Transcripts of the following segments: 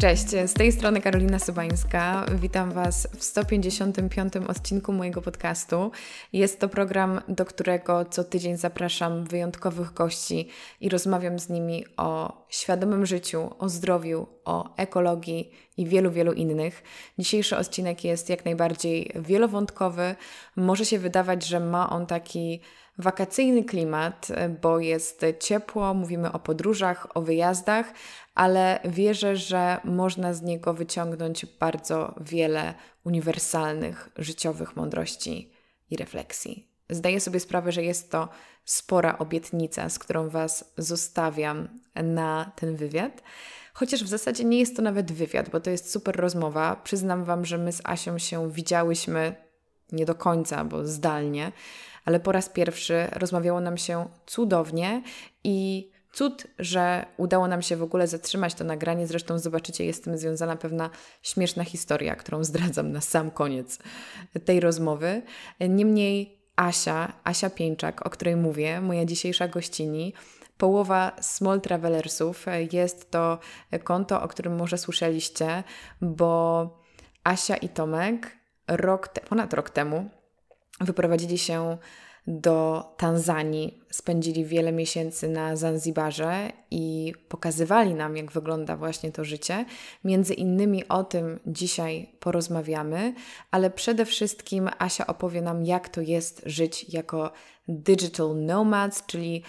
Cześć, z tej strony Karolina Sobańska. Witam Was w 155. odcinku mojego podcastu. Jest to program, do którego co tydzień zapraszam wyjątkowych gości i rozmawiam z nimi o świadomym życiu, o zdrowiu, o ekologii i wielu, wielu innych. Dzisiejszy odcinek jest jak najbardziej wielowątkowy. Może się wydawać, że ma on taki wakacyjny klimat, bo jest ciepło, mówimy o podróżach, o wyjazdach, ale wierzę, że można z niego wyciągnąć bardzo wiele uniwersalnych, życiowych mądrości i refleksji. Zdaję sobie sprawę, że jest to spora obietnica, z którą Was zostawiam na ten wywiad. Chociaż w zasadzie nie jest to nawet wywiad, bo to jest super rozmowa. Przyznam Wam, że my z Asią się widziałyśmy nie do końca, bo zdalnie, ale po raz pierwszy rozmawiało nam się cudownie i Cud, że udało nam się w ogóle zatrzymać to nagranie. Zresztą zobaczycie, jest z tym związana pewna śmieszna historia, którą zdradzam na sam koniec tej rozmowy. Niemniej Asia, Asia Pieńczak, o której mówię, moja dzisiejsza gościni, połowa Small Travelersów. Jest to konto, o którym może słyszeliście, bo Asia i Tomek rok te, ponad rok temu wyprowadzili się do Tanzanii. Spędzili wiele miesięcy na Zanzibarze i pokazywali nam, jak wygląda właśnie to życie. Między innymi o tym dzisiaj porozmawiamy, ale przede wszystkim Asia opowie nam, jak to jest żyć jako digital nomads, czyli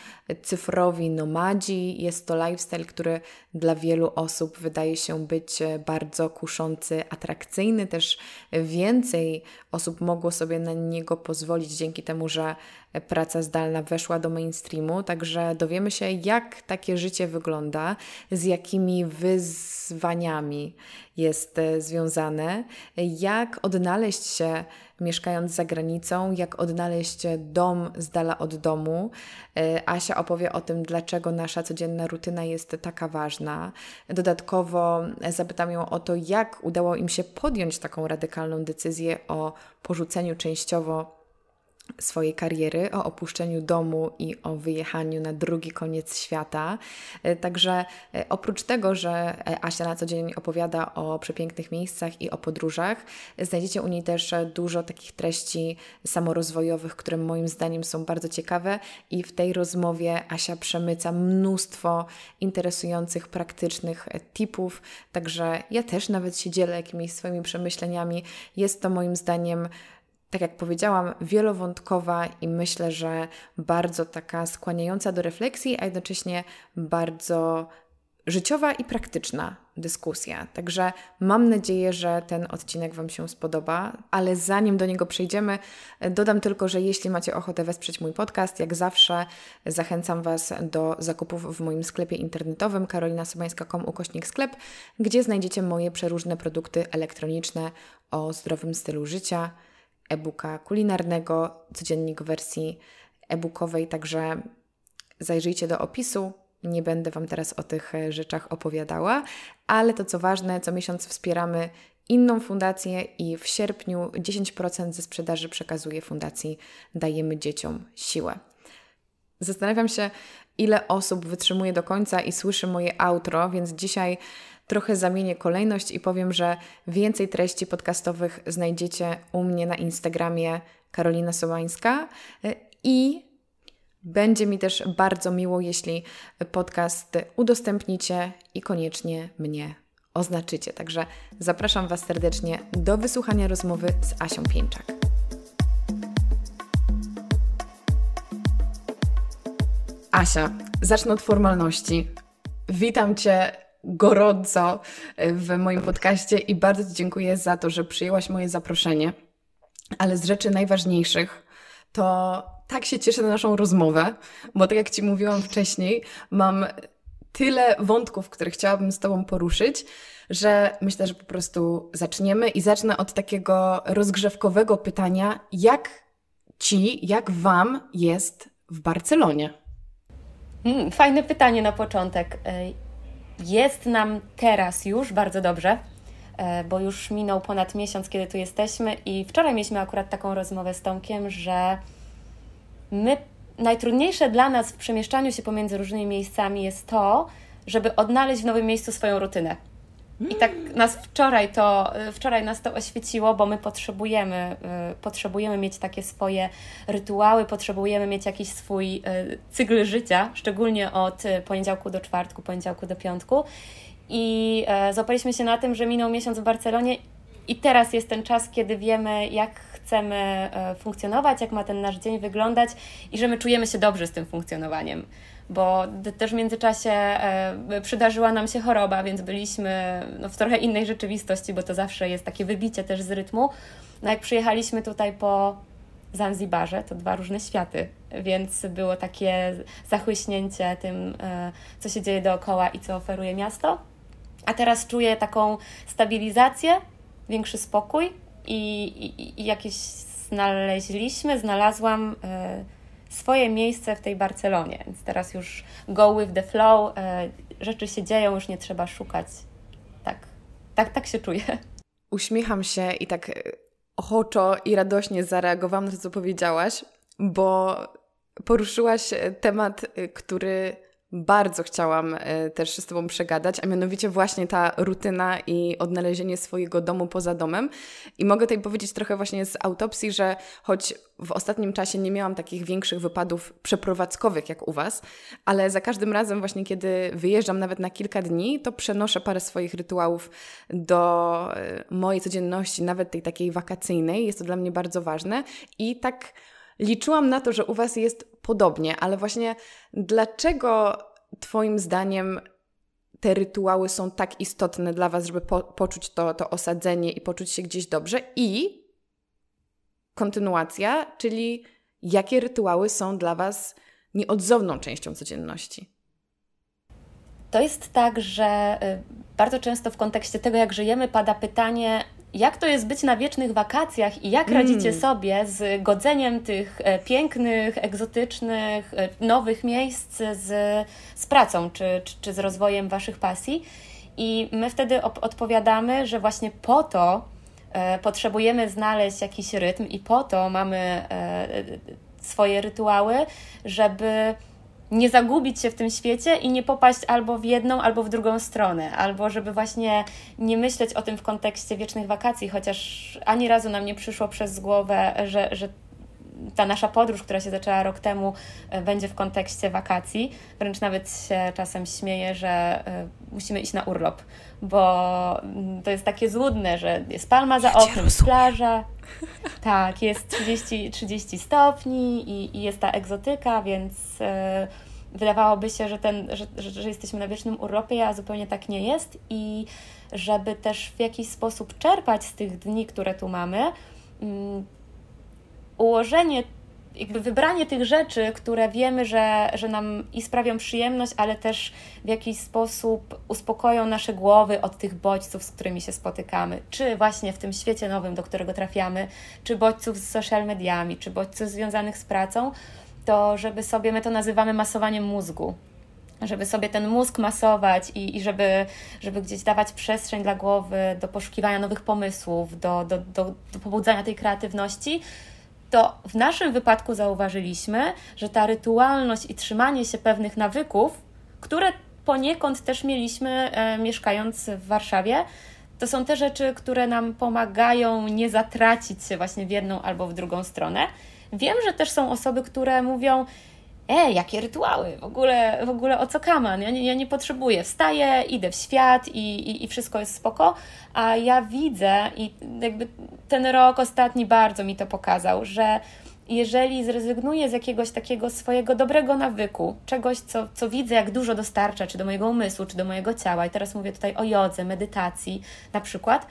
cyfrowi nomadzi. Jest to lifestyle, który dla wielu osób wydaje się być bardzo kuszący, atrakcyjny. Też więcej osób mogło sobie na niego pozwolić dzięki temu, że praca zdalna weszła do mainstreamu. Także dowiemy się, jak takie życie wygląda, z jakimi wyzwaniami jest związane, jak odnaleźć się mieszkając za granicą, jak odnaleźć dom z dala od domu. E, Asia opowie o tym, dlaczego nasza codzienna rutyna jest taka ważna. Dodatkowo zapytam ją o to, jak udało im się podjąć taką radykalną decyzję o porzuceniu częściowo swojej kariery, o opuszczeniu domu i o wyjechaniu na drugi koniec świata. E, także e, oprócz tego, że e, Asia na co dzień opowiada o przepięknych miejscach i o podróżach, znajdziecie u niej też dużo takich treści samorozwojowych, które moim zdaniem są bardzo ciekawe i w tej rozmowie Asia przemyca mnóstwo interesujących, praktycznych tipów, także ja też nawet się dzielę jakimiś swoimi przemyśleniami. Jest to moim zdaniem tak jak powiedziałam, wielowątkowa i myślę, że bardzo taka skłaniająca do refleksji, a jednocześnie bardzo życiowa i praktyczna dyskusja. Także mam nadzieję, że ten odcinek Wam się spodoba, ale zanim do niego przejdziemy, dodam tylko, że jeśli macie ochotę wesprzeć mój podcast, jak zawsze zachęcam Was do zakupów w moim sklepie internetowym karolinasobańska.com ukośnik sklep, gdzie znajdziecie moje przeróżne produkty elektroniczne o zdrowym stylu życia e-booka kulinarnego, codziennik w wersji e-bookowej, także zajrzyjcie do opisu. Nie będę Wam teraz o tych e, rzeczach opowiadała, ale to co ważne, co miesiąc wspieramy inną fundację i w sierpniu 10% ze sprzedaży przekazuje fundacji Dajemy Dzieciom Siłę. Zastanawiam się, ile osób wytrzymuje do końca i słyszy moje outro, więc dzisiaj trochę zamienię kolejność i powiem, że więcej treści podcastowych znajdziecie u mnie na Instagramie Karolina Sołańska i będzie mi też bardzo miło, jeśli podcast udostępnicie i koniecznie mnie oznaczycie. Także zapraszam Was serdecznie do wysłuchania rozmowy z Asią Pieńczak. Asia, zacznę od formalności. Witam Cię gorąco w moim podcaście i bardzo Ci dziękuję za to, że przyjęłaś moje zaproszenie. Ale z rzeczy najważniejszych to tak się cieszę na naszą rozmowę, bo tak jak Ci mówiłam wcześniej, mam tyle wątków, które chciałabym z Tobą poruszyć, że myślę, że po prostu zaczniemy i zacznę od takiego rozgrzewkowego pytania, jak Ci, jak Wam jest w Barcelonie? Hmm, fajne pytanie na początek. Jest nam teraz już bardzo dobrze, e, bo już minął ponad miesiąc, kiedy tu jesteśmy, i wczoraj mieliśmy akurat taką rozmowę z Tomkiem, że my najtrudniejsze dla nas w przemieszczaniu się pomiędzy różnymi miejscami jest to, żeby odnaleźć w nowym miejscu swoją rutynę. I tak nas wczoraj to, wczoraj nas to oświeciło, bo my potrzebujemy, y, potrzebujemy mieć takie swoje rytuały, potrzebujemy mieć jakiś swój y, cykl życia, szczególnie od poniedziałku do czwartku, poniedziałku do piątku. I e, złapaliśmy się na tym, że minął miesiąc w Barcelonie i teraz jest ten czas, kiedy wiemy, jak chcemy e, funkcjonować, jak ma ten nasz dzień wyglądać i że my czujemy się dobrze z tym funkcjonowaniem bo też w międzyczasie e, przydarzyła nam się choroba, więc byliśmy no, w trochę innej rzeczywistości, bo to zawsze jest takie wybicie też z rytmu. No jak przyjechaliśmy tutaj po Zanzibarze, to dwa różne światy, więc było takie zachłyśnięcie tym, e, co się dzieje dookoła i co oferuje miasto. A teraz czuję taką stabilizację, większy spokój i, i, i jakieś znaleźliśmy, znalazłam. Yy, swoje miejsce w tej Barcelonie. Więc teraz już go with the flow, e, rzeczy się dzieją, już nie trzeba szukać. Tak, tak, tak się czuję. Uśmiecham się i tak ochoczo i radośnie zareagowałam na to, co powiedziałaś, bo poruszyłaś temat, który bardzo chciałam e, też z Tobą przegadać, a mianowicie właśnie ta rutyna i odnalezienie swojego domu poza domem. I mogę tutaj powiedzieć trochę właśnie z autopsji, że choć w ostatnim czasie nie miałam takich większych wypadów przeprowadzkowych jak u Was, ale za każdym razem właśnie kiedy wyjeżdżam nawet na kilka dni, to przenoszę parę swoich rytuałów do e, mojej codzienności, nawet tej takiej wakacyjnej. Jest to dla mnie bardzo ważne i tak liczyłam na to, że u Was jest podobnie, ale właśnie dlaczego Twoim zdaniem te rytuały są tak istotne dla Was, żeby po, poczuć to, to osadzenie i poczuć się gdzieś dobrze? I kontynuacja, czyli jakie rytuały są dla Was nieodzowną częścią codzienności? To jest tak, że y, bardzo często w kontekście tego, jak żyjemy, pada pytanie, jak to jest być na wiecznych wakacjach i jak mm. radzicie sobie z godzeniem tych e, pięknych, egzotycznych, e, nowych miejsc z, z pracą czy, czy, czy z rozwojem Waszych pasji? I my wtedy odpowiadamy, że właśnie po to e, potrzebujemy znaleźć jakiś rytm i po to mamy e, swoje rytuały, żeby nie zagubić się w tym świecie i nie popaść albo w jedną, albo w drugą stronę, albo żeby właśnie nie myśleć o tym w kontekście wiecznych wakacji, chociaż ani razu nam nie przyszło przez głowę, że, że ta nasza podróż, która się zaczęła rok temu, e, będzie w kontekście wakacji. Wręcz nawet się czasem śmieję, że e, musimy iść na urlop, bo mm, to jest takie złudne, że jest palma za oknem, plaża. Tak, jest 30, 30 stopni i, i jest ta egzotyka, więc e, wydawałoby się, że, ten, że, że, że jesteśmy na wiecznym urlopie, a zupełnie tak nie jest. I żeby też w jakiś sposób czerpać z tych dni, które tu mamy, mm, ułożenie, jakby wybranie tych rzeczy, które wiemy, że, że nam i sprawią przyjemność, ale też w jakiś sposób uspokoją nasze głowy od tych bodźców, z którymi się spotykamy, czy właśnie w tym świecie nowym, do którego trafiamy, czy bodźców z social mediami, czy bodźców związanych z pracą, to żeby sobie, my to nazywamy masowaniem mózgu, żeby sobie ten mózg masować i, i żeby, żeby gdzieś dawać przestrzeń dla głowy do poszukiwania nowych pomysłów, do, do, do, do pobudzania tej kreatywności, to w naszym wypadku zauważyliśmy, że ta rytualność i trzymanie się pewnych nawyków, które poniekąd też mieliśmy e, mieszkając w Warszawie, to są te rzeczy, które nam pomagają nie zatracić się właśnie w jedną albo w drugą stronę. Wiem, że też są osoby, które mówią, e, jakie rytuały, w ogóle, w ogóle o co kaman, ja nie, ja nie potrzebuję, wstaję, idę w świat i, i, i wszystko jest spoko, a ja widzę i jakby ten rok ostatni bardzo mi to pokazał, że jeżeli zrezygnuję z jakiegoś takiego swojego dobrego nawyku, czegoś, co, co widzę, jak dużo dostarcza, czy do mojego umysłu, czy do mojego ciała, i teraz mówię tutaj o jodze, medytacji na przykład,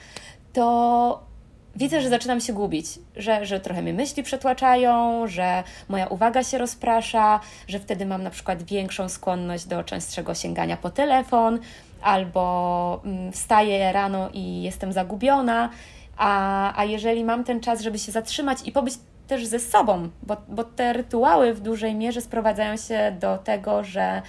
to widzę, że zaczynam się gubić, że, że trochę mnie myśli przetłaczają, że moja uwaga się rozprasza, że wtedy mam na przykład większą skłonność do częstszego sięgania po telefon, albo mm, wstaję rano i jestem zagubiona. A, a jeżeli mam ten czas, żeby się zatrzymać i pobyć też ze sobą, bo, bo te rytuały w dużej mierze sprowadzają się do tego, że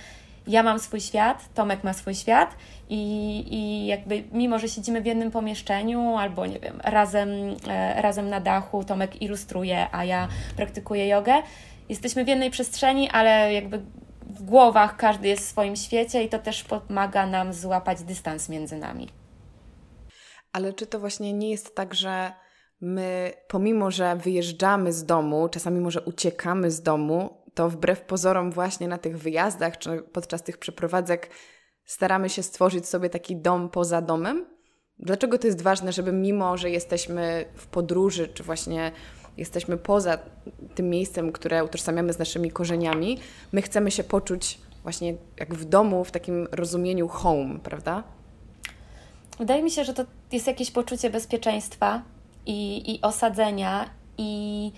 ja mam swój świat, Tomek ma swój świat i, i jakby mimo, że siedzimy w jednym pomieszczeniu albo nie wiem, razem, e, razem na dachu, Tomek ilustruje, a ja praktykuję jogę, jesteśmy w jednej przestrzeni, ale jakby w głowach każdy jest w swoim świecie i to też pomaga nam złapać dystans między nami. Ale czy to właśnie nie jest tak, że my, pomimo że wyjeżdżamy z domu, czasami może uciekamy z domu, to wbrew pozorom, właśnie na tych wyjazdach czy podczas tych przeprowadzek staramy się stworzyć sobie taki dom poza domem? Dlaczego to jest ważne, żeby mimo, że jesteśmy w podróży, czy właśnie jesteśmy poza tym miejscem, które utożsamiamy z naszymi korzeniami, my chcemy się poczuć właśnie jak w domu, w takim rozumieniu home, prawda? Wydaje mi się, że to jest jakieś poczucie bezpieczeństwa i, i osadzenia. I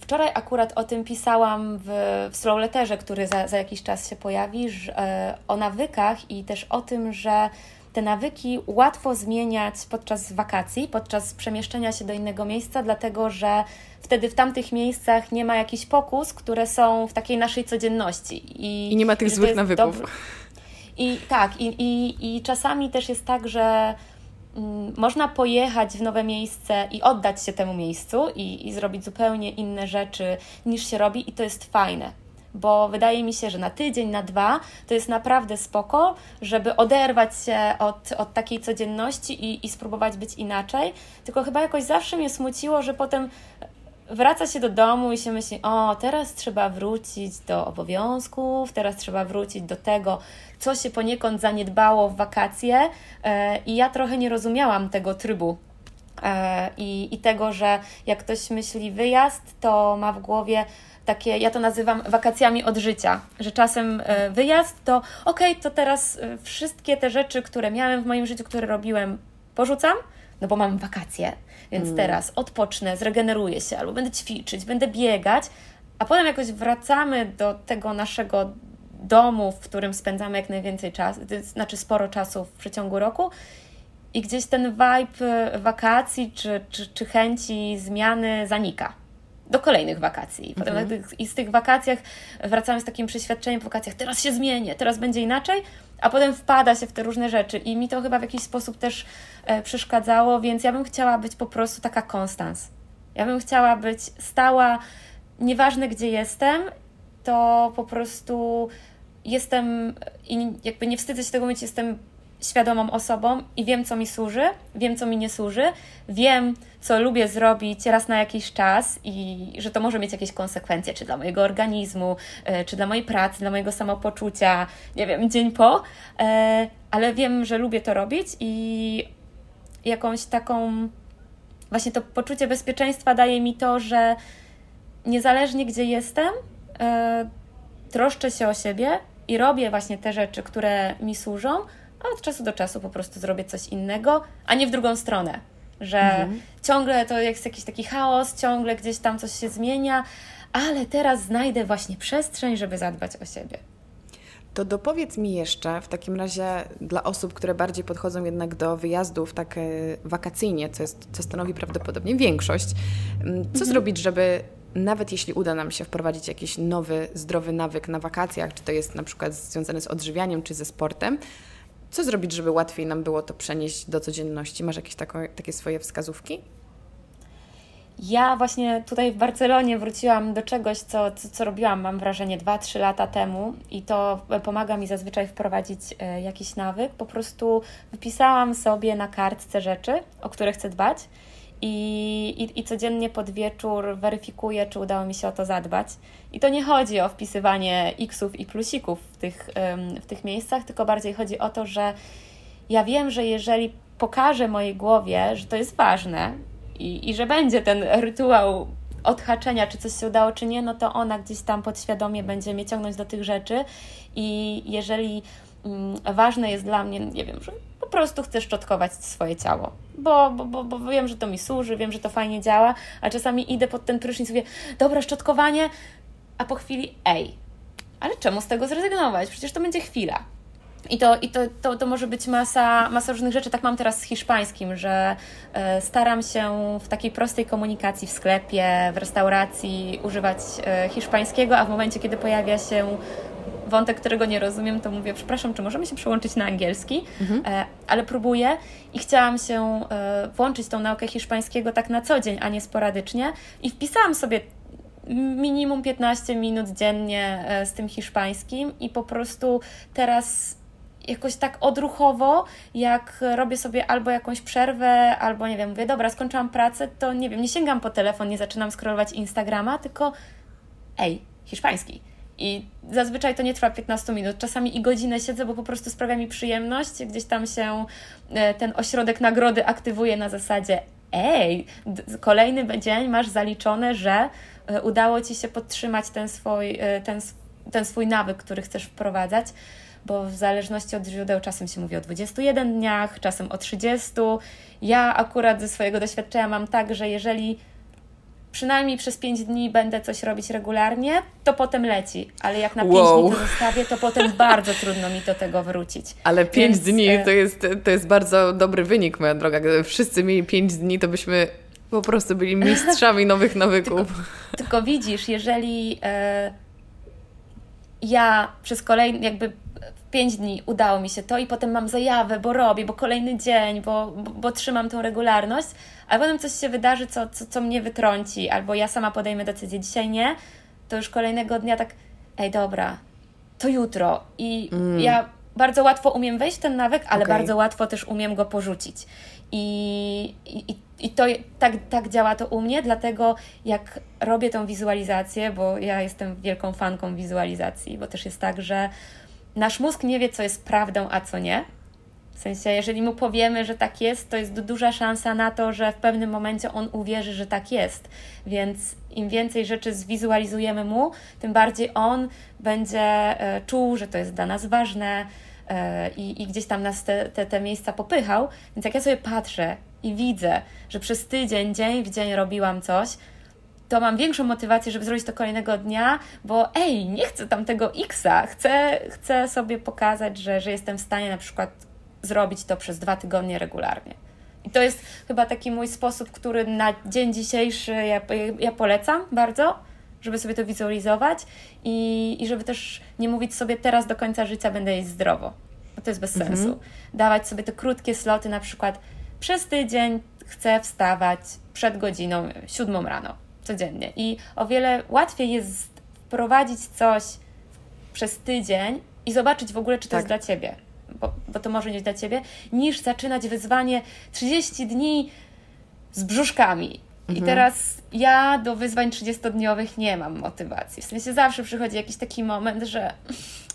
wczoraj akurat o tym pisałam w, w slow letterze, który za, za jakiś czas się pojawi, że, e, o nawykach i też o tym, że te nawyki łatwo zmieniać podczas wakacji, podczas przemieszczenia się do innego miejsca, dlatego że wtedy w tamtych miejscach nie ma jakichś pokus, które są w takiej naszej codzienności. I, I nie ma tych złych nawyków. I tak, i, i, i czasami też jest tak, że mm, można pojechać w nowe miejsce i oddać się temu miejscu i, i zrobić zupełnie inne rzeczy niż się robi, i to jest fajne bo wydaje mi się, że na tydzień, na dwa to jest naprawdę spoko, żeby oderwać się od, od takiej codzienności i, i spróbować być inaczej. Tylko chyba jakoś zawsze mnie smuciło, że potem wraca się do domu i się myśli, o, teraz trzeba wrócić do obowiązków, teraz trzeba wrócić do tego, co się poniekąd zaniedbało w wakacje. E, I ja trochę nie rozumiałam tego trybu e, i, i tego, że jak ktoś myśli wyjazd, to ma w głowie takie, ja to nazywam wakacjami od życia, że czasem e, wyjazd to okej, okay, to teraz wszystkie te rzeczy, które miałem w moim życiu, które robiłem, porzucam, no bo mam wakacje, więc mm. teraz odpocznę, zregeneruję się, albo będę ćwiczyć, będę biegać, a potem jakoś wracamy do tego naszego domu, w którym spędzamy jak najwięcej czasu, znaczy sporo czasu w przeciągu roku i gdzieś ten vibe wakacji czy, czy, czy chęci zmiany zanika do kolejnych wakacji. Potem mhm. i z tych wakacjach wracamy z takim przeświadczeniem w wakacjach, teraz się zmienię, teraz będzie inaczej, a potem wpada się w te różne rzeczy i mi to chyba w jakiś sposób też e, przeszkadzało, więc ja bym chciała być po prostu taka konstans. Ja bym chciała być stała, nieważne gdzie jestem, to po prostu jestem i jakby nie wstydzę się tego mówić, jestem świadomą osobą i wiem, co mi służy, wiem, co mi nie służy, wiem, co lubię zrobić raz na jakiś czas i że to może mieć jakieś konsekwencje, czy dla mojego organizmu, e, czy dla mojej pracy, dla mojego samopoczucia, nie wiem, dzień po, e, ale wiem, że lubię to robić i jakąś taką, właśnie to poczucie bezpieczeństwa daje mi to, że niezależnie gdzie jestem, e, troszczę się o siebie i robię właśnie te rzeczy, które mi służą, a od czasu do czasu po prostu zrobię coś innego, a nie w drugą stronę. Że mhm. ciągle to jest jakiś taki chaos, ciągle gdzieś tam coś się zmienia, ale teraz znajdę właśnie przestrzeń, żeby zadbać o siebie. To dopowiedz mi jeszcze w takim razie dla osób, które bardziej podchodzą jednak do wyjazdów tak e, wakacyjnie, co, jest, co stanowi prawdopodobnie większość, mm, co mhm. zrobić, żeby nawet jeśli uda nam się wprowadzić jakiś nowy, zdrowy nawyk na wakacjach, czy to jest na przykład związane z odżywianiem, czy ze sportem, co zrobić, żeby łatwiej nam było to przenieść do codzienności? Masz jakieś tako, takie swoje wskazówki? Ja właśnie tutaj w Barcelonie wróciłam do czegoś, co, co, co robiłam, mam wrażenie, 2-3 lata temu i to pomaga mi zazwyczaj wprowadzić e, jakiś nawyk. Po prostu wypisałam sobie na kartce rzeczy, o które chcę dbać i, i, i codziennie pod wieczór weryfikuję, czy udało mi się o to zadbać. I to nie chodzi o wpisywanie xów i plusików w tych, w tych miejscach, tylko bardziej chodzi o to, że ja wiem, że jeżeli pokażę mojej głowie, że to jest ważne i, i że będzie ten rytuał odhaczenia, czy coś się udało, czy nie, no to ona gdzieś tam podświadomie będzie mnie ciągnąć do tych rzeczy i jeżeli mm, ważne jest dla mnie, nie wiem, że po prostu chcę szczotkować swoje ciało, bo, bo, bo, bo wiem, że to mi służy, wiem, że to fajnie działa, a czasami idę pod ten prysznic i mówię, dobra, szczotkowanie, a po chwili, ej, ale czemu z tego zrezygnować? Przecież to będzie chwila. I to, i to, to, to może być masa, masa różnych rzeczy. Tak mam teraz z hiszpańskim, że e, staram się w takiej prostej komunikacji w sklepie, w restauracji używać e, hiszpańskiego, a w momencie, kiedy pojawia się wątek, którego nie rozumiem, to mówię, przepraszam, czy możemy się przełączyć na angielski, mhm. e, ale próbuję i chciałam się e, włączyć tą naukę hiszpańskiego tak na co dzień, a nie sporadycznie i wpisałam sobie minimum 15 minut dziennie e, z tym hiszpańskim i po prostu teraz jakoś tak odruchowo, jak robię sobie albo jakąś przerwę, albo nie wiem, mówię, dobra, skończyłam pracę, to nie wiem, nie sięgam po telefon, nie zaczynam scrollować Instagrama, tylko ej, hiszpański. I zazwyczaj to nie trwa 15 minut, czasami i godzinę siedzę, bo po prostu sprawia mi przyjemność. Gdzieś tam się e, ten ośrodek nagrody aktywuje na zasadzie: ej, kolejny dzień masz zaliczone, że e, udało ci się podtrzymać ten swój, e, ten, ten swój nawyk, który chcesz wprowadzać bo w zależności od źródeł czasem się mówi o 21 dniach, czasem o 30. Ja akurat ze swojego doświadczenia mam tak, że jeżeli przynajmniej przez 5 dni będę coś robić regularnie, to potem leci. Ale jak na 5 wow. dni to zostawię, to potem bardzo trudno mi do tego wrócić. Ale 5 dni e, to jest, to jest bardzo dobry wynik, moja droga. Gdyby wszyscy mieli 5 dni, to byśmy po prostu byli mistrzami nowych nawyków. Tylko, tylko widzisz, jeżeli e, ja przez kolejny, jakby w 5 dni udało mi się to i potem mam zajawę, bo robię, bo kolejny dzień, bo, bo, bo trzymam tą regularność, ale potem coś się wydarzy, co, co, co mnie wytrąci, albo ja sama podejmę decyzję, dzisiaj nie, to już kolejnego dnia tak, ej dobra, to jutro. I mm. ja bardzo łatwo umiem wejść w ten nawyk, ale okay. bardzo łatwo też umiem go porzucić. I, i, i to tak, tak działa to u mnie, dlatego jak robię tą wizualizację, bo ja jestem wielką fanką wizualizacji, bo też jest tak, że nasz mózg nie wie, co jest prawdą, a co nie. W sensie, jeżeli mu powiemy, że tak jest, to jest duża szansa na to, że w pewnym momencie on uwierzy, że tak jest. Więc im więcej rzeczy zwizualizujemy mu, tym bardziej on będzie e, czuł, że to jest dla nas ważne e, i, i gdzieś tam nas te, te, te miejsca popychał. Więc jak ja sobie patrzę i widzę, że przez tydzień, dzień w dzień robiłam coś, to mam większą motywację, żeby zrobić to kolejnego dnia, bo ej, nie chcę tam tego X-a, chcę, chcę sobie pokazać, że, że jestem w stanie na przykład zrobić to przez dwa tygodnie regularnie. I to jest chyba taki mój sposób, który na dzień dzisiejszy ja, ja polecam bardzo, żeby sobie to wizualizować i, i żeby też nie mówić sobie teraz do końca życia będę jeść zdrowo. Bo to jest bez mhm. sensu. Dawać sobie te krótkie sloty, na przykład przez tydzień chcę wstawać przed godziną siódmą rano codziennie. I o wiele łatwiej jest wprowadzić coś przez tydzień i zobaczyć w ogóle, czy to tak. jest dla Ciebie. Bo, bo to może nie dla Ciebie, niż zaczynać wyzwanie 30 dni z brzuszkami. Mhm. I teraz ja do wyzwań 30-dniowych nie mam motywacji. W sensie zawsze przychodzi jakiś taki moment, że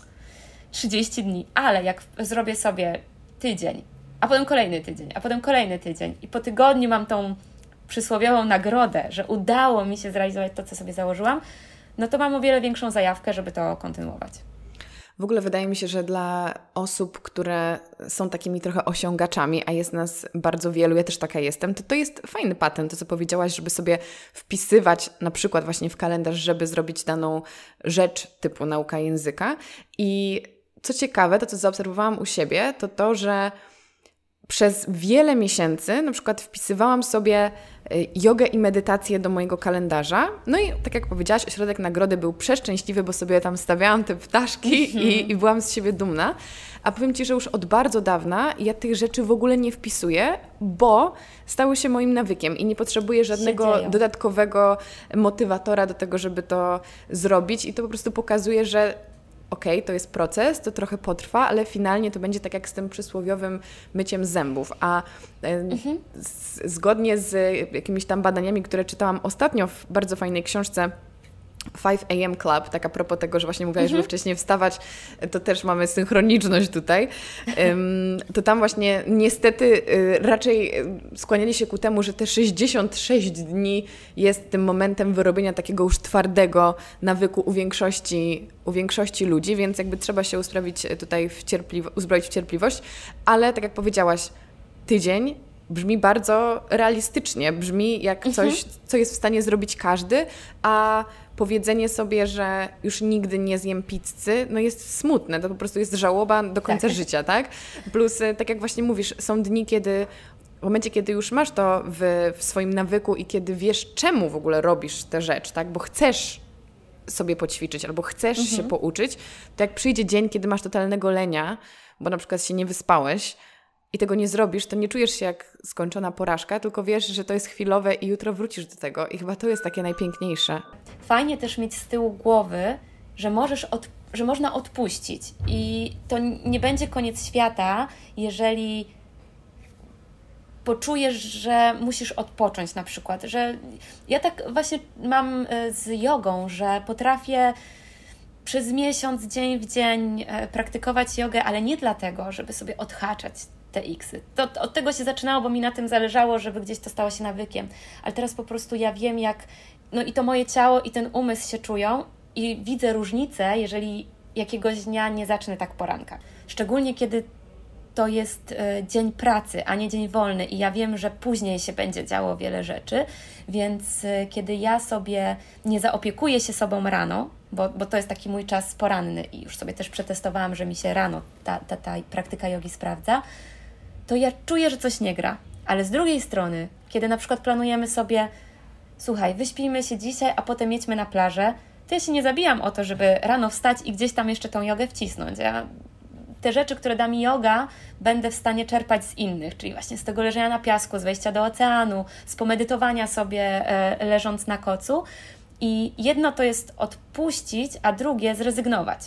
30 dni, ale jak zrobię sobie tydzień, a potem kolejny tydzień, a potem kolejny tydzień i po tygodniu mam tą przysłowiową nagrodę, że udało mi się zrealizować to, co sobie założyłam, no to mam o wiele większą zajawkę, żeby to kontynuować. W ogóle wydaje mi się, że dla osób, które są takimi trochę osiągaczami, a jest nas bardzo wielu, ja też taka jestem, to to jest fajny patent, to co powiedziałaś, żeby sobie wpisywać na przykład właśnie w kalendarz, żeby zrobić daną rzecz typu nauka języka. I co ciekawe, to co zaobserwowałam u siebie, to to, że przez wiele miesięcy na przykład wpisywałam sobie y, jogę i medytację do mojego kalendarza. No i tak jak powiedziałaś, ośrodek nagrody był przeszczęśliwy, bo sobie tam stawiałam te ptaszki i, mhm. i byłam z siebie dumna. A powiem Ci, że już od bardzo dawna ja tych rzeczy w ogóle nie wpisuję, bo stały się moim nawykiem i nie potrzebuję żadnego dodatkowego motywatora do tego, żeby to zrobić. I to po prostu pokazuje, że ok, to jest proces, to trochę potrwa, ale finalnie to będzie tak jak z tym przysłowiowym myciem zębów. A mhm. z, zgodnie z jakimiś tam badaniami, które czytałam ostatnio w bardzo fajnej książce 5 AM Club, tak a propos tego, że właśnie mówiłaś, żeby mhm. wcześniej wstawać, to też mamy synchroniczność tutaj, to tam właśnie niestety y, raczej y, skłaniali się ku temu, że te 66 dni jest tym momentem wyrobienia takiego już twardego nawyku u większości, u większości ludzi, więc jakby trzeba się usprawić tutaj w cierpliwość, uzbroić w cierpliwość, ale tak jak powiedziałaś, tydzień brzmi bardzo realistycznie, brzmi jak mhm. coś, co jest w stanie zrobić każdy, a powiedzenie sobie, że już nigdy nie zjem pizzy, no jest smutne, to po prostu jest żałoba do końca tak. życia, tak? Plus, e, tak jak właśnie mówisz, są dni, kiedy w momencie, kiedy już masz to w, w swoim nawyku i kiedy wiesz, czemu w ogóle robisz tę rzecz, tak? Bo chcesz sobie poćwiczyć albo chcesz mhm. się pouczyć, to jak przyjdzie dzień, kiedy masz totalnego lenia, bo na przykład się nie wyspałeś, i tego nie zrobisz, to nie czujesz się jak skończona porażka, tylko wiesz, że to jest chwilowe i jutro wrócisz do tego. I chyba to jest takie najpiękniejsze. Fajnie też mieć z tyłu głowy, że możesz od, że można odpuścić i to nie będzie koniec świata, jeżeli poczujesz, że musisz odpocząć na przykład, że ja tak właśnie mam e, z jogą, że potrafię przez miesiąc, dzień w dzień e, praktykować jogę, ale nie dlatego, żeby sobie odhaczać te xy. To, od tego się zaczynało, bo mi na tym zależało, żeby gdzieś to stało się nawykiem. Ale teraz po prostu ja wiem, jak no i to moje ciało i ten umysł się czują i widzę różnicę, jeżeli jakiegoś dnia nie zacznę tak poranka. Szczególnie kiedy to jest e, dzień pracy, a nie dzień wolny, i ja wiem, że później się będzie działo wiele rzeczy, więc e, kiedy ja sobie nie zaopiekuję się sobą rano, bo, bo to jest taki mój czas poranny i już sobie też przetestowałam, że mi się rano ta, ta, ta praktyka jogi sprawdza, to ja czuję, że coś nie gra. Ale z drugiej strony, kiedy na przykład planujemy sobie, słuchaj, wyśpijmy się dzisiaj, a potem jedźmy na plażę, to ja się nie zabijam o to, żeby rano wstać i gdzieś tam jeszcze tą jogę wcisnąć. Ja te rzeczy, które da mi yoga, będę w stanie czerpać z innych, czyli właśnie z tego leżenia na piasku, z wejścia do oceanu, z pomedytowania sobie e, leżąc na kocu. I jedno to jest odpuścić, a drugie zrezygnować.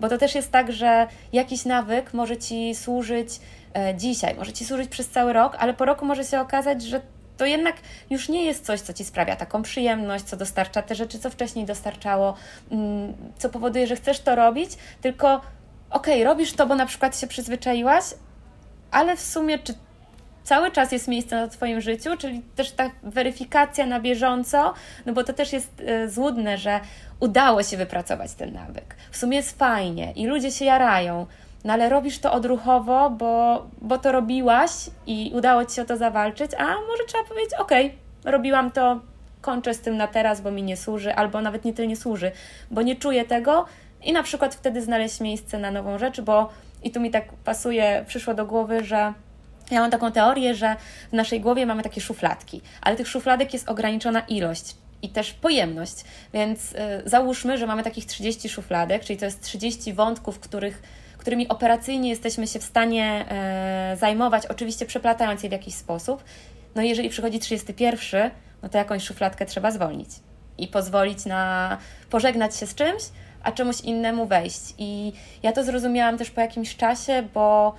Bo to też jest tak, że jakiś nawyk może ci służyć dzisiaj, może ci służyć przez cały rok, ale po roku może się okazać, że to jednak już nie jest coś, co ci sprawia taką przyjemność, co dostarcza te rzeczy, co wcześniej dostarczało, mm, co powoduje, że chcesz to robić, tylko okej, okay, robisz to, bo na przykład się przyzwyczaiłaś, ale w sumie czy cały czas jest miejsce na Twoim życiu, czyli też ta weryfikacja na bieżąco, no bo to też jest y, złudne, że udało się wypracować ten nawyk. W sumie jest fajnie i ludzie się jarają, no ale robisz to odruchowo, bo, bo to robiłaś i udało Ci się o to zawalczyć, a może trzeba powiedzieć, okay, robiłam to, kończę z tym na teraz, bo mi nie służy, albo nawet nie tyle nie służy, bo nie czuję tego, i na przykład wtedy znaleźć miejsce na nową rzecz, bo i tu mi tak pasuje, przyszło do głowy, że ja mam taką teorię, że w naszej głowie mamy takie szufladki, ale tych szufladek jest ograniczona ilość i też pojemność. Więc y, załóżmy, że mamy takich 30 szufladek, czyli to jest 30 wątków, których, którymi operacyjnie jesteśmy się w stanie y, zajmować, oczywiście przeplatając je w jakiś sposób. No jeżeli przychodzi 31, no to jakąś szufladkę trzeba zwolnić i pozwolić na pożegnać się z czymś, a czemuś innemu wejść. I ja to zrozumiałam też po jakimś czasie, bo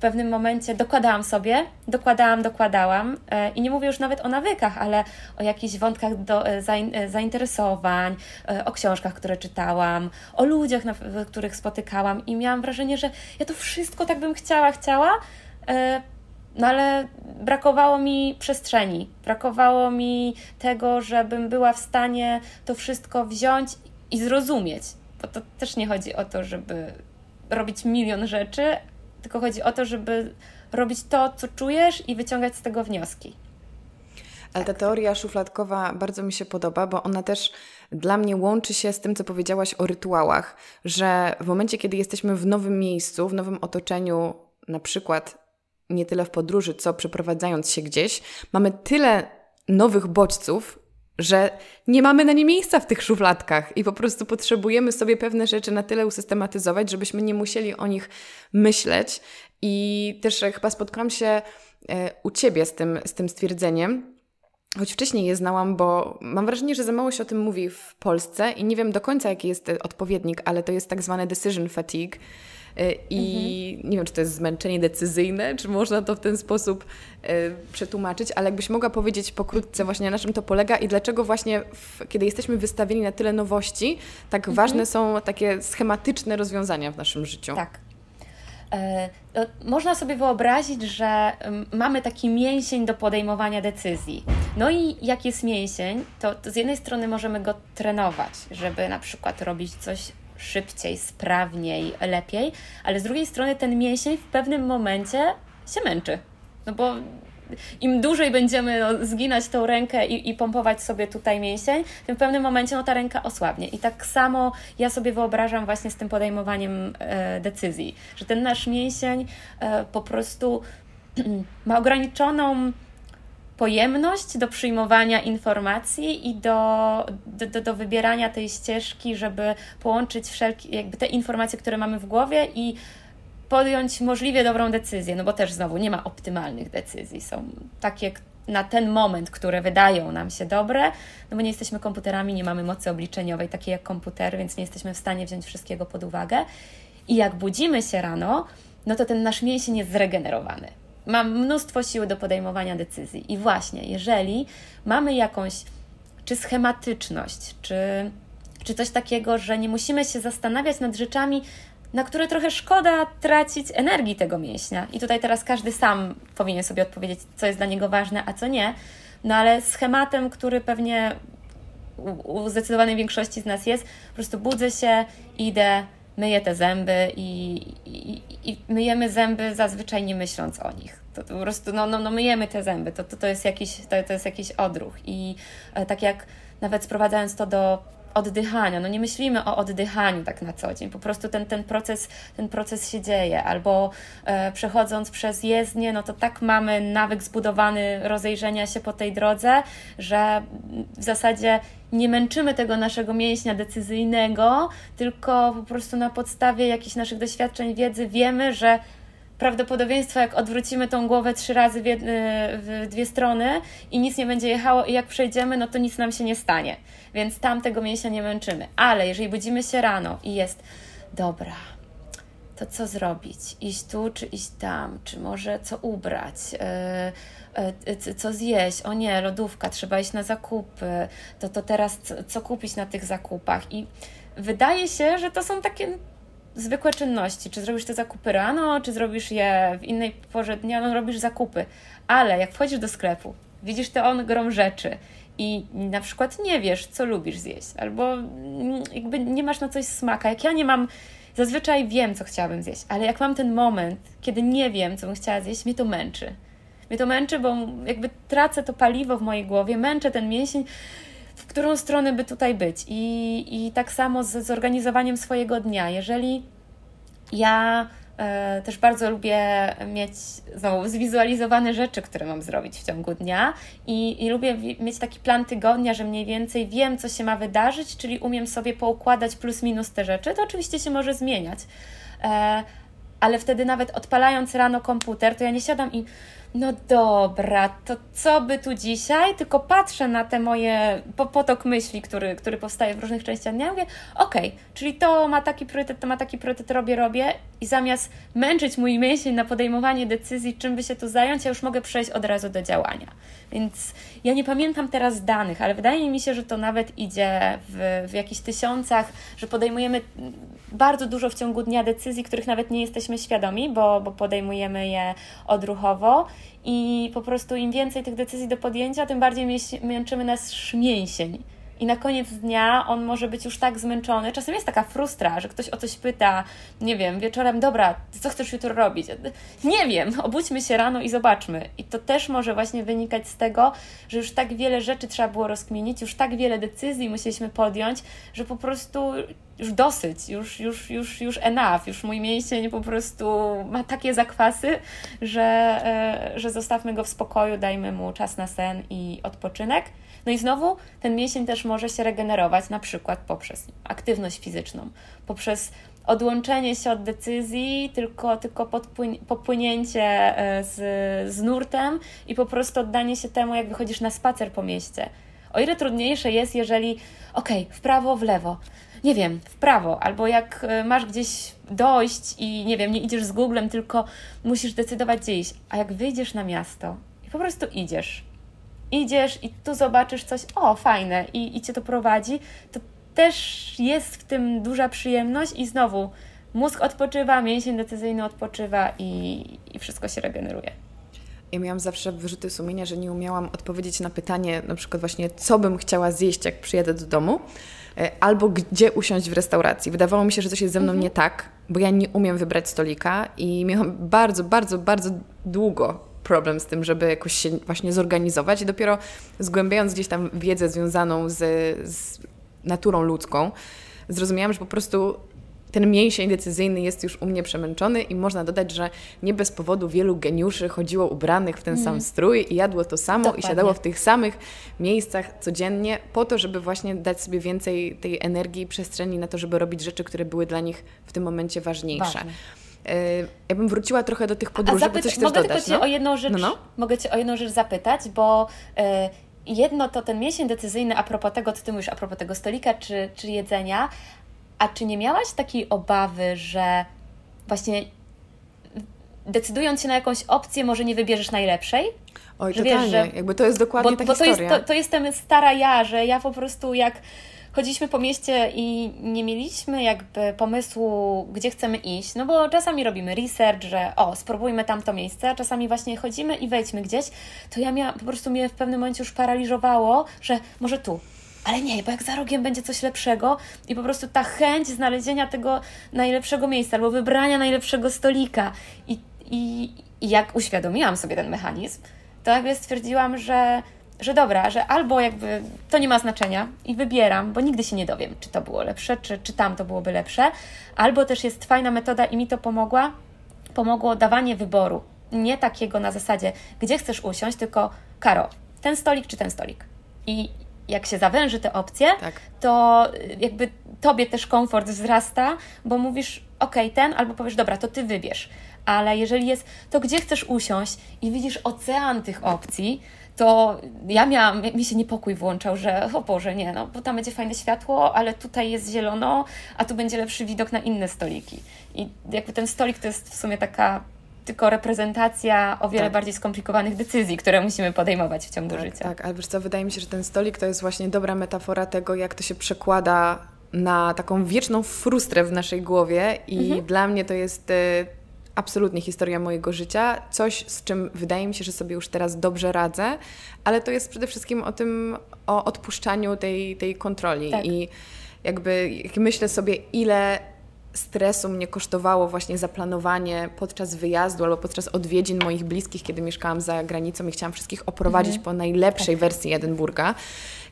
pewnym momencie dokładałam sobie, dokładałam, dokładałam e, i nie mówię już nawet o nawykach, ale o jakichś wątkach do, e, e, zainteresowań, o książkach, które czytałam, o ludziach, których spotykałam i miałam wrażenie, że ja to wszystko tak bym chciała, chciała, no ale brakowało mi przestrzeni, brakowało mi tego, żebym była w stanie to wszystko wziąć i zrozumieć bo to też nie chodzi o to, żeby robić milion rzeczy, tylko chodzi o to, żeby robić to, co czujesz i wyciągać z tego wnioski. Ale ta teoria szufladkowa bardzo mi się podoba, bo ona też dla mnie łączy się z tym, co powiedziałaś o rytuałach, że w momencie, kiedy jesteśmy w nowym miejscu, w nowym otoczeniu, na przykład nie tyle w podróży, co przeprowadzając się gdzieś, mamy tyle nowych bodźców, że nie mamy na nie miejsca w tych szufladkach i po prostu potrzebujemy sobie pewne rzeczy na tyle usystematyzować, żebyśmy nie musieli o nich myśleć. I też chyba spotkałam się e, u Ciebie z tym, z tym stwierdzeniem, choć wcześniej je znałam, bo mam wrażenie, że za mało się o tym mówi w Polsce i nie wiem do końca, jaki jest odpowiednik, ale to jest tak zwany decision fatigue E, I mhm. nie wiem, czy to jest zmęczenie decyzyjne, czy można to w ten sposób y, przetłumaczyć, ale jakbyś mogła powiedzieć pokrótce właśnie na czym to polega i dlaczego właśnie, w, kiedy jesteśmy wystawieni na tyle nowości, tak mhm. ważne są takie schematyczne rozwiązania w naszym życiu. Tak. E, można sobie wyobrazić, że mamy taki mięsień do podejmowania decyzji. No i jak jest mięsień, to, to z jednej strony możemy go trenować, żeby na przykład robić coś szybciej, sprawniej, lepiej, ale z drugiej strony ten mięsień w pewnym momencie się męczy. No bo im dłużej będziemy no, zginać tą rękę i, i, pompować sobie tutaj mięsień, tym w pewnym momencie no, ta ręka osłabnie. I tak samo ja sobie wyobrażam właśnie z tym podejmowaniem e, decyzji, że ten nasz mięsień e, po prostu ma ograniczoną pojemność do przyjmowania informacji i do, do, do, wybierania tej ścieżki, żeby połączyć wszelkie, jakby te informacje, które mamy w głowie i podjąć możliwie dobrą decyzję, no bo też znowu nie ma optymalnych decyzji. Są takie, na ten moment, które wydają nam się dobre, no bo nie jesteśmy komputerami, nie mamy mocy obliczeniowej, takiej jak komputer, więc nie jesteśmy w stanie wziąć wszystkiego pod uwagę. I jak budzimy się rano, no to ten nasz mięsień jest zregenerowany. Mam mnóstwo siły do podejmowania decyzji. I właśnie, jeżeli mamy jakąś czy schematyczność, czy, czy coś takiego, że nie musimy się zastanawiać nad rzeczami, na które trochę szkoda tracić energii tego mięśnia. I tutaj teraz każdy sam powinien sobie odpowiedzieć, co jest dla niego ważne, a co nie. No ale schematem, który pewnie u, zdecydowanej większości z nas jest, po prostu budzę się, idę, myję te zęby i, i, i myjemy zęby zazwyczaj nie myśląc o nich. To, to po prostu no, no, no myjemy te zęby, to, to, to, jest jakiś, to, to jest jakiś odruch. I e, tak jak nawet sprowadzając to do oddychania. No nie myślimy o oddychaniu tak na co dzień, po prostu ten, ten, proces, ten proces się dzieje. Albo e, przechodząc przez jezdnię, no to tak mamy nawyk zbudowany rozejrzenia się po tej drodze, że w zasadzie nie męczymy tego naszego mięśnia decyzyjnego, tylko po prostu na podstawie jakichś naszych doświadczeń, wiedzy wiemy, że prawdopodobieństwo, jak odwrócimy tą głowę trzy razy w, w, dwie strony i nic nie będzie jechało, i jak przejdziemy, no to nic nam się nie stanie. Więc tam tego mięśnia nie męczymy. Ale jeżeli budzimy się rano i jest dobra, to co zrobić? Iść tu, czy iść tam? Czy może co ubrać? Yy, co zjeść? O nie, lodówka, trzeba iść na zakupy. To, to teraz co kupić na tych zakupach? I wydaje się, że to są takie zwykłe czynności. Czy zrobisz te zakupy rano, czy zrobisz je w innej porze dnia, no robisz zakupy. Ale jak wchodzisz do sklepu, widzisz te on grom rzeczy i na przykład nie wiesz, co lubisz zjeść, albo jakby nie masz na coś smaka. Jak ja nie mam, zazwyczaj wiem, co chciałabym zjeść, ale jak mam ten moment, kiedy nie wiem, co bym chciała zjeść, mnie to męczy. Mnie to męczy, bo jakby tracę to paliwo w mojej głowie, męczę ten mięsień, którą stronę by tutaj być. I, i tak samo z zorganizowaniem swojego dnia. Jeżeli ja e, też bardzo lubię mieć znowu zwizualizowane rzeczy, które mam zrobić w ciągu dnia i, i lubię mieć taki plan tygodnia, że mniej więcej wiem, co się ma wydarzyć, czyli umiem sobie poukładać plus minus te rzeczy. To oczywiście się może zmieniać, e, ale wtedy nawet odpalając rano komputer, to ja nie siadam i no dobra, to co by tu dzisiaj? Tylko patrzę na te moje potok myśli, który, który powstaje w różnych częściach dnia. Mówię, okej, okay, czyli to ma taki priorytet, to ma taki priorytet, robię, robię. I zamiast męczyć mój mięsień na podejmowanie decyzji, czym by się tu zająć, ja już mogę przejść od razu do działania. Więc ja nie pamiętam teraz danych, ale wydaje mi się, że to nawet idzie w, w jakichś tysiącach, że podejmujemy bardzo dużo w ciągu dnia decyzji, których nawet nie jesteśmy świadomi, bo, bo podejmujemy je odruchowo i po prostu im więcej tych decyzji do podjęcia, tym bardziej męczymy nas mięsień. I na koniec dnia on może być już tak zmęczony. Czasem jest taka frustra, że ktoś o coś pyta, nie wiem, wieczorem, dobra, co chcesz jutro robić? Nie wiem, obudźmy się rano i zobaczmy. I to też może właśnie wynikać z tego, że już tak wiele rzeczy trzeba było rozkminić, już tak wiele decyzji musieliśmy podjąć, że po prostu już dosyć, już, już, już, już enough, już mój mięsień po prostu ma takie zakwasy, że, e, że zostawmy go w spokoju, dajmy mu czas na sen i odpoczynek. No i znowu ten mięsień też może się regenerować na przykład poprzez aktywność fizyczną, poprzez odłączenie się od decyzji, tylko, tylko popłynięcie e, z, z nurtem i po prostu oddanie się temu, jak wychodzisz na spacer po mieście. O ile trudniejsze jest, jeżeli okej, okay, w prawo, w lewo, nie wiem, w prawo, albo jak e, masz gdzieś dojść i nie wiem, nie idziesz z Googlem, tylko musisz decydować gdzie iść. A jak wyjdziesz na miasto i po prostu idziesz, idziesz i tu zobaczysz coś, o fajne, i, i cię to prowadzi, to też jest w tym duża przyjemność i znowu mózg odpoczywa, mięsień decyzyjny odpoczywa i, i wszystko się regeneruje. Ja miałam zawsze wyrzuty sumienia, że nie umiałam odpowiedzieć na pytanie, na przykład właśnie, co bym chciała zjeść, jak przyjadę do domu, e, albo gdzie usiąść w restauracji. Wydawało mi się, że coś jest ze mną mhm. nie tak, bo ja nie umiem wybrać stolika i miałam bardzo, bardzo, bardzo długo problem z tym, żeby jakoś się właśnie zorganizować i dopiero zgłębiając gdzieś tam wiedzę związaną z, z naturą ludzką, zrozumiałam, że po prostu ten mięsień decyzyjny jest już u mnie przemęczony i można dodać, że nie bez powodu wielu geniuszy chodziło ubranych w ten mm. sam strój i jadło to samo Dokładnie. i siadało w tych samych miejscach codziennie po to, żeby właśnie dać sobie więcej tej energii i przestrzeni na to, żeby robić rzeczy, które były dla nich w tym momencie ważniejsze. Ważne. Ja bym wróciła trochę do tych podróży, zapyta- bo coś mogę dodać, tylko Cię no? o jedną rzecz, no, no. mogę Cię o jedną rzecz zapytać, bo y, jedno to ten miesiąc decyzyjny a propos tego, co Ty mówisz, a propos tego stolika czy, czy jedzenia, a czy nie miałaś takiej obawy, że właśnie decydując się na jakąś opcję, może nie wybierzesz najlepszej? Oj, Że totalnie. wiesz, że- Jakby to jest dokładnie Bo, ta bo to, jest, historia. to, to jestem stara ja, że ja po prostu jak chodziliśmy po mieście i nie mieliśmy jakby pomysłu, gdzie chcemy iść, no bo czasami robimy research, że o, spróbujmy tamto miejsce, a czasami właśnie chodzimy i wejdźmy gdzieś, to ja miałam, po prostu mnie w pewnym momencie już paraliżowało, że może tu, ale nie, bo jak za rogiem będzie coś lepszego i po prostu ta chęć znalezienia tego najlepszego miejsca albo wybrania najlepszego stolika i, i, i jak uświadomiłam sobie ten mechanizm, to nagle stwierdziłam, że, że dobra, że albo jakby to nie ma znaczenia i wybieram, bo nigdy się nie dowiem, czy to było lepsze, czy, czy tam to byłoby lepsze, albo też jest fajna metoda i mi to pomogła, pomogło dawanie wyboru. Nie takiego na zasadzie, gdzie chcesz usiąść, tylko Karo, ten stolik czy ten stolik. I jak się zawęży te opcje, Tak. to y, jakby tobie też komfort wzrasta, bo mówisz, ok, ten, albo powiesz, dobra, to ty wybierz. Ale jeżeli jest, to gdzie chcesz usiąść i widzisz ocean tych opcji, to ja miałam, mi się niepokój włączał, że o Boże, nie, no, bo tam będzie fajne światło, ale tutaj jest zielono, a tu będzie lepszy widok na inne stoliki. I jakby ten stolik to jest w sumie taka tylko reprezentacja o wiele Tak. bardziej skomplikowanych decyzji, które musimy podejmować w ciągu Tak, życia. tak, ale wiesz co, wydaje mi się, że ten stolik to jest właśnie dobra metafora tego, jak to się przekłada na taką wieczną frustrę w naszej głowie i Mhm. dla mnie to jest e, absolutnie historia mojego życia, coś z czym wydaje mi się, że sobie już teraz dobrze radzę, ale to jest przede wszystkim o tym, o odpuszczaniu tej, tej kontroli Tak. i jakby jak myślę sobie, ile stresu mnie kosztowało właśnie zaplanowanie podczas wyjazdu albo podczas odwiedzin moich bliskich, kiedy mieszkałam za granicą i chciałam wszystkich oprowadzić po najlepszej wersji Edynburga.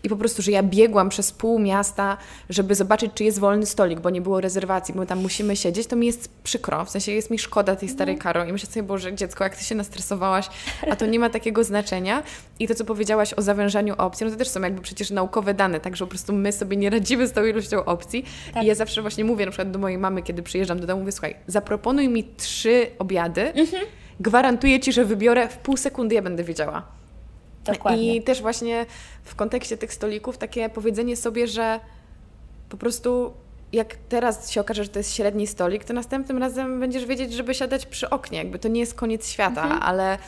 I po prostu, że ja biegłam przez pół miasta, żeby zobaczyć, czy jest wolny stolik, bo nie było rezerwacji, bo my tam musimy siedzieć, to mi jest przykro. W sensie jest mi szkoda tej starej Karo i myślę sobie, Boże, dziecko, jak Ty się nastresowałaś, a to nie ma takiego znaczenia. I to, co powiedziałaś o zawężaniu opcji, no to też są jakby przecież naukowe dane, także po prostu my sobie nie radzimy z tą ilością opcji. Tak. I ja zawsze właśnie mówię na przykład do mojej mamy, kiedy przyjeżdżam do domu, mówię, słuchaj, zaproponuj mi trzy obiady, gwarantuję Ci, że wybiorę w pół sekundy, ja będę wiedziała. Dokładnie. I też właśnie w kontekście tych stolików takie powiedzenie sobie, że po prostu jak teraz się okaże, że to jest średni stolik, to następnym razem będziesz wiedzieć, żeby siadać przy oknie. Jakby to nie jest koniec świata, ale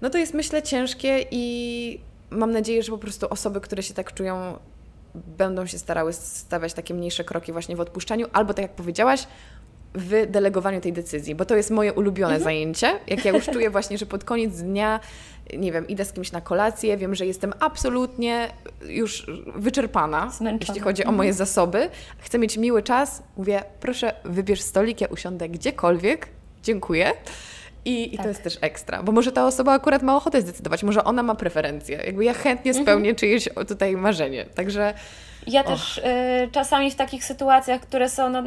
no to jest myślę ciężkie i mam nadzieję, że po prostu osoby, które się tak czują, będą się starały stawiać takie mniejsze kroki właśnie w odpuszczaniu, albo tak jak powiedziałaś, w delegowaniu tej decyzji, bo to jest moje ulubione zajęcie. Jak ja już czuję właśnie, że pod koniec dnia, nie wiem, idę z kimś na kolację, wiem, że jestem absolutnie już wyczerpana, Zmęczona. jeśli chodzi o moje zasoby. Chcę mieć miły czas, mówię, proszę wybierz stolik, ja usiądę gdziekolwiek, dziękuję. I, I to Tak. jest też ekstra, bo może ta osoba akurat ma ochotę zdecydować, może ona ma preferencje. Jakby ja chętnie Mhm. spełnię czyjeś o, tutaj marzenie. Także Ja też y, czasami w takich sytuacjach, które są no,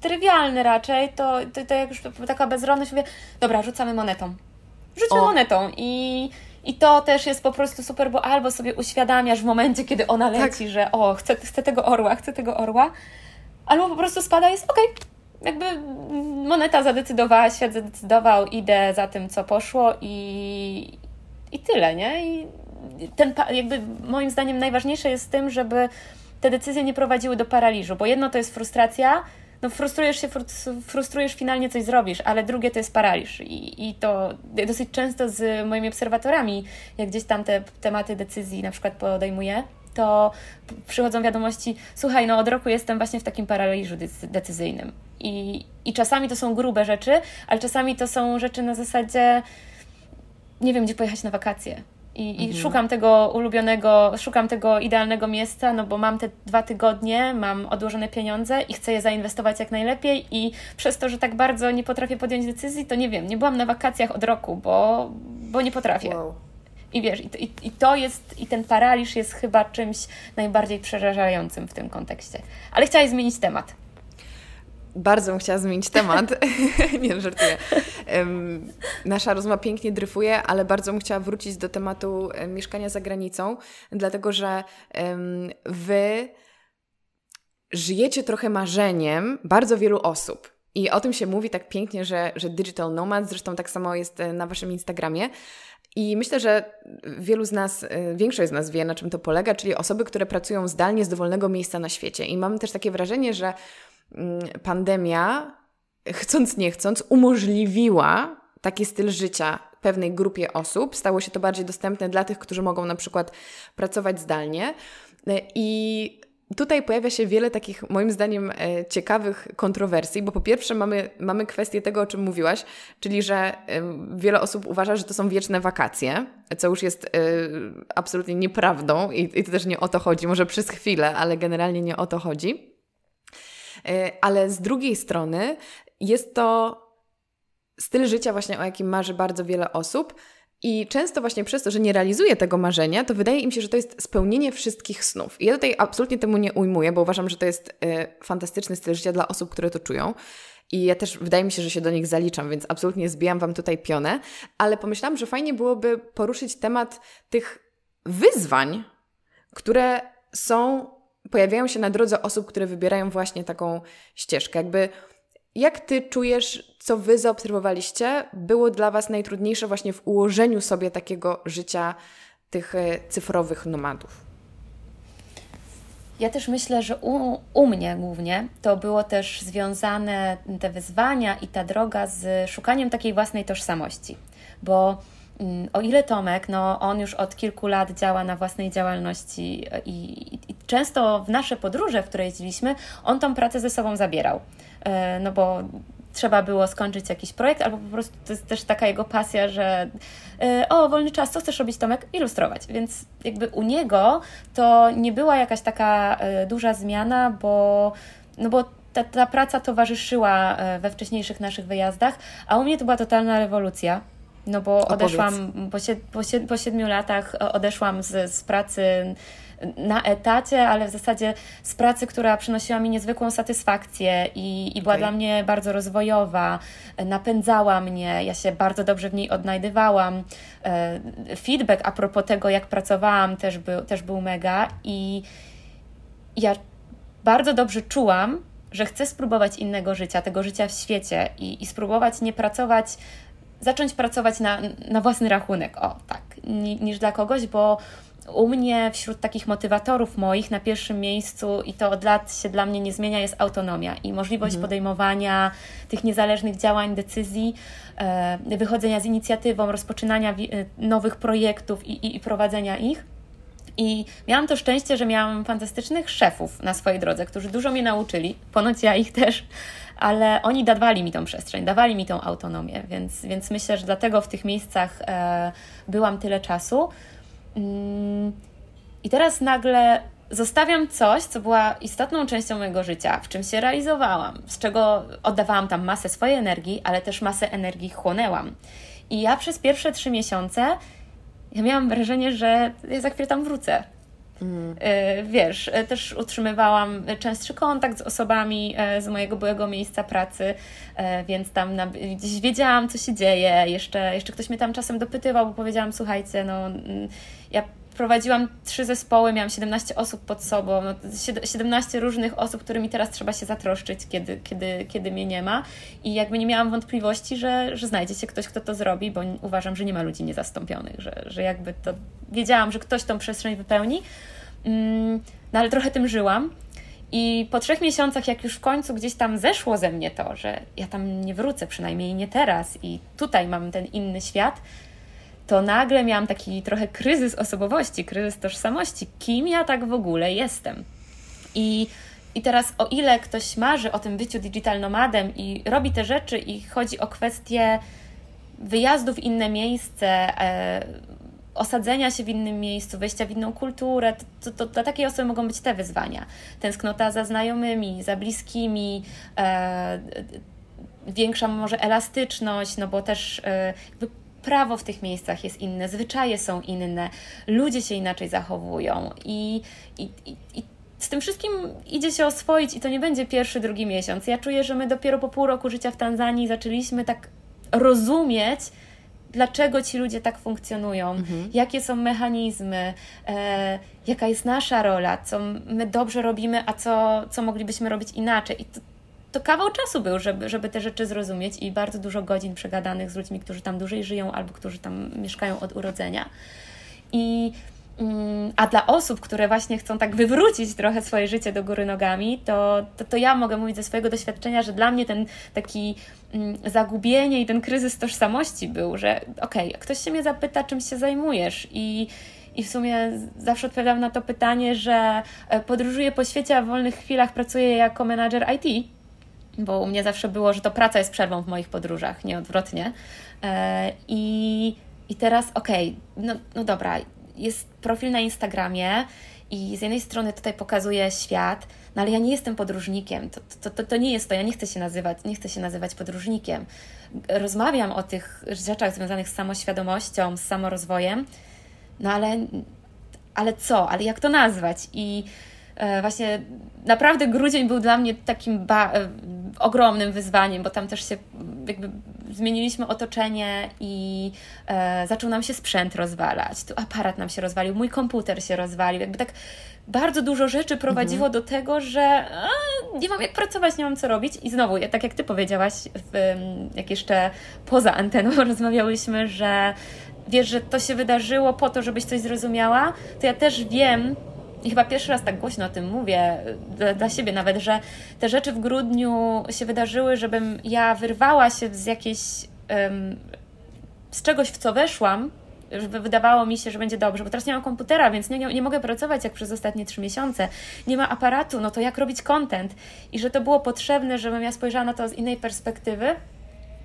trywialne raczej, to, to, to jak już taka bezronność, mówię, dobra, rzucamy monetą. Rzućmy O. monetą i, i to też jest po prostu super, bo albo sobie uświadamiasz w momencie, kiedy ona Tak. leci, że o, chcę, chcę tego orła, chcę tego orła, albo po prostu spada i jest okej. Jakby moneta zadecydowała, świat zadecydował, idę za tym, co poszło i, i tyle, nie? I ten, jakby moim zdaniem najważniejsze jest w tym, żeby te decyzje nie prowadziły do paraliżu, bo jedno to jest frustracja, no frustrujesz się, frus- frustrujesz, finalnie coś zrobisz, ale drugie to jest paraliż i, i to dosyć często z moimi obserwatorami, jak gdzieś tam te tematy decyzji na przykład podejmuję, to przychodzą wiadomości, słuchaj, no od roku jestem właśnie w takim paraliżu decy- decyzyjnym. I, I czasami to są grube rzeczy, ale czasami to są rzeczy na zasadzie, nie wiem, gdzie pojechać na wakacje. I, I szukam tego ulubionego, szukam tego idealnego miejsca, no bo mam te dwa tygodnie, mam odłożone pieniądze i chcę je zainwestować jak najlepiej. I przez to, że tak bardzo nie potrafię podjąć decyzji, to nie wiem, nie byłam na wakacjach od roku, bo, bo nie potrafię. wow. I wiesz, i, to- i, i to jest, i ten paraliż jest chyba czymś najbardziej przerażającym w tym kontekście. Ale chciałaś zmienić temat. Bardzo bym chciała zmienić temat. nie, żartuję. Nasza rozmowa pięknie dryfuje, ale bardzo bym chciała wrócić do tematu em, mieszkania za granicą, dlatego że wy żyjecie trochę marzeniem bardzo wielu osób. I o tym się mówi tak pięknie, że, że digital nomad, zresztą tak samo jest e, na Waszym Instagramie. I myślę, że wielu z nas, e, większość z nas wie, na czym to polega, czyli osoby, które pracują zdalnie z dowolnego miejsca na świecie. I mam też takie wrażenie, że pandemia, chcąc nie chcąc, umożliwiła taki styl życia pewnej grupie osób. Stało się to bardziej dostępne dla tych, którzy mogą na przykład pracować zdalnie. E, I Tutaj pojawia się wiele takich, moim zdaniem, e, ciekawych kontrowersji, bo po pierwsze mamy, mamy kwestię tego, o czym mówiłaś, czyli że wiele osób uważa, że to są wieczne wakacje, co już jest e, absolutnie nieprawdą i, i to też nie o to chodzi, może przez chwilę, ale generalnie nie o to chodzi. E, ale z drugiej strony jest to styl życia właśnie, o jakim marzy bardzo wiele osób, i często właśnie przez to, że nie realizuje tego marzenia, to wydaje im się, że to jest spełnienie wszystkich snów. I ja tutaj absolutnie temu nie ujmuję, bo uważam, że to jest y, fantastyczny styl życia dla osób, które to czują. I ja też wydaje mi się, że się do nich zaliczam, więc absolutnie zbijam Wam tutaj pionę, ale pomyślałam, że fajnie byłoby poruszyć temat tych wyzwań, które są, pojawiają się na drodze osób, które wybierają właśnie taką ścieżkę. Jakby jak ty czujesz, co wy zaobserwowaliście, było dla was najtrudniejsze właśnie w ułożeniu sobie takiego życia tych e, cyfrowych nomadów? Ja też myślę, że u, u mnie głównie to było też związane te wyzwania i ta droga z szukaniem takiej własnej tożsamości, bo o ile Tomek, no on już od kilku lat działa na własnej działalności i, i, i, często w nasze podróże, w które jeździliśmy, on tą pracę ze sobą zabierał. E, no bo trzeba było skończyć jakiś projekt, albo po prostu to jest też taka jego pasja, że e, o, wolny czas, co chcesz robić, Tomek? Ilustrować. Więc jakby u niego to nie była jakaś taka e, duża zmiana, bo, no bo ta, ta praca towarzyszyła we wcześniejszych naszych wyjazdach, a u mnie to była totalna rewolucja. No bo odeszłam po, po, po siedmiu latach odeszłam z, z pracy na etacie, ale w zasadzie z pracy, która przynosiła mi niezwykłą satysfakcję i, i była okay. dla mnie bardzo rozwojowa, napędzała mnie, ja się bardzo dobrze w niej odnajdywałam. E, feedback a propos tego, jak pracowałam, też był, też był mega i ja bardzo dobrze czułam, że chcę spróbować innego życia, tego życia w świecie i, i spróbować nie pracować, zacząć pracować na, na własny rachunek, o tak, niż dla kogoś, bo u mnie wśród takich motywatorów moich na pierwszym miejscu i to od lat się dla mnie nie zmienia jest autonomia i możliwość mhm. podejmowania tych niezależnych działań, decyzji, e, wychodzenia z inicjatywą, rozpoczynania e, nowych projektów i, i, i prowadzenia ich. I miałam to szczęście, że miałam fantastycznych szefów na swojej drodze, którzy dużo mnie nauczyli, ponoć ja ich też, ale oni dawali mi tą przestrzeń, dawali mi tą autonomię, więc, więc myślę, że dlatego w tych miejscach e, byłam tyle czasu. Mm, I teraz nagle zostawiam coś, co była istotną częścią mojego życia, w czym się realizowałam, z czego oddawałam tam masę swojej energii, ale też masę energii chłonęłam. I ja przez pierwsze trzy miesiące ja miałam wrażenie, że ja za chwilę tam wrócę. Mm. Wiesz, e, też utrzymywałam częstszy kontakt z osobami e, z mojego byłego miejsca pracy, więc tam na, gdzieś wiedziałam, co się dzieje. Jeszcze, jeszcze ktoś mnie tam czasem dopytywał, bo powiedziałam: Słuchajcie, no, mm, ja prowadziłam trzy zespoły, miałam 17 osób pod sobą, no, 17 różnych osób, którymi teraz trzeba się zatroszczyć, kiedy, kiedy, kiedy mnie nie ma. I jakby nie miałam wątpliwości, że, że znajdzie się ktoś, kto to zrobi, bo uważam, że nie ma ludzi niezastąpionych, że, że jakby to wiedziałam, że ktoś tą przestrzeń wypełni. Mm, no ale trochę tym żyłam. I po trzech miesiącach, jak już w końcu gdzieś tam zeszło ze mnie to, że ja tam nie wrócę, przynajmniej nie teraz, i tutaj mam ten inny świat, to nagle miałam taki trochę kryzys osobowości, kryzys tożsamości. Kim ja tak w ogóle jestem? I, i teraz, o ile ktoś marzy o tym byciu digital nomadem i robi te rzeczy, i chodzi o kwestię wyjazdu w inne miejsce, e, osadzenia się w innym miejscu, wejścia w inną kulturę, to, to, to, dla takiej osoby mogą być te wyzwania. Tęsknota za znajomymi, za bliskimi, e, większa może elastyczność, no bo też e, prawo w tych miejscach jest inne, zwyczaje są inne, ludzie się inaczej zachowują i, i, i, i z tym wszystkim idzie się oswoić i to nie będzie pierwszy, drugi miesiąc. Ja czuję, że my dopiero po pół roku życia w Tanzanii zaczęliśmy tak rozumieć, dlaczego ci ludzie tak funkcjonują, mhm. jakie są mechanizmy, e, jaka jest nasza rola, co my dobrze robimy, a co, co moglibyśmy robić inaczej. I to, to kawał czasu był, żeby, żeby te rzeczy zrozumieć i bardzo dużo godzin przegadanych z ludźmi, którzy tam dłużej żyją albo którzy tam mieszkają od urodzenia. I mm, a dla osób, które właśnie chcą tak wywrócić trochę swoje życie do góry nogami, to, to, to ja mogę mówić ze swojego doświadczenia, że dla mnie ten taki mm, zagubienie i ten kryzys tożsamości był, że okej, okay, ktoś się mnie zapyta, czym się zajmujesz i i w sumie zawsze odpowiadam na to pytanie, że e, podróżuję po świecie, a w wolnych chwilach pracuję jako menadżer IT, bo u mnie zawsze było, że to praca jest przerwą w moich podróżach, nie odwrotnie. E, I, i teraz, okej, okay, no, no dobra, jest profil na Instagramie i z jednej strony tutaj pokazuje świat, no ale ja nie jestem podróżnikiem, to, to, to, to nie jest to, ja nie chcę się nazywać, nie chcę się nazywać podróżnikiem. Rozmawiam o tych rzeczach związanych z samoświadomością, z samorozwojem, no ale, ale co? Ale jak to nazwać? I właśnie naprawdę grudzień był dla mnie takim e, ogromnym wyzwaniem, bo tam też się jakby zmieniliśmy otoczenie i e, zaczął nam się sprzęt rozwalać. Tu aparat nam się rozwalił, mój komputer się rozwalił. Jakby tak bardzo dużo rzeczy prowadziło mhm. do tego, że a, nie mam jak pracować, nie mam co robić. I znowu, tak jak Ty powiedziałaś, w, jak jeszcze poza anteną rozmawiałyśmy, że wiesz, że to się wydarzyło po to, żebyś coś zrozumiała, to ja też wiem, i chyba pierwszy raz tak głośno o tym mówię, dla, dla, siebie nawet, że te rzeczy w grudniu się wydarzyły, żebym ja wyrwała się z jakiejś, um, z czegoś, w co weszłam, żeby wydawało mi się, że będzie dobrze, bo teraz nie mam komputera, więc nie, nie, nie mogę pracować jak przez ostatnie trzy miesiące. Nie ma aparatu, no to jak robić content? I że to było potrzebne, żebym ja spojrzała na to z innej perspektywy.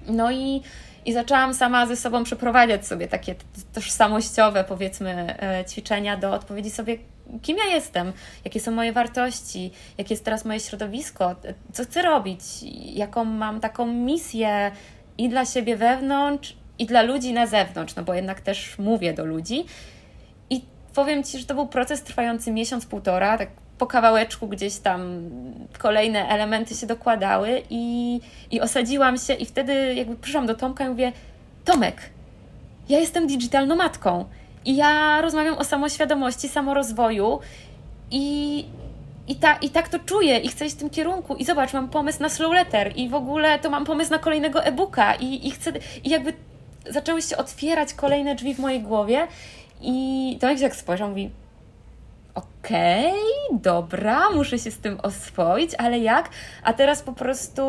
No i i zaczęłam sama ze sobą przeprowadzać sobie takie tożsamościowe, powiedzmy, e, ćwiczenia do odpowiedzi sobie, kim ja jestem, jakie są moje wartości, jakie jest teraz moje środowisko, co chcę robić, jaką mam taką misję i dla siebie wewnątrz, i dla ludzi na zewnątrz, no bo jednak też mówię do ludzi. I powiem Ci, że to był proces trwający miesiąc, półtora, tak po kawałeczku gdzieś tam kolejne elementy się dokładały i, i osadziłam się i wtedy jakby przyszłam do Tomka i mówię Tomek, ja jestem digital nomadką i ja rozmawiam o samoświadomości, samorozwoju i, i, ta, I tak to czuję i chcę iść w tym kierunku. I zobacz, mam pomysł na slow letter i w ogóle to mam pomysł na kolejnego e-booka i, i chcę, i jakby zaczęły się otwierać kolejne drzwi w mojej głowie i Tomek jak spojrzał, mówi okej, okay, dobra, muszę się z tym oswoić, ale jak? A teraz po prostu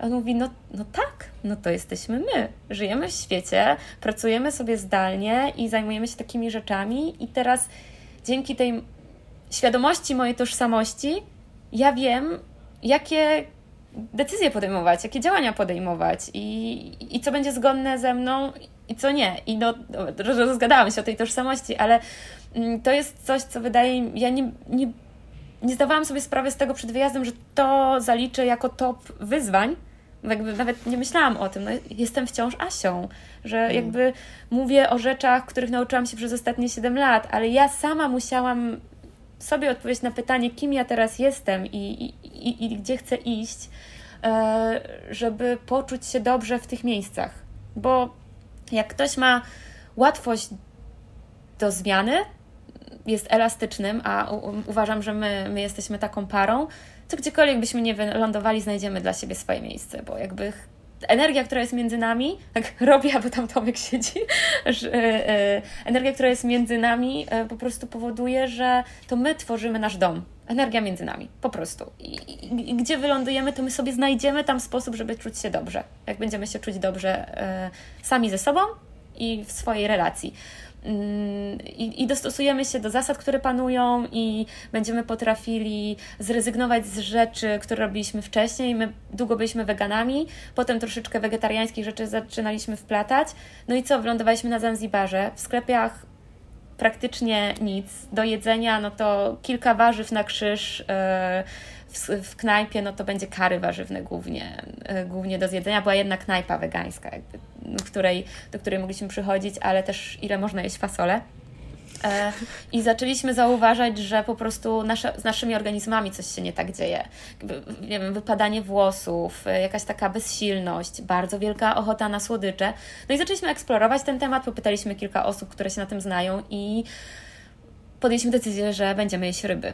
on mówi, no, no tak, no to jesteśmy my. Żyjemy w świecie, pracujemy sobie zdalnie i zajmujemy się takimi rzeczami i teraz dzięki tej świadomości mojej tożsamości ja wiem, jakie decyzje podejmować, jakie działania podejmować i, i co będzie zgodne ze mną i co nie. I no, rozgadałam się o tej tożsamości, ale Mm, to jest coś, co wydaje mi, ja nie, nie, nie zdawałam sobie sprawy z tego przed wyjazdem, że to zaliczę jako top wyzwań, jakby nawet nie myślałam o tym. No, jestem wciąż Asią, że mm. jakby mówię o rzeczach, których nauczyłam się przez ostatnie 7 lat, ale ja sama musiałam sobie odpowiedzieć na pytanie, kim ja teraz jestem i, i, i, i gdzie chcę iść, e, żeby poczuć się dobrze w tych miejscach. Bo jak ktoś ma łatwość do zmiany, jest elastycznym, a u, uważam, że my, my jesteśmy taką parą, to gdziekolwiek byśmy nie wylądowali, znajdziemy dla siebie swoje miejsce, bo jakby energia, która jest między nami, tak robię, bo tam Tomek siedzi, że, e, energia, która jest między nami e, po prostu powoduje, że to my tworzymy nasz dom. Energia między nami, po prostu. I, i, i gdzie wylądujemy, to my sobie znajdziemy tam sposób, żeby czuć się dobrze. Jak będziemy się czuć dobrze e, sami ze sobą i w swojej relacji. I, I, dostosujemy się do zasad, które panują, i będziemy potrafili zrezygnować z rzeczy, które robiliśmy wcześniej. My długo byliśmy weganami, potem troszeczkę wegetariańskich rzeczy zaczynaliśmy wplatać. No i co? Wylądowaliśmy na Zanzibarze. W sklepach praktycznie nic. Do jedzenia, no to kilka warzyw na krzyż. Yy, w, w knajpie, no to będzie kary warzywne głównie, e, głównie do zjedzenia. Była jedna knajpa wegańska, jakby, której, do której mogliśmy przychodzić, ale też ile można jeść fasole. E, I zaczęliśmy zauważać, że po prostu nasze, z naszymi organizmami coś się nie tak dzieje. Nie wiem, wypadanie włosów, e, jakaś taka bezsilność, bardzo wielka ochota na słodycze. No i zaczęliśmy eksplorować ten temat, popytaliśmy kilka osób, które się na tym znają i podjęliśmy decyzję, że będziemy jeść ryby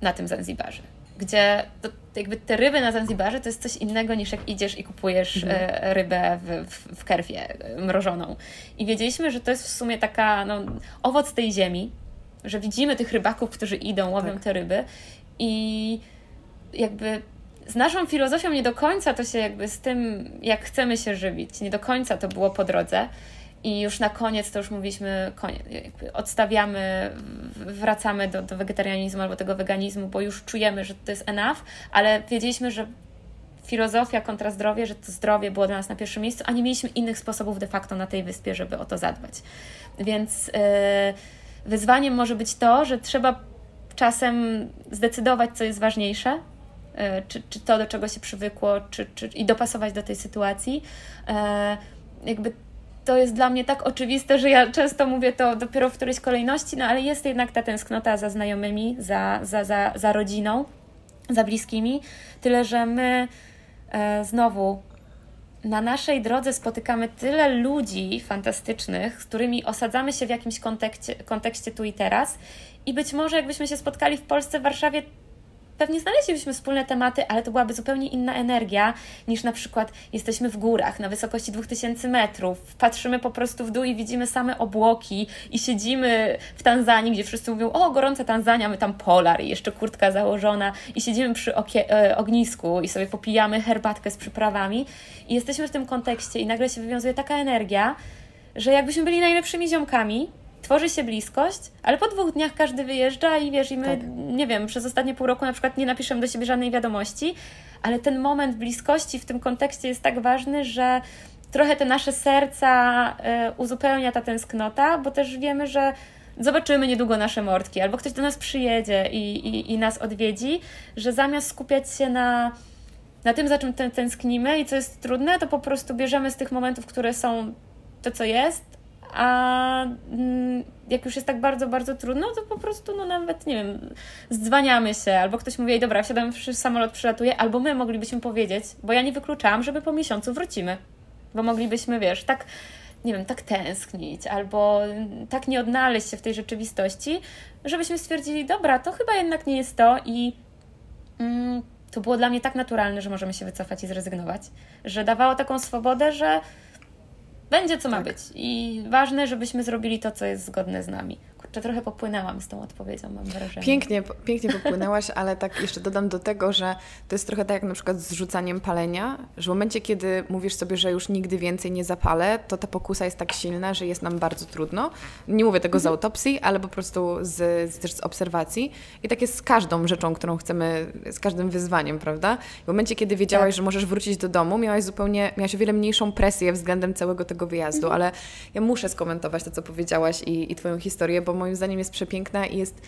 na tym Zanzibarze. Gdzie to, jakby te ryby na Zanzibarze to jest coś innego niż jak idziesz i kupujesz mhm. E, rybę w, w, w kerwie e, mrożoną. I wiedzieliśmy, że to jest w sumie taka no, owoc tej ziemi, że widzimy tych rybaków, którzy idą, łowią tak. te ryby i jakby z naszą filozofią nie do końca to się jakby z tym, jak chcemy się żywić, nie do końca to było po drodze. I już na koniec to już mówiliśmy, odstawiamy, wracamy do, do wegetarianizmu albo tego weganizmu, bo już czujemy, że to jest enough, ale wiedzieliśmy, że filozofia kontra zdrowie, że to zdrowie było dla nas na pierwszym miejscu, a nie mieliśmy innych sposobów de facto na tej wyspie, żeby o to zadbać. Więc yy, wyzwaniem może być to, że trzeba czasem zdecydować, co jest ważniejsze, yy, czy, czy to, do czego się przywykło, czy, czy, i dopasować do tej sytuacji. Yy, jakby to jest dla mnie tak oczywiste, że ja często mówię to dopiero w którejś kolejności, no ale jest jednak ta tęsknota za znajomymi, za, za, za, za rodziną, za bliskimi. Tyle, że my e, znowu na naszej drodze spotykamy tyle ludzi fantastycznych, z którymi osadzamy się w jakimś kontekście, kontekście tu i teraz. I być może jakbyśmy się spotkali w Polsce, w Warszawie, pewnie znaleźlibyśmy wspólne tematy, ale to byłaby zupełnie inna energia niż na przykład jesteśmy w górach na wysokości 2000 metrów, patrzymy po prostu w dół i widzimy same obłoki i siedzimy w Tanzanii, gdzie wszyscy mówią, o gorąca Tanzania, my tam polar i jeszcze kurtka założona. I siedzimy przy e, ognisku i sobie popijamy herbatkę z przyprawami. I jesteśmy w tym kontekście i nagle się wywiązuje taka energia, że jakbyśmy byli najlepszymi ziomkami, tworzy się bliskość, ale po dwóch dniach każdy wyjeżdża i wiesz, i my, tak. nie wiem, przez ostatnie pół roku na przykład nie napiszemy do siebie żadnej wiadomości, ale ten moment bliskości w tym kontekście jest tak ważny, że trochę te nasze serca y, uzupełnia ta tęsknota, bo też wiemy, że zobaczymy niedługo nasze mordki, albo ktoś do nas przyjedzie i, i, i nas odwiedzi, że zamiast skupiać się na, na tym, za czym tęsknimy i co jest trudne, to po prostu bierzemy z tych momentów, które są to, co jest, a mm, jak już jest tak bardzo, bardzo trudno, to po prostu no nawet, nie wiem, zdzwaniamy się, albo ktoś mówi, dobra, wsiadam, samolot przylatuje, albo my moglibyśmy powiedzieć, bo ja nie wykluczałam, żeby po miesiącu wrócimy, bo moglibyśmy, wiesz, tak, nie wiem, tak tęsknić, albo tak nie odnaleźć się w tej rzeczywistości, żebyśmy stwierdzili, dobra, to chyba jednak nie jest to i mm, to było dla mnie tak naturalne, że możemy się wycofać i zrezygnować, że dawało taką swobodę, że będzie co ma tak. być. I ważne, żebyśmy zrobili to, co jest zgodne z nami. Kurczę, trochę popłynęłam z tą odpowiedzią, mam wrażenie. Pięknie, pięknie popłynęłaś, ale tak jeszcze dodam do tego, że to jest trochę tak jak na przykład z rzucaniem palenia, że w momencie, kiedy mówisz sobie, że już nigdy więcej nie zapalę, to ta pokusa jest tak silna, że jest nam bardzo trudno. Nie mówię tego z mhm. autopsji, ale po prostu z, z, też z obserwacji. I tak jest z każdą rzeczą, którą chcemy, z każdym wyzwaniem, prawda? W momencie, kiedy wiedziałaś, tak. że możesz wrócić do domu, miałaś zupełnie, miałaś o wiele mniejszą presję względem całego tego wyjazdu, mhm. ale ja muszę skomentować to, co powiedziałaś i, i Twoją historię, bo moim zdaniem jest przepiękna i jest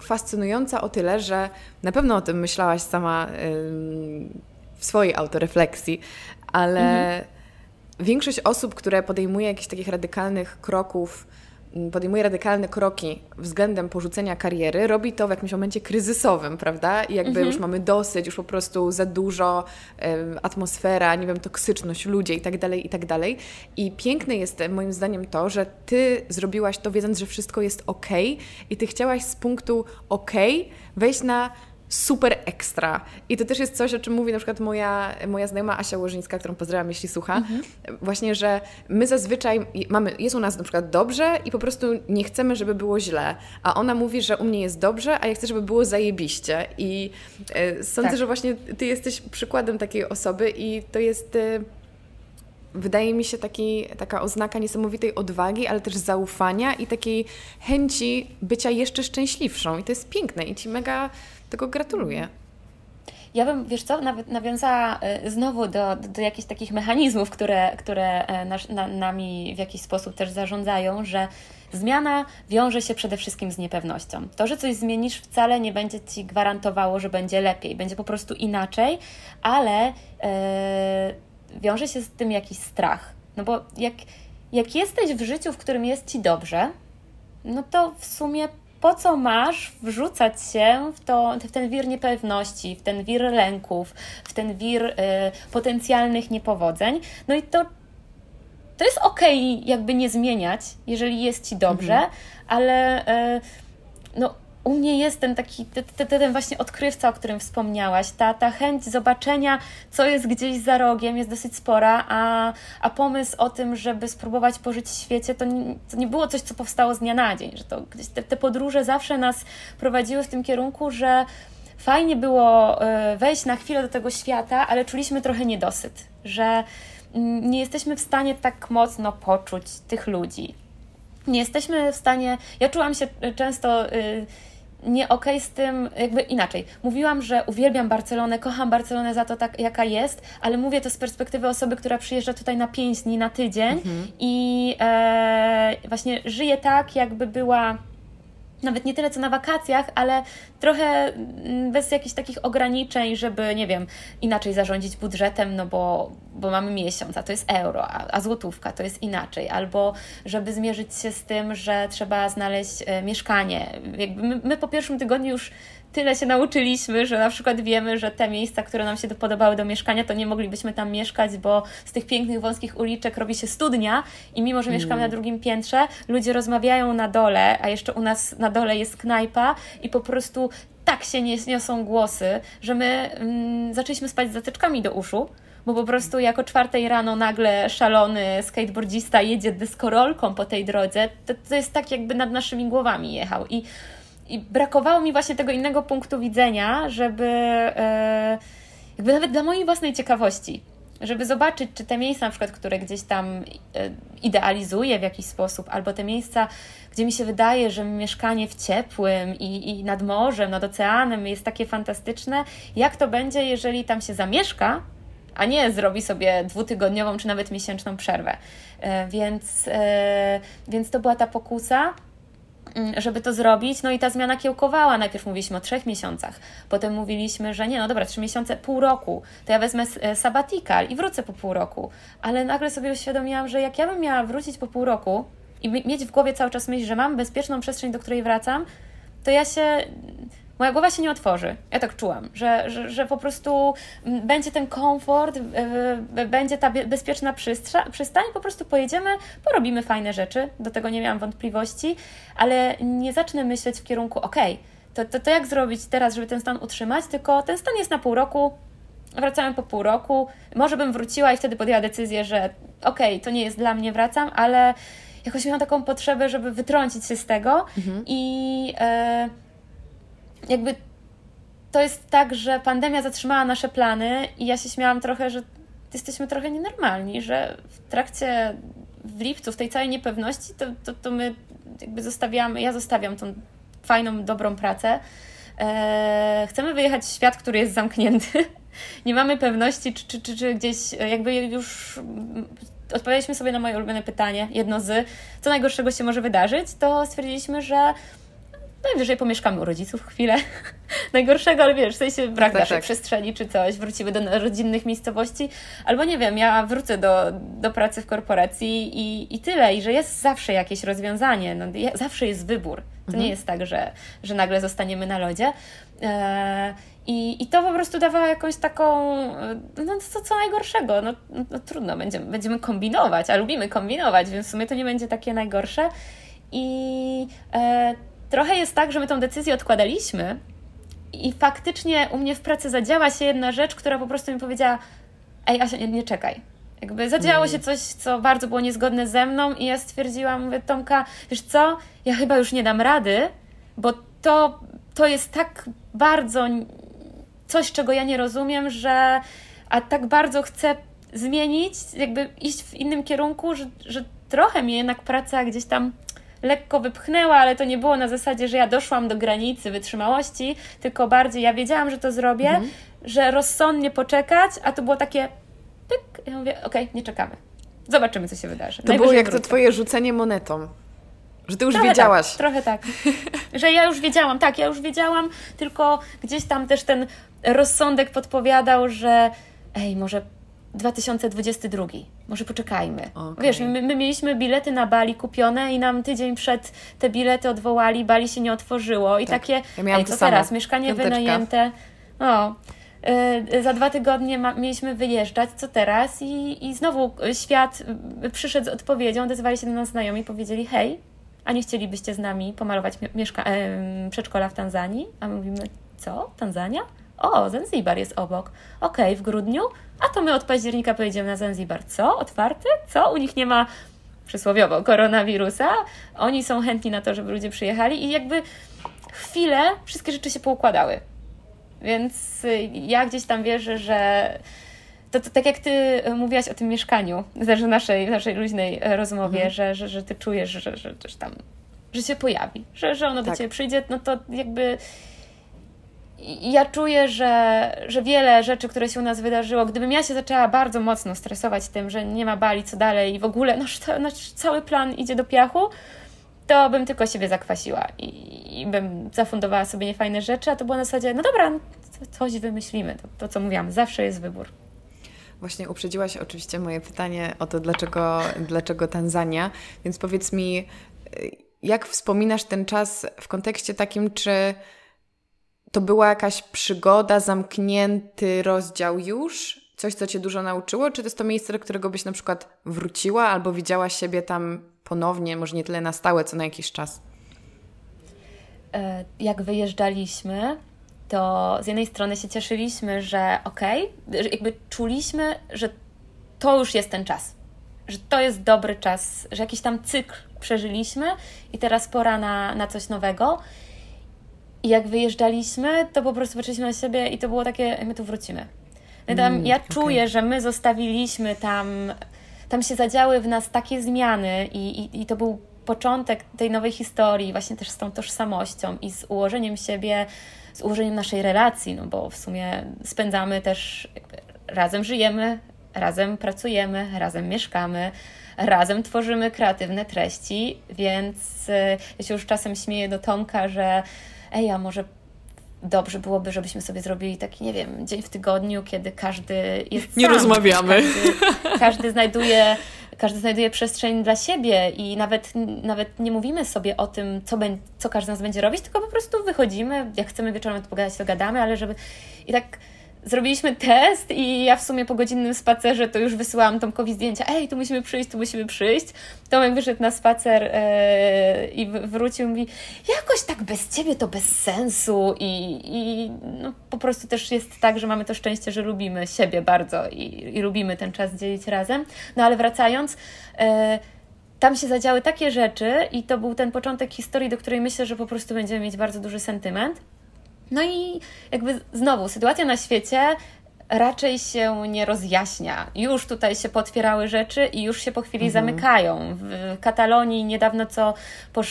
fascynująca o tyle, że na pewno o tym myślałaś sama w swojej autorefleksji, ale mhm. większość osób, które podejmuje jakichś takich radykalnych kroków, podejmuje radykalne kroki względem porzucenia kariery, robi to w jakimś momencie kryzysowym, prawda? I jakby mhm. już mamy dosyć, już po prostu za dużo um, atmosfera, nie wiem, toksyczność, ludzie i tak dalej, i tak dalej. I piękne jest moim zdaniem to, że ty zrobiłaś to wiedząc, że wszystko jest ok i ty chciałaś z punktu ok wejść na super ekstra. I to też jest coś, o czym mówi na przykład moja, moja znajoma Asia Łożyńska, którą pozdrawiam, jeśli słucha. Mhm. Właśnie, że my zazwyczaj mamy, jest u nas na przykład dobrze i po prostu nie chcemy, żeby było źle. A ona mówi, że u mnie jest dobrze, a ja chcę, żeby było zajebiście. I y, sądzę, tak. że właśnie ty jesteś przykładem takiej osoby i to jest... Y, wydaje mi się taki, taka oznaka niesamowitej odwagi, ale też zaufania i takiej chęci bycia jeszcze szczęśliwszą. I to jest piękne i Ci mega tego gratuluję. Ja bym, wiesz co, nawet nawiązała e, znowu do, do, do jakichś takich mechanizmów, które, które e, nasz, na, nami w jakiś sposób też zarządzają, że zmiana wiąże się przede wszystkim z niepewnością. To, że coś zmienisz, wcale nie będzie ci gwarantowało, że będzie lepiej, będzie po prostu inaczej, ale yy, wiąże się z tym jakiś strach. No bo jak, jak jesteś w życiu, w którym jest ci dobrze, no to w sumie po co masz wrzucać się w, to, w ten wir niepewności, w ten wir lęków, w ten wir y, potencjalnych niepowodzeń. No i to, to jest okej, okay, jakby nie zmieniać, jeżeli jest ci dobrze, mhm. ale y, no, u mnie jest ten taki, ten, ten właśnie odkrywca, o którym wspomniałaś. Ta, ta chęć zobaczenia, co jest gdzieś za rogiem, jest dosyć spora, a, a pomysł o tym, żeby spróbować pożyć w świecie, to nie, to nie było coś, co powstało z dnia na dzień. Że to gdzieś te, te podróże zawsze nas prowadziły w tym kierunku, że fajnie było e, wejść na chwilę do tego świata, ale czuliśmy trochę niedosyt, że mm, nie jesteśmy w stanie tak mocno poczuć tych ludzi. Nie jesteśmy w stanie. Ja czułam się często y, nie okej okay z tym, jakby inaczej. Mówiłam, że uwielbiam Barcelonę, kocham Barcelonę za to, tak, jaka jest, ale mówię to z perspektywy osoby, która przyjeżdża tutaj na pięć dni na tydzień mhm. i e, właśnie żyje tak, jakby była nawet nie tyle co na wakacjach, ale trochę mm, bez jakichś takich ograniczeń, żeby, nie wiem, inaczej zarządzić budżetem, no bo, bo mamy miesiąc, a to jest euro, a, a złotówka to jest inaczej, albo żeby zmierzyć się z tym, że trzeba znaleźć e, mieszkanie. Jakby my, my po pierwszym tygodniu już tyle się nauczyliśmy, że na przykład wiemy, że te miejsca, które nam się podobały do mieszkania, to nie moglibyśmy tam mieszkać, bo z tych pięknych, wąskich uliczek robi się studnia i mimo, że mm. mieszkamy na drugim piętrze, ludzie rozmawiają na dole, a jeszcze u nas na dole jest knajpa i po prostu tak się niosą głosy, że my mm, zaczęliśmy spać z zatyczkami do uszu, bo po prostu jako czwartej rano nagle szalony skateboardzista jedzie deskorolką po tej drodze, to, to jest tak jakby nad naszymi głowami jechał i i brakowało mi właśnie tego innego punktu widzenia, żeby e, jakby nawet dla mojej własnej ciekawości, żeby zobaczyć, czy te miejsca, na przykład, które gdzieś tam e, idealizuję w jakiś sposób, albo te miejsca, gdzie mi się wydaje, że mieszkanie w ciepłym i, i nad morzem, nad oceanem jest takie fantastyczne, jak to będzie, jeżeli tam się zamieszka, a nie zrobi sobie dwutygodniową czy nawet miesięczną przerwę. E, więc, więc to była ta pokusa. Mm, żeby to zrobić. No i ta zmiana kiełkowała. Najpierw mówiliśmy o trzech miesiącach, potem mówiliśmy, że nie, no dobra, trzy miesiące, pół roku, to ja wezmę e, sabatikal i wrócę po pół roku. Ale nagle sobie uświadomiłam, że jak ja bym miała wrócić po pół roku i mieć w głowie cały czas myśl, że mam bezpieczną przestrzeń, do której wracam, to ja się moja głowa się nie otworzy. Ja tak czułam, że, że, że po prostu mm, będzie ten komfort, będzie ta bezpieczna przystań, po prostu pojedziemy, porobimy fajne rzeczy, do tego nie miałam wątpliwości, ale nie zacznę myśleć w kierunku, ok, to, to, to jak zrobić teraz, żeby ten stan utrzymać, tylko ten stan jest na pół roku, wracamy po pół roku, może bym wróciła i wtedy podjęła decyzję, że okej, to nie jest dla mnie, wracam, ale jakoś miałam taką potrzebę, żeby wytrącić się z tego mhm. i... E, jakby to jest tak, że pandemia zatrzymała nasze plany i ja się śmiałam trochę, że jesteśmy trochę nienormalni, że w trakcie, w lipcu, w tej całej niepewności, to, to, to my jakby zostawiamy, ja zostawiam tą fajną, dobrą pracę. Eee, chcemy wyjechać w świat, który jest zamknięty. Nie mamy pewności, czy, czy, czy, czy gdzieś jakby już odpowiedzieliśmy sobie na moje ulubione pytanie, jedno z, co najgorszego się może wydarzyć, to stwierdziliśmy, że Najwyżej pomieszkamy u rodziców chwilę. Najgorszego, ale wiesz, w sensie brak tak, naszej tak. przestrzeni czy coś, wrócimy do rodzinnych miejscowości, albo nie wiem, ja wrócę do, do pracy w korporacji i, i tyle, i że jest zawsze jakieś rozwiązanie, no, zawsze jest wybór. To mhm. nie jest tak, że, że nagle zostaniemy na lodzie. E, i, I to po prostu dawało jakąś taką, e, no to co najgorszego, no, no trudno, będziemy, będziemy kombinować, a lubimy kombinować, więc w sumie to nie będzie takie najgorsze. I e, trochę jest tak, że my tą decyzję odkładaliśmy i faktycznie u mnie w pracy zadziała się jedna rzecz, która po prostu mi powiedziała ej Asia, nie, nie czekaj. Jakby zadziało się coś, co bardzo było niezgodne ze mną i ja stwierdziłam, mówię, Tomka, wiesz co, ja chyba już nie dam rady, bo to, to jest tak bardzo coś, czego ja nie rozumiem, że a tak bardzo chcę zmienić, jakby iść w innym kierunku, że, że trochę mnie jednak praca gdzieś tam lekko wypchnęła, ale to nie było na zasadzie, że ja doszłam do granicy wytrzymałości, tylko bardziej ja wiedziałam, że to zrobię, mhm. że rozsądnie poczekać, a to było takie pyk, ja mówię, okej, okay, nie czekamy. Zobaczymy, co się wydarzy. To było jak wrócę. to twoje rzucenie monetą. Że ty już trochę wiedziałaś. Tak, trochę tak. Że ja już wiedziałam, tak, ja już wiedziałam, tylko gdzieś tam też ten rozsądek podpowiadał, że ej, może 2022. Może poczekajmy. Okay. Wiesz, my, my, mieliśmy bilety na Bali kupione i nam tydzień przed te bilety odwołali, Bali się nie otworzyło i tak. takie, ja ej, co teraz? Mieszkanie Piąteczka. wynajęte. O, yy, za dwa tygodnie ma, mieliśmy wyjeżdżać, co teraz? I, I znowu świat przyszedł z odpowiedzią, odezwali się do nas znajomi i powiedzieli, hej, a nie chcielibyście z nami pomalować mieszka- e, przedszkola w Tanzanii? A my mówimy, co? Tanzania? O, Zanzibar jest obok. Okej, okay, w grudniu? A to my od października pojedziemy na Zanzibar. Co? Otwarty? Co? U nich nie ma przysłowiowo koronawirusa. Oni są chętni na to, żeby ludzie przyjechali i jakby chwilę wszystkie rzeczy się poukładały. Więc y, ja gdzieś tam wierzę, że to, to, tak jak ty mówiłaś o tym mieszkaniu, w naszej, naszej luźnej e, rozmowie, mhm. że, że, że ty czujesz, że, że, że tam, że się pojawi, że, że ono tak. do ciebie przyjdzie, no to jakby ja czuję, że, że wiele rzeczy, które się u nas wydarzyło, gdybym ja się zaczęła bardzo mocno stresować tym, że nie ma bali, co dalej i w ogóle nasz, nasz cały plan idzie do piachu, to bym tylko siebie zakwasiła i, i bym zafundowała sobie niefajne rzeczy, a to było na zasadzie, no dobra, coś wymyślimy. To, to co mówiłam, zawsze jest wybór. Właśnie uprzedziłaś oczywiście moje pytanie o to, dlaczego, dlaczego Tanzania, więc powiedz mi, jak wspominasz ten czas w kontekście takim, czy to była jakaś przygoda, zamknięty rozdział już? Coś, co Cię dużo nauczyło? Czy to jest to miejsce, do którego byś na przykład wróciła albo widziała siebie tam ponownie, może nie tyle na stałe, co na jakiś czas? E, jak wyjeżdżaliśmy, to z jednej strony się cieszyliśmy, że okej, okay, jakby czuliśmy, że to już jest ten czas, że to jest dobry czas, że jakiś tam cykl przeżyliśmy i teraz pora na, na coś nowego. I jak wyjeżdżaliśmy, to po prostu patrzyliśmy na siebie i to było takie, my tu wrócimy. No tam, mm, ja okay. czuję, że my zostawiliśmy tam, tam się zadziały w nas takie zmiany i, i, i to był początek tej nowej historii, właśnie też z tą tożsamością i z ułożeniem siebie, z ułożeniem naszej relacji, no bo w sumie spędzamy też, razem żyjemy, razem pracujemy, razem mieszkamy, razem tworzymy kreatywne treści, więc y, ja się już czasem śmieję do Tomka, że ej, a może dobrze byłoby, żebyśmy sobie zrobili taki, nie wiem, dzień w tygodniu, kiedy każdy jest Nie sam, rozmawiamy. Każdy, każdy, znajduje, każdy znajduje przestrzeń dla siebie i nawet, nawet nie mówimy sobie o tym, co, be, co każdy z nas będzie robić, tylko po prostu wychodzimy, jak chcemy wieczorem pogadać, to gadamy, ale żeby... I tak zrobiliśmy test i ja w sumie po godzinnym spacerze to już wysyłałam Tomkowi zdjęcia, ej, tu musimy przyjść, tu musimy przyjść. Tomek wyszedł na spacer e, i wrócił i mówi, jakoś tak bez Ciebie to bez sensu i, i no, po prostu też jest tak, że mamy to szczęście, że lubimy siebie bardzo i, i lubimy ten czas dzielić razem. No ale wracając, e, tam się zadziały takie rzeczy i to był ten początek historii, do której myślę, że po prostu będziemy mieć bardzo duży sentyment. No i jakby znowu, sytuacja na świecie raczej się nie rozjaśnia. Już tutaj się potwierały rzeczy i już się po chwili mhm. zamykają. W Katalonii niedawno co po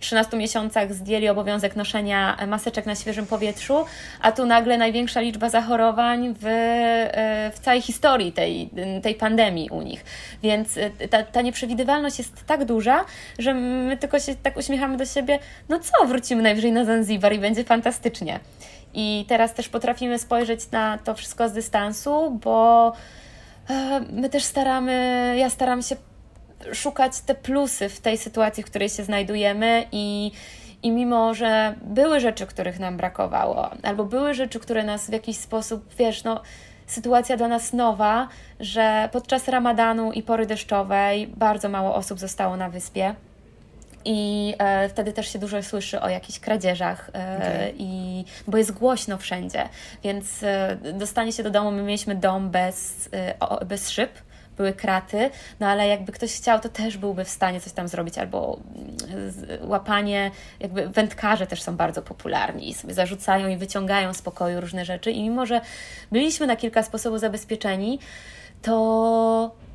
13 miesiącach zdjęli obowiązek noszenia maseczek na świeżym powietrzu, a tu nagle największa liczba zachorowań w, e, w całej historii tej, tej pandemii u nich. Więc e, ta, ta nieprzewidywalność jest tak duża, że my tylko się tak uśmiechamy do siebie, no co, wrócimy najwyżej na Zanzibar i będzie fantastycznie. I teraz też potrafimy spojrzeć na to wszystko z dystansu, bo e, my też staramy, ja staram się szukać te plusy w tej sytuacji, w której się znajdujemy i i mimo, że były rzeczy, których nam brakowało, albo były rzeczy, które nas w jakiś sposób, wiesz, no, sytuacja dla nas nowa, że podczas ramadanu i pory deszczowej bardzo mało osób zostało na wyspie i e, wtedy też się dużo słyszy o jakichś kradzieżach, e, okay. i, bo jest głośno wszędzie. Więc e, dostanie się do domu, my mieliśmy dom bez, e, o, bez szyb, były kraty, no ale jakby ktoś chciał, to też byłby w stanie coś tam zrobić, albo mm, łapanie, jakby wędkarze też są bardzo popularni i sobie zarzucają i wyciągają z pokoju różne rzeczy i mimo, że byliśmy na kilka sposobów zabezpieczeni, to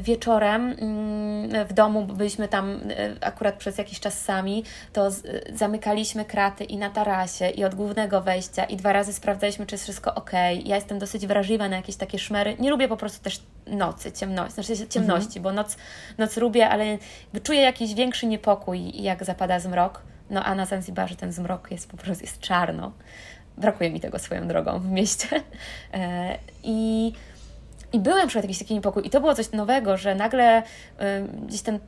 wieczorem mm, w domu, byliśmy tam y, akurat przez jakiś czas sami, to zamykaliśmy kraty i na tarasie, i od głównego wejścia, i dwa razy sprawdzaliśmy, czy jest wszystko ok. Ja jestem dosyć wrażliwa na jakieś takie szmery. Nie lubię po prostu też nocy, ciemności, znaczy ciemności, mhm. bo noc, noc lubię, ale czuję jakiś większy niepokój, jak zapada zmrok. No a na Zanzibarze ten zmrok jest po prostu jest czarno. Brakuje mi tego swoją drogą w mieście. E, I i byłem przed jakiś taki niepokój. I to było coś nowego, że nagle y, gdzieś ten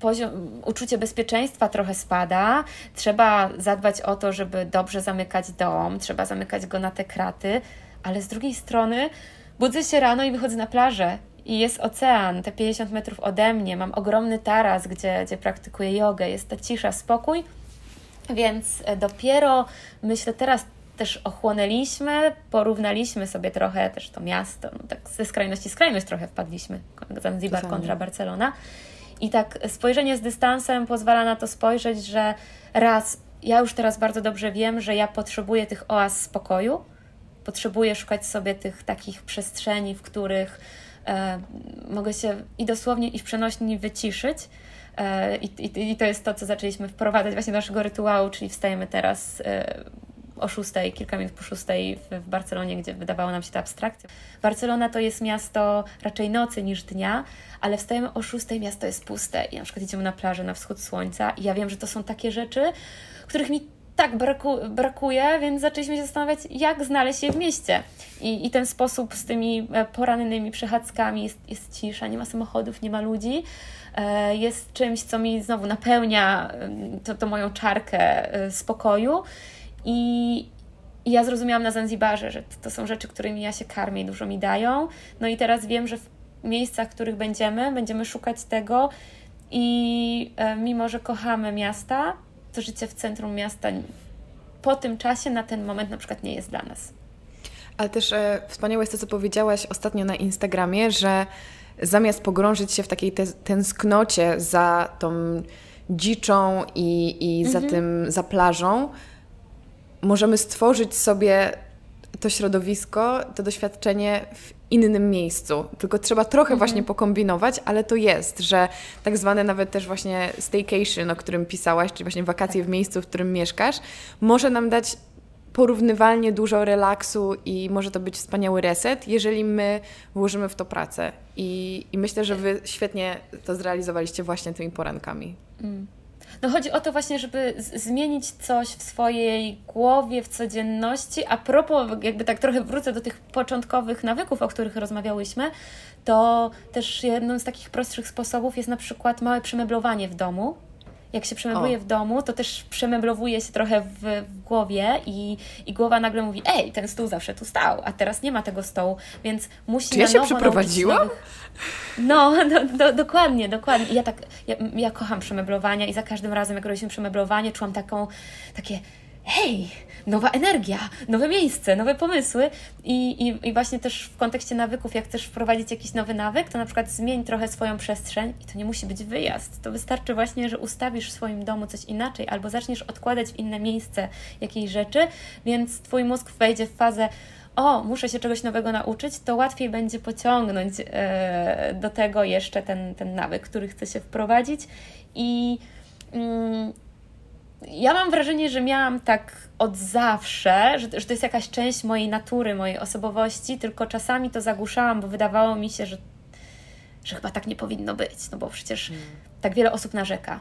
poziom, uczucie bezpieczeństwa trochę spada. Trzeba zadbać o to, żeby dobrze zamykać dom, trzeba zamykać go na te kraty, ale z drugiej strony budzę się rano i wychodzę na plażę. I jest ocean, te 50 metrów ode mnie, mam ogromny taras, gdzie, gdzie praktykuję jogę, jest ta cisza, spokój, więc e, dopiero myślę teraz też ochłonęliśmy, porównaliśmy sobie trochę też to miasto, no tak ze skrajności skrajność trochę wpadliśmy, Zanzibar kontra Barcelona. I tak spojrzenie z dystansem pozwala na to spojrzeć, że raz, ja już teraz bardzo dobrze wiem, że ja potrzebuję tych oaz spokoju, potrzebuję szukać sobie tych takich przestrzeni, w których e, mogę się i dosłownie, i w przenośni wyciszyć. E, i, i, I to jest to, co zaczęliśmy wprowadzać właśnie do naszego rytuału, czyli wstajemy teraz e, o 6, kilka minut po 6 w, Barcelonie, gdzie wydawało nam się to abstrakcja. Barcelona to jest miasto raczej nocy niż dnia, ale wstajemy o 6, miasto jest puste i na przykład idziemy na plażę na wschód słońca i ja wiem, że to są takie rzeczy, których mi tak braku, brakuje, więc zaczęliśmy się zastanawiać, jak znaleźć je w mieście. I, i ten sposób z tymi e, porannymi przechadzkami jest, jest cisza, nie ma samochodów, nie ma ludzi. E, jest czymś, co mi znowu napełnia to, to moją czarkę e, spokoju. I, I ja zrozumiałam na Zanzibarze, że to są rzeczy, którymi ja się karmię i dużo mi dają. No i teraz wiem, że w miejscach, w których będziemy, będziemy szukać tego i e, mimo, że kochamy miasta, to życie w centrum miasta po tym czasie na ten moment na przykład nie jest dla nas. Ale też e, wspaniałe jest to, co powiedziałaś ostatnio na Instagramie, że zamiast pogrążyć się w takiej te tęsknocie za tą dziczą i, i za mhm. tym, za plażą, możemy stworzyć sobie to środowisko, to doświadczenie w innym miejscu. Tylko trzeba trochę mhm. właśnie pokombinować, ale to jest, że tak zwane nawet też właśnie staycation, o którym pisałaś, czyli właśnie wakacje tak. w miejscu, w którym mieszkasz, może nam dać porównywalnie dużo relaksu i może to być wspaniały reset, jeżeli my włożymy w to pracę. I, i myślę, że Wy świetnie to zrealizowaliście właśnie tymi porankami. Mm. No chodzi o to właśnie, żeby zmienić coś w swojej głowie, w codzienności. A propos, jakby tak trochę wrócę do tych początkowych nawyków, o których rozmawiałyśmy, to też jednym z takich prostszych sposobów jest na przykład małe przemeblowanie w domu jak się przemebluje o. w domu, to też przemeblowuje się trochę w, w, głowie i, i głowa nagle mówi, ej, ten stół zawsze tu stał, a teraz nie ma tego stołu, więc musi Czy ja się przeprowadziłam? No, do, do, dokładnie, dokładnie. I ja tak, ja, ja kocham przemeblowania i za każdym razem, jak robiliśmy przemeblowanie, czułam taką, takie hej, nowa energia, nowe miejsce, nowe pomysły. I, i, I właśnie też w kontekście nawyków, jak chcesz wprowadzić jakiś nowy nawyk, to na przykład zmień trochę swoją przestrzeń i to nie musi być wyjazd. To wystarczy właśnie, że ustawisz w swoim domu coś inaczej albo zaczniesz odkładać w inne miejsce jakieś rzeczy, więc Twój mózg wejdzie w fazę o, muszę się czegoś nowego nauczyć, to łatwiej będzie pociągnąć e, do tego jeszcze ten, ten nawyk, który chce się wprowadzić. I mm, ja mam wrażenie, że miałam tak od zawsze, że, że to jest jakaś część mojej natury, mojej osobowości, tylko czasami to zagłuszałam, bo wydawało mi się, że, że chyba tak nie powinno być, no bo przecież hmm. tak wiele osób narzeka,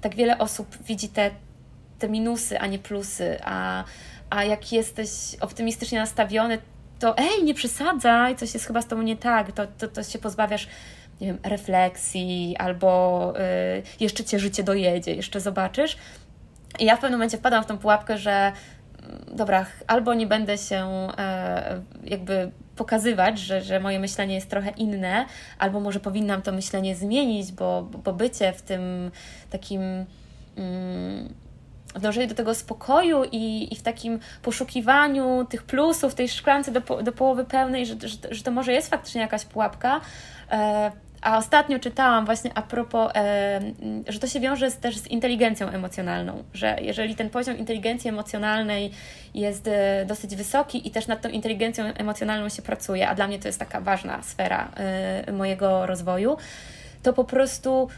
tak wiele osób widzi te, te minusy, a nie plusy, a, a jak jesteś optymistycznie nastawiony, to ej, nie przesadzaj, coś jest chyba z tobą nie tak, to, to, to się pozbawiasz nie wiem, refleksji, albo y, jeszcze cię życie dojedzie, jeszcze zobaczysz. I ja w pewnym momencie wpadłam w tą pułapkę, że mm, dobra, albo nie będę się e, jakby pokazywać, że, że moje myślenie jest trochę inne, albo może powinnam to myślenie zmienić, bo, bo bycie w tym takim. Mm, w dążeniu do tego spokoju i, i w takim poszukiwaniu tych plusów, tej szklance do, do połowy pełnej, że, że, że to może jest faktycznie jakaś pułapka, e, a ostatnio czytałam właśnie a propos, e, że to się wiąże z, też z inteligencją emocjonalną, że jeżeli ten poziom inteligencji emocjonalnej jest e, dosyć wysoki i też nad tą inteligencją emocjonalną się pracuje, a dla mnie to jest taka ważna sfera e, mojego rozwoju, to po prostu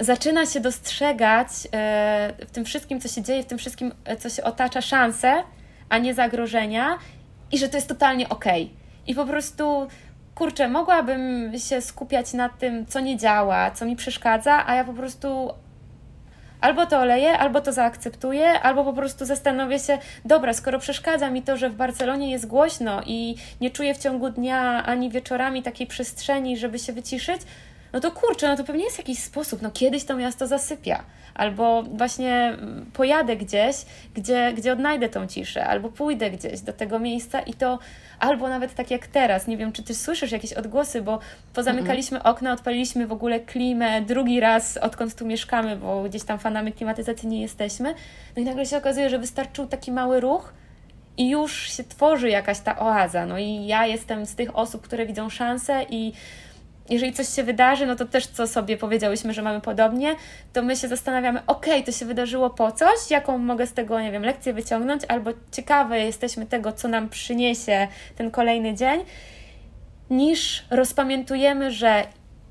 zaczyna się dostrzegać e, w tym wszystkim, co się dzieje, w tym wszystkim, e, co się otacza, szanse, a nie zagrożenia i że to jest totalnie okej. Okay. I po prostu kurczę, mogłabym się skupiać na tym, co nie działa, co mi przeszkadza, a ja po prostu albo to oleję, albo to zaakceptuję, albo po prostu zastanowię się, dobra, skoro przeszkadza mi to, że w Barcelonie jest głośno i nie czuję w ciągu dnia ani wieczorami takiej przestrzeni, żeby się wyciszyć, no to kurczę, no to pewnie jest jakiś sposób, no kiedyś to miasto zasypia. Albo właśnie mm, pojadę gdzieś, gdzie, gdzie odnajdę tą ciszę, albo pójdę gdzieś do tego miejsca i to, albo nawet tak jak teraz, nie wiem, czy ty słyszysz jakieś odgłosy, bo pozamykaliśmy mm -mm. okna, odpaliliśmy w ogóle klimę drugi raz, odkąd tu mieszkamy, bo gdzieś tam fanami klimatyzacji nie jesteśmy. No i nagle się okazuje, że wystarczył taki mały ruch, i już się tworzy jakaś ta oaza. No i ja jestem z tych osób, które widzą szansę i jeżeli coś się wydarzy, no to też co sobie powiedziałyśmy, że mamy podobnie, to my się zastanawiamy, ok, to się wydarzyło po coś, jaką mogę z tego, nie wiem, lekcję wyciągnąć, albo ciekawe jesteśmy tego, co nam przyniesie ten kolejny dzień, niż rozpamiętujemy, że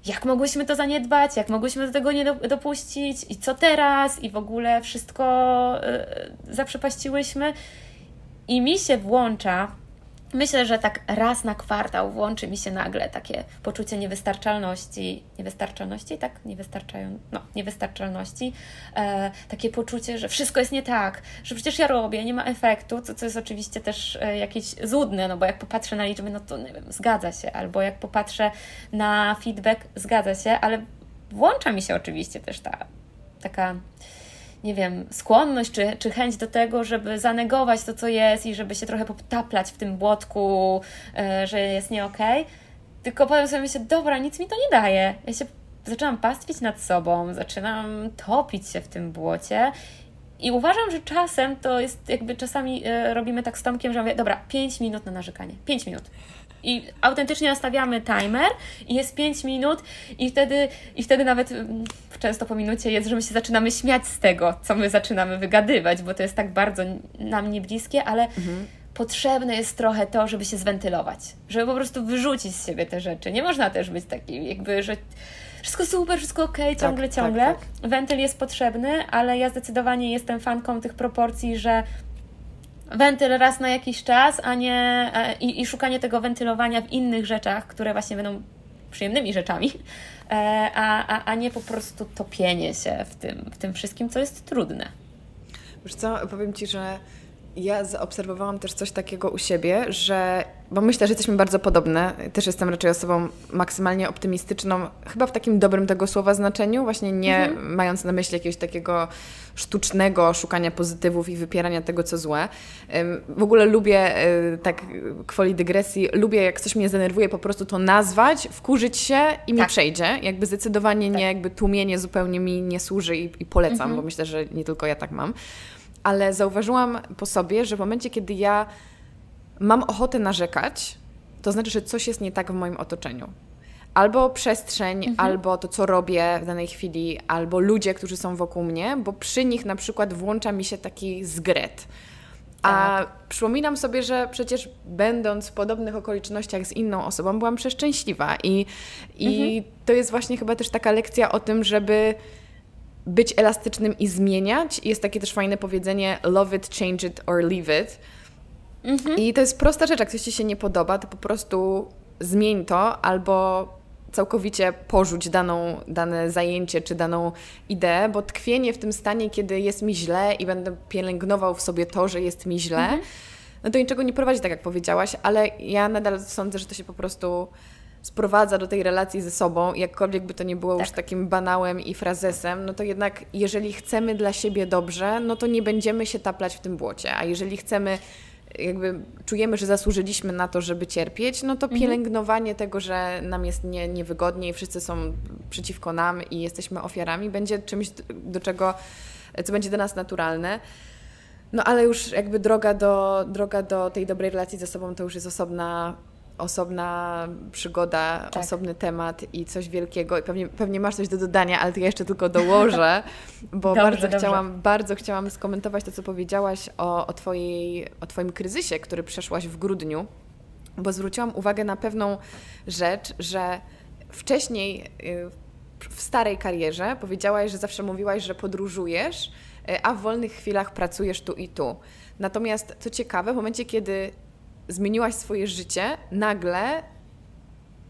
jak mogłyśmy to zaniedbać, jak mogłyśmy do tego nie dopuścić i co teraz i w ogóle wszystko yy, zaprzepaściłyśmy. I mi się włącza, myślę, że tak raz na kwartał włączy mi się nagle takie poczucie niewystarczalności, niewystarczalności, tak? Niewystarczają, no, niewystarczalności, e, takie poczucie, że wszystko jest nie tak, że przecież ja robię, nie ma efektu, co, co jest oczywiście też e, jakieś złudne, no bo jak popatrzę na liczby, no to nie wiem, zgadza się, albo jak popatrzę na feedback, zgadza się, ale włącza mi się oczywiście też ta taka nie wiem, skłonność czy, czy chęć do tego, żeby zanegować to, co jest i żeby się trochę poptaplać w tym błotku, yy, że jest nie okej. Okay. Tylko potem sobie myślę, dobra, nic mi to nie daje. Ja się zaczynam pastwić nad sobą, zaczynam topić się w tym błocie i uważam, że czasem to jest jakby czasami yy, robimy tak z Tomkiem, że mówię, dobra, 5 minut na narzekanie, 5 minut i autentycznie nastawiamy timer i jest 5 minut i wtedy, i wtedy nawet mm, często po minucie jest, że my się zaczynamy śmiać z tego, co my zaczynamy wygadywać, bo to jest tak bardzo nam nie bliskie, ale mhm. potrzebne jest trochę to, żeby się zwentylować, żeby po prostu wyrzucić z siebie te rzeczy. Nie można też być takim jakby, że wszystko super, wszystko ok, tak, ciągle, tak, ciągle. Tak, tak. Wentyl jest potrzebny, ale ja zdecydowanie jestem fanką tych proporcji, że wentyl raz na jakiś czas, a nie e, i, i szukanie tego wentylowania w innych rzeczach, które właśnie będą przyjemnymi rzeczami, e, a, a, a nie po prostu topienie się w tym, w tym wszystkim, co jest trudne. Wiesz co, powiem Ci, że ja zaobserwowałam też coś takiego u siebie, że, bo myślę, że jesteśmy bardzo podobne. Też jestem raczej osobą maksymalnie optymistyczną, chyba w takim dobrym tego słowa znaczeniu, właśnie nie mhm. mając na myśli jakiegoś takiego sztucznego szukania pozytywów i wypierania tego, co złe. W ogóle lubię, e, tak kwoli dygresji, lubię jak coś mnie zdenerwuje, po prostu to nazwać, wkurzyć się i mi tak. przejdzie. Jakby zdecydowanie tak. nie, jakby tłumienie zupełnie mi nie służy i, i polecam, mhm. bo myślę, że nie tylko ja tak mam ale zauważyłam po sobie, że w momencie, kiedy ja mam ochotę narzekać, to znaczy, że coś jest nie tak w moim otoczeniu. Albo przestrzeń, mhm. albo to, co robię w danej chwili, albo ludzie, którzy są wokół mnie, bo przy nich na przykład włącza mi się taki zgret. A tak. przypominam sobie, że przecież będąc w podobnych okolicznościach z inną osobą, byłam przeszczęśliwa. I, i mhm. to jest właśnie chyba też taka lekcja o tym, żeby być elastycznym i zmieniać. Jest takie też fajne powiedzenie love it, change it or leave it. Mhm. I to jest prosta rzecz, jak coś Ci się nie podoba, to po prostu zmień to albo całkowicie porzuć daną, dane zajęcie czy daną ideę, bo tkwienie w tym stanie, kiedy jest mi źle i będę pielęgnował w sobie to, że jest mi źle, mhm. no to niczego nie prowadzi, tak jak powiedziałaś, ale ja nadal sądzę, że to się po prostu sprowadza do tej relacji ze sobą, jakkolwiek by to nie było tak. już takim banałem i frazesem, no to jednak jeżeli chcemy dla siebie dobrze, no to nie będziemy się taplać w tym błocie, a jeżeli chcemy jakby czujemy, że zasłużyliśmy na to, żeby cierpieć, no to mhm. pielęgnowanie tego, że nam jest nie, niewygodnie i wszyscy są przeciwko nam i jesteśmy ofiarami, będzie czymś, do czego, co będzie do nas naturalne. No ale już jakby droga do, droga do tej dobrej relacji ze sobą to już jest osobna osobna przygoda, tak. osobny temat i coś wielkiego. I pewnie, pewnie masz coś do dodania, ale to ja jeszcze tylko dołożę, bo dobrze, bardzo, dobrze. Chciałam, bardzo chciałam skomentować to, co powiedziałaś o, o, twojej, o Twoim kryzysie, który przeszłaś w grudniu, bo zwróciłam uwagę na pewną rzecz, że wcześniej y, w starej karierze powiedziałaś, że zawsze mówiłaś, że podróżujesz, y, a w wolnych chwilach pracujesz tu i tu. Natomiast co ciekawe, w momencie, kiedy zmieniłaś swoje życie, nagle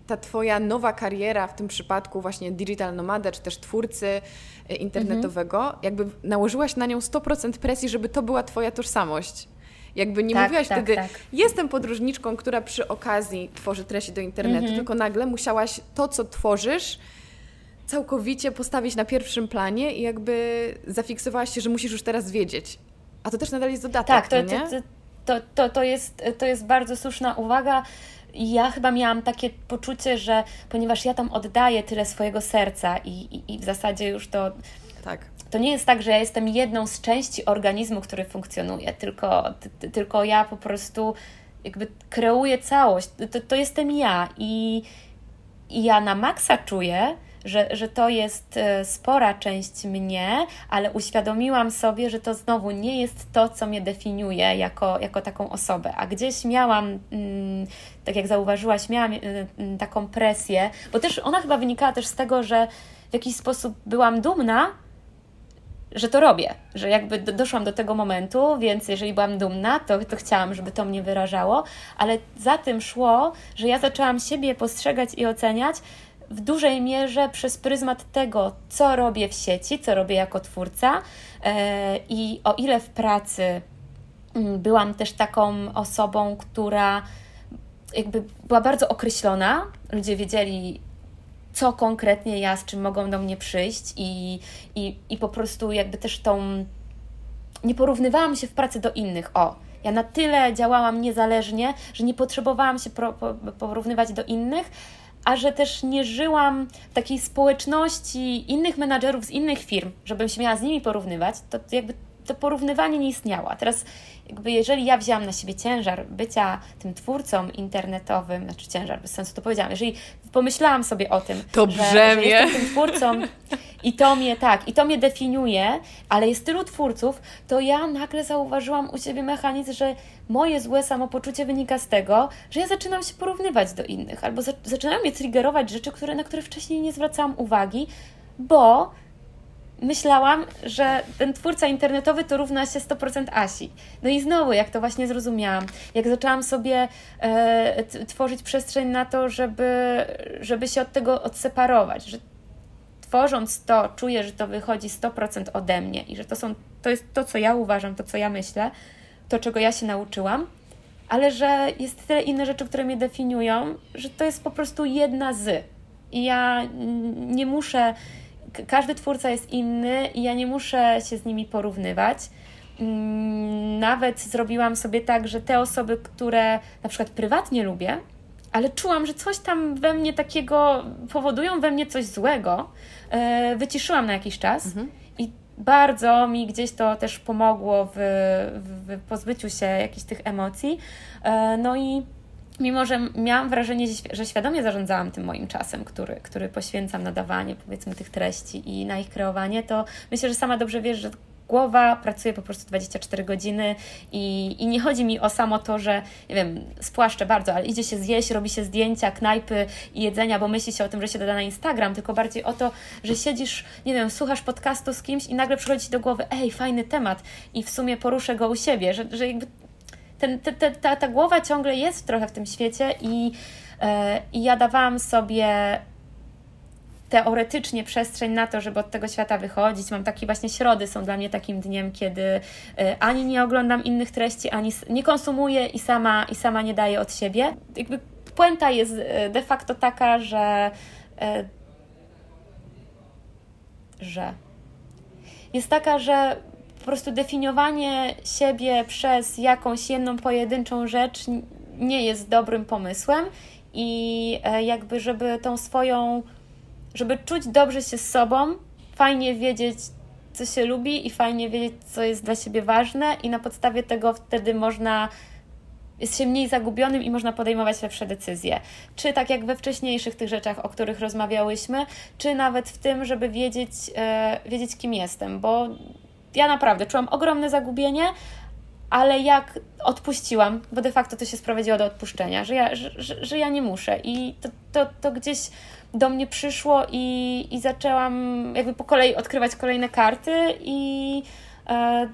ta twoja nowa kariera, w tym przypadku właśnie digital nomada, czy też twórcy e, internetowego, mhm. jakby nałożyłaś na nią 100% presji, żeby to była twoja tożsamość. Jakby nie tak, mówiłaś tak, wtedy, tak. jestem podróżniczką, która przy okazji tworzy treści do internetu, mhm. tylko nagle musiałaś to, co tworzysz, całkowicie postawić na pierwszym planie i jakby zafiksowałaś się, że musisz już teraz wiedzieć. A to też nadal jest dodatek, tak, to, no nie? To, to, to, to, jest, to jest bardzo słuszna uwaga. Ja chyba miałam takie poczucie, że ponieważ ja tam oddaję tyle swojego serca i, i, i w zasadzie już to. Tak. To nie jest tak, że ja jestem jedną z części organizmu, który funkcjonuje, tylko, tylko ja po prostu jakby kreuję całość. To, to jestem ja i, i ja na maksa czuję, że, że to jest e, spora część mnie, ale uświadomiłam sobie, że to znowu nie jest to, co mnie definiuje jako, jako taką osobę. A gdzieś miałam, mm, tak jak zauważyłaś, miałam y, y, taką presję, bo też ona chyba wynikała też z tego, że w jakiś sposób byłam dumna, że to robię, że jakby doszłam do tego momentu, więc jeżeli byłam dumna, to, to chciałam, żeby to mnie wyrażało, ale za tym szło, że ja zaczęłam siebie postrzegać i oceniać w dużej mierze przez pryzmat tego, co robię w sieci, co robię jako twórca e, i o ile w pracy mm, byłam też taką osobą, która jakby była bardzo określona, ludzie wiedzieli, co konkretnie ja, z czym mogą do mnie przyjść i, i, i po prostu jakby też tą... Nie porównywałam się w pracy do innych. O, ja na tyle działałam niezależnie, że nie potrzebowałam się porównywać do innych, a że też nie żyłam takiej społeczności innych menadżerów z innych firm, żebym się miała z nimi porównywać, to jakby to porównywanie nie istniało. A teraz jakby jeżeli ja wzięłam na siebie ciężar bycia tym twórcą internetowym, znaczy ciężar, bez sensu to powiedziałam, jeżeli pomyślałam sobie o tym, to że, że jestem tym twórcą i to mnie, tak, i to mnie definiuje, ale jest tylu twórców, to ja nagle zauważyłam u siebie mechanizm, że moje złe samopoczucie wynika z tego, że ja zaczynam się porównywać do innych, albo za, zaczynają mnie triggerować rzeczy, które, na które wcześniej nie zwracałam uwagi, bo myślałam, że ten twórca internetowy to równa się 100% Asi. No i znowu, jak to właśnie zrozumiałam, jak zaczęłam sobie e, tworzyć przestrzeń na to, żeby, żeby się od tego odseparować, że tworząc to, czuję, że to wychodzi 100% ode mnie i że to, są, to jest to, co ja uważam, to, co ja myślę, to, czego ja się nauczyłam, ale że jest tyle inne rzeczy, które mnie definiują, że to jest po prostu jedna z. I ja nie muszę każdy twórca jest inny i ja nie muszę się z nimi porównywać. Mm, nawet zrobiłam sobie tak, że te osoby, które na przykład prywatnie lubię, ale czułam, że coś tam we mnie takiego powodują we mnie coś złego, e, wyciszyłam na jakiś czas mhm. i bardzo mi gdzieś to też pomogło w, w pozbyciu się jakichś tych emocji. E, no i mimo że miałam wrażenie, że świadomie zarządzałam tym moim czasem, który, który poświęcam na dawanie, powiedzmy, tych treści i na ich kreowanie, to myślę, że sama dobrze wiesz, że głowa pracuje po prostu 24 godziny i, i nie chodzi mi o samo to, że nie wiem, spłaszczę bardzo, ale idzie się zjeść, robi się zdjęcia, knajpy i jedzenia, bo myśli się o tym, że się doda na Instagram, tylko bardziej o to, że siedzisz, nie wiem, słuchasz podcastu z kimś i nagle przychodzi Ci do głowy, ej, fajny temat i w sumie poruszę go u siebie, że, że jakby ten, te, te, ta, ta głowa ciągle jest trochę w tym świecie i, e, i ja dawałam sobie teoretycznie przestrzeń na to, żeby od tego świata wychodzić. Mam takie właśnie środy, są dla mnie takim dniem, kiedy e, ani nie oglądam innych treści, ani nie konsumuję i sama, i sama nie daję od siebie. Jakby puenta jest e, de facto taka, że że jest taka, że po prostu definiowanie siebie przez jakąś jedną pojedynczą rzecz nie jest dobrym pomysłem i e, jakby, żeby tą swoją, żeby czuć dobrze się z sobą, fajnie wiedzieć, co się lubi i fajnie wiedzieć, co jest dla siebie ważne i na podstawie tego wtedy można jest się mniej zagubionym i można podejmować lepsze decyzje. Czy tak jak we wcześniejszych tych rzeczach, o których rozmawiałyśmy, czy nawet w tym, żeby wiedzieć, e, wiedzieć kim jestem, bo ja naprawdę czułam ogromne zagubienie, ale jak odpuściłam, bo de facto to się sprowadziło do odpuszczenia, że ja, że, że, że ja nie muszę i to, to, to gdzieś do mnie przyszło i, i zaczęłam jakby po kolei odkrywać kolejne karty i e,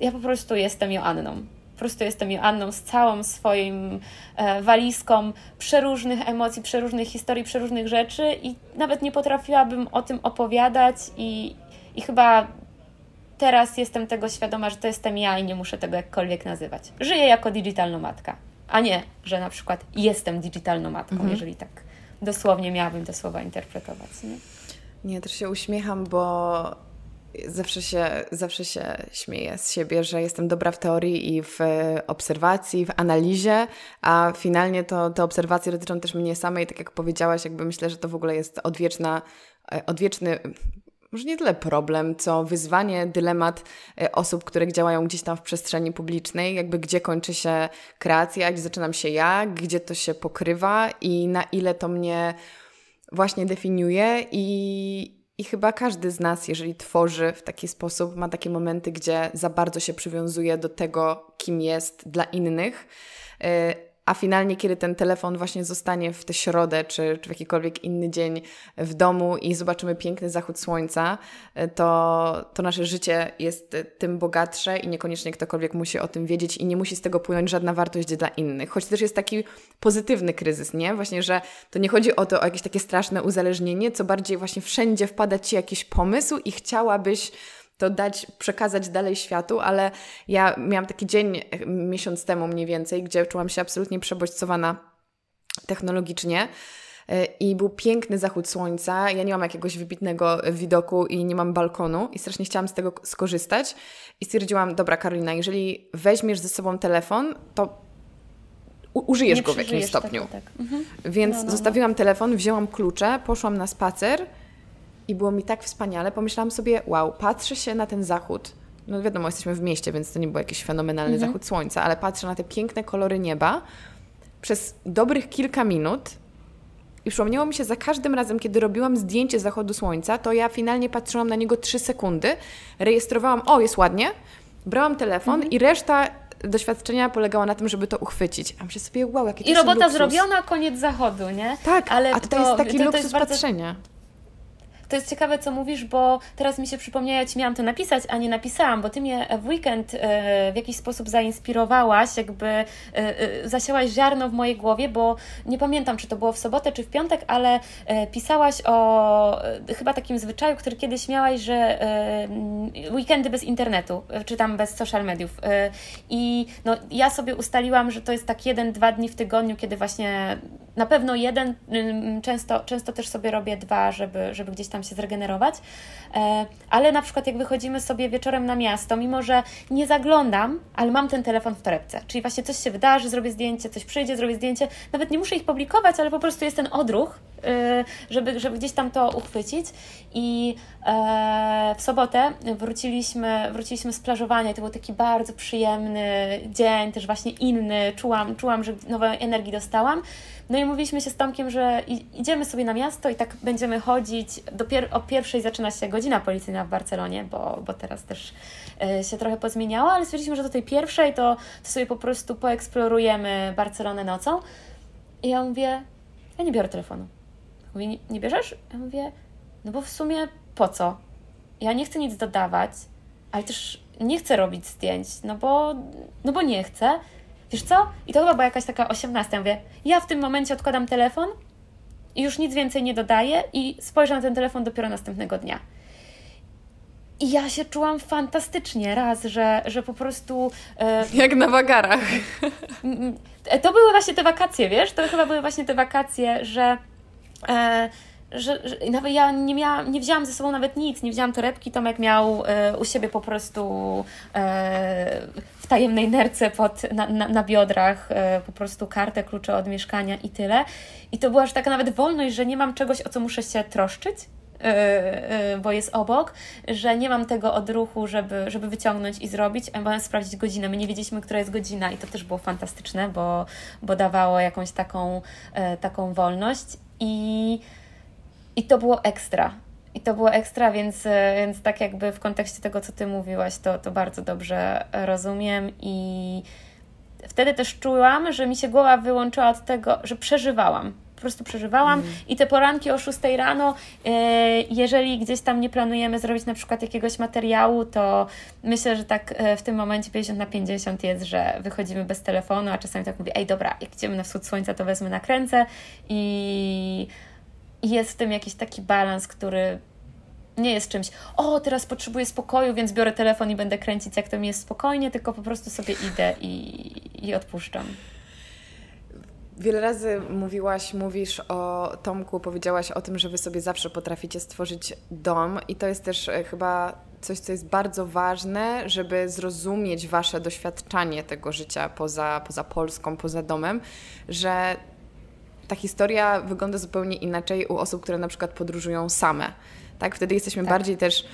ja po prostu jestem Joanną. Po prostu jestem Joanną z całą swoim e, walizką przeróżnych emocji, przeróżnych historii, przeróżnych rzeczy i nawet nie potrafiłabym o tym opowiadać i, i chyba teraz jestem tego świadoma, że to jestem ja i nie muszę tego jakkolwiek nazywać. Żyję jako digitalna matka, a nie, że na przykład jestem digitalną matką, mhm. jeżeli tak dosłownie miałabym te słowa interpretować. Nie? Nie, też się uśmiecham, bo zawsze się, zawsze się śmieję z siebie, że jestem dobra w teorii i w obserwacji, w analizie, a finalnie to te obserwacje dotyczą też mnie samej, tak jak powiedziałaś, jakby myślę, że to w ogóle jest odwieczna, e, odwieczny może nie tyle problem, co wyzwanie, dylemat e, osób, które działają gdzieś tam w przestrzeni publicznej, jakby gdzie kończy się kreacja, gdzie zaczynam się ja, gdzie to się pokrywa i na ile to mnie właśnie definiuje. I, i chyba każdy z nas, jeżeli tworzy w taki sposób, ma takie momenty, gdzie za bardzo się przywiązuje do tego, kim jest dla innych, e, a finalnie, kiedy ten telefon właśnie zostanie w tę środę, czy, czy w jakikolwiek inny dzień w domu i zobaczymy piękny zachód słońca, to, to nasze życie jest tym bogatsze i niekoniecznie ktokolwiek musi o tym wiedzieć i nie musi z tego płynąć żadna wartość dla innych. Choć też jest taki pozytywny kryzys, nie? Właśnie, że to nie chodzi o to, o jakieś takie straszne uzależnienie, co bardziej właśnie wszędzie wpada Ci jakiś pomysł i chciałabyś to dać, przekazać dalej światu, ale ja miałam taki dzień miesiąc temu mniej więcej, gdzie czułam się absolutnie przebodźcowana technologicznie e, i był piękny zachód słońca. Ja nie mam jakiegoś wybitnego widoku i nie mam balkonu i strasznie chciałam z tego skorzystać i stwierdziłam, dobra Karolina, jeżeli weźmiesz ze sobą telefon, to użyjesz nie go w jakimś stopniu. Tego, tak. mhm. Więc no, no, no. zostawiłam telefon, wzięłam klucze, poszłam na spacer i było mi tak wspaniale. Pomyślałam sobie, wow, patrzę się na ten zachód. No wiadomo, jesteśmy w mieście, więc to nie był jakiś fenomenalny mhm. zachód słońca, ale patrzę na te piękne kolory nieba przez dobrych kilka minut i przypomniało mi się za każdym razem, kiedy robiłam zdjęcie zachodu słońca, to ja finalnie patrzyłam na niego trzy sekundy, rejestrowałam, o, jest ładnie, brałam telefon mhm. i reszta doświadczenia polegała na tym, żeby to uchwycić. A myślę sobie, wow, jaki I robota luksus. zrobiona, koniec zachodu, nie? Tak, ale a to, to jest taki to, luksus to jest bardzo... patrzenia. To jest ciekawe, co mówisz, bo teraz mi się przypomniało, ja Ci miałam to napisać, a nie napisałam, bo Ty mnie w weekend e, w jakiś sposób zainspirowałaś, jakby e, e, zasiałaś ziarno w mojej głowie, bo nie pamiętam, czy to było w sobotę, czy w piątek, ale pisałaś o chyba takim zwyczaju, który kiedyś miałaś, że weekendy bez internetu, czy tam bez social mediów. I no, ja sobie ustaliłam, że to jest tak jeden, dwa dni w tygodniu, kiedy właśnie na pewno jeden, często, często też sobie robię dwa, żeby, żeby gdzieś tam się zregenerować, e, ale na przykład jak wychodzimy sobie wieczorem na miasto, mimo że nie zaglądam, ale mam ten telefon w torebce, czyli właśnie coś się wydarzy, zrobię zdjęcie, coś przyjdzie, zrobię zdjęcie, nawet nie muszę ich publikować, ale po prostu jest ten odruch, żeby, żeby gdzieś tam to uchwycić i e, w sobotę wróciliśmy, wróciliśmy z plażowania to był taki bardzo przyjemny dzień, też właśnie inny, czułam, czułam, że nowej energii dostałam, no i mówiliśmy się z Tomkiem, że idziemy sobie na miasto i tak będziemy chodzić. Dopiero o pierwszej zaczyna się godzina policyjna w Barcelonie, bo, bo teraz też y, się trochę pozmieniało, ale stwierdziliśmy, że do tej pierwszej to, to sobie po prostu poeksplorujemy Barcelonę nocą. I ja mówię, ja nie biorę telefonu. Mówi, nie, nie bierzesz? Ja mówię, no bo w sumie po co? Ja nie chcę nic dodawać, ale też nie chcę robić zdjęć, no bo, no bo nie chcę wiesz co? I to chyba była jakaś taka osiemnasta. Mówię, ja w tym momencie odkładam telefon i już nic więcej nie dodaję i spojrzę na ten telefon dopiero następnego dnia. I ja się czułam fantastycznie raz, że, że po prostu. E, Jak na wagarach. To były właśnie te wakacje, wiesz? To chyba były właśnie te wakacje, że. E, że, że, nawet ja nie, miałam, nie wzięłam ze sobą nawet nic, nie wzięłam torebki, Tomek miał e, u siebie po prostu e, w tajemnej nerce pod, na, na, na biodrach e, po prostu kartę, klucze od mieszkania i tyle. I to była już taka nawet wolność, że nie mam czegoś, o co muszę się troszczyć, e, e, bo jest obok, że nie mam tego odruchu, żeby, żeby wyciągnąć i zrobić, a mam sprawdzić godzinę. My nie wiedzieliśmy, która jest godzina i to też było fantastyczne, bo, bo dawało jakąś taką, taką wolność i i to było ekstra. I to było ekstra, więc, więc tak jakby w kontekście tego, co Ty mówiłaś, to, to bardzo dobrze rozumiem i wtedy też czułam, że mi się głowa wyłączyła od tego, że przeżywałam. Po prostu przeżywałam mm. i te poranki o 6 rano, e, jeżeli gdzieś tam nie planujemy zrobić na przykład jakiegoś materiału, to myślę, że tak e, w tym momencie 50 na 50 jest, że wychodzimy bez telefonu, a czasami tak mówię, ej dobra, jak idziemy na wschód słońca, to wezmę nakręcę i jest w tym jakiś taki balans, który nie jest czymś, o, teraz potrzebuję spokoju, więc biorę telefon i będę kręcić, jak to mi jest spokojnie, tylko po prostu sobie idę i, i odpuszczam. Wiele razy mówiłaś, mówisz o Tomku, powiedziałaś o tym, że wy sobie zawsze potraficie stworzyć dom i to jest też e, chyba coś, co jest bardzo ważne, żeby zrozumieć wasze doświadczanie tego życia poza, poza Polską, poza domem, że ta historia wygląda zupełnie inaczej u osób, które na przykład podróżują same. Tak? Wtedy jesteśmy tak. bardziej też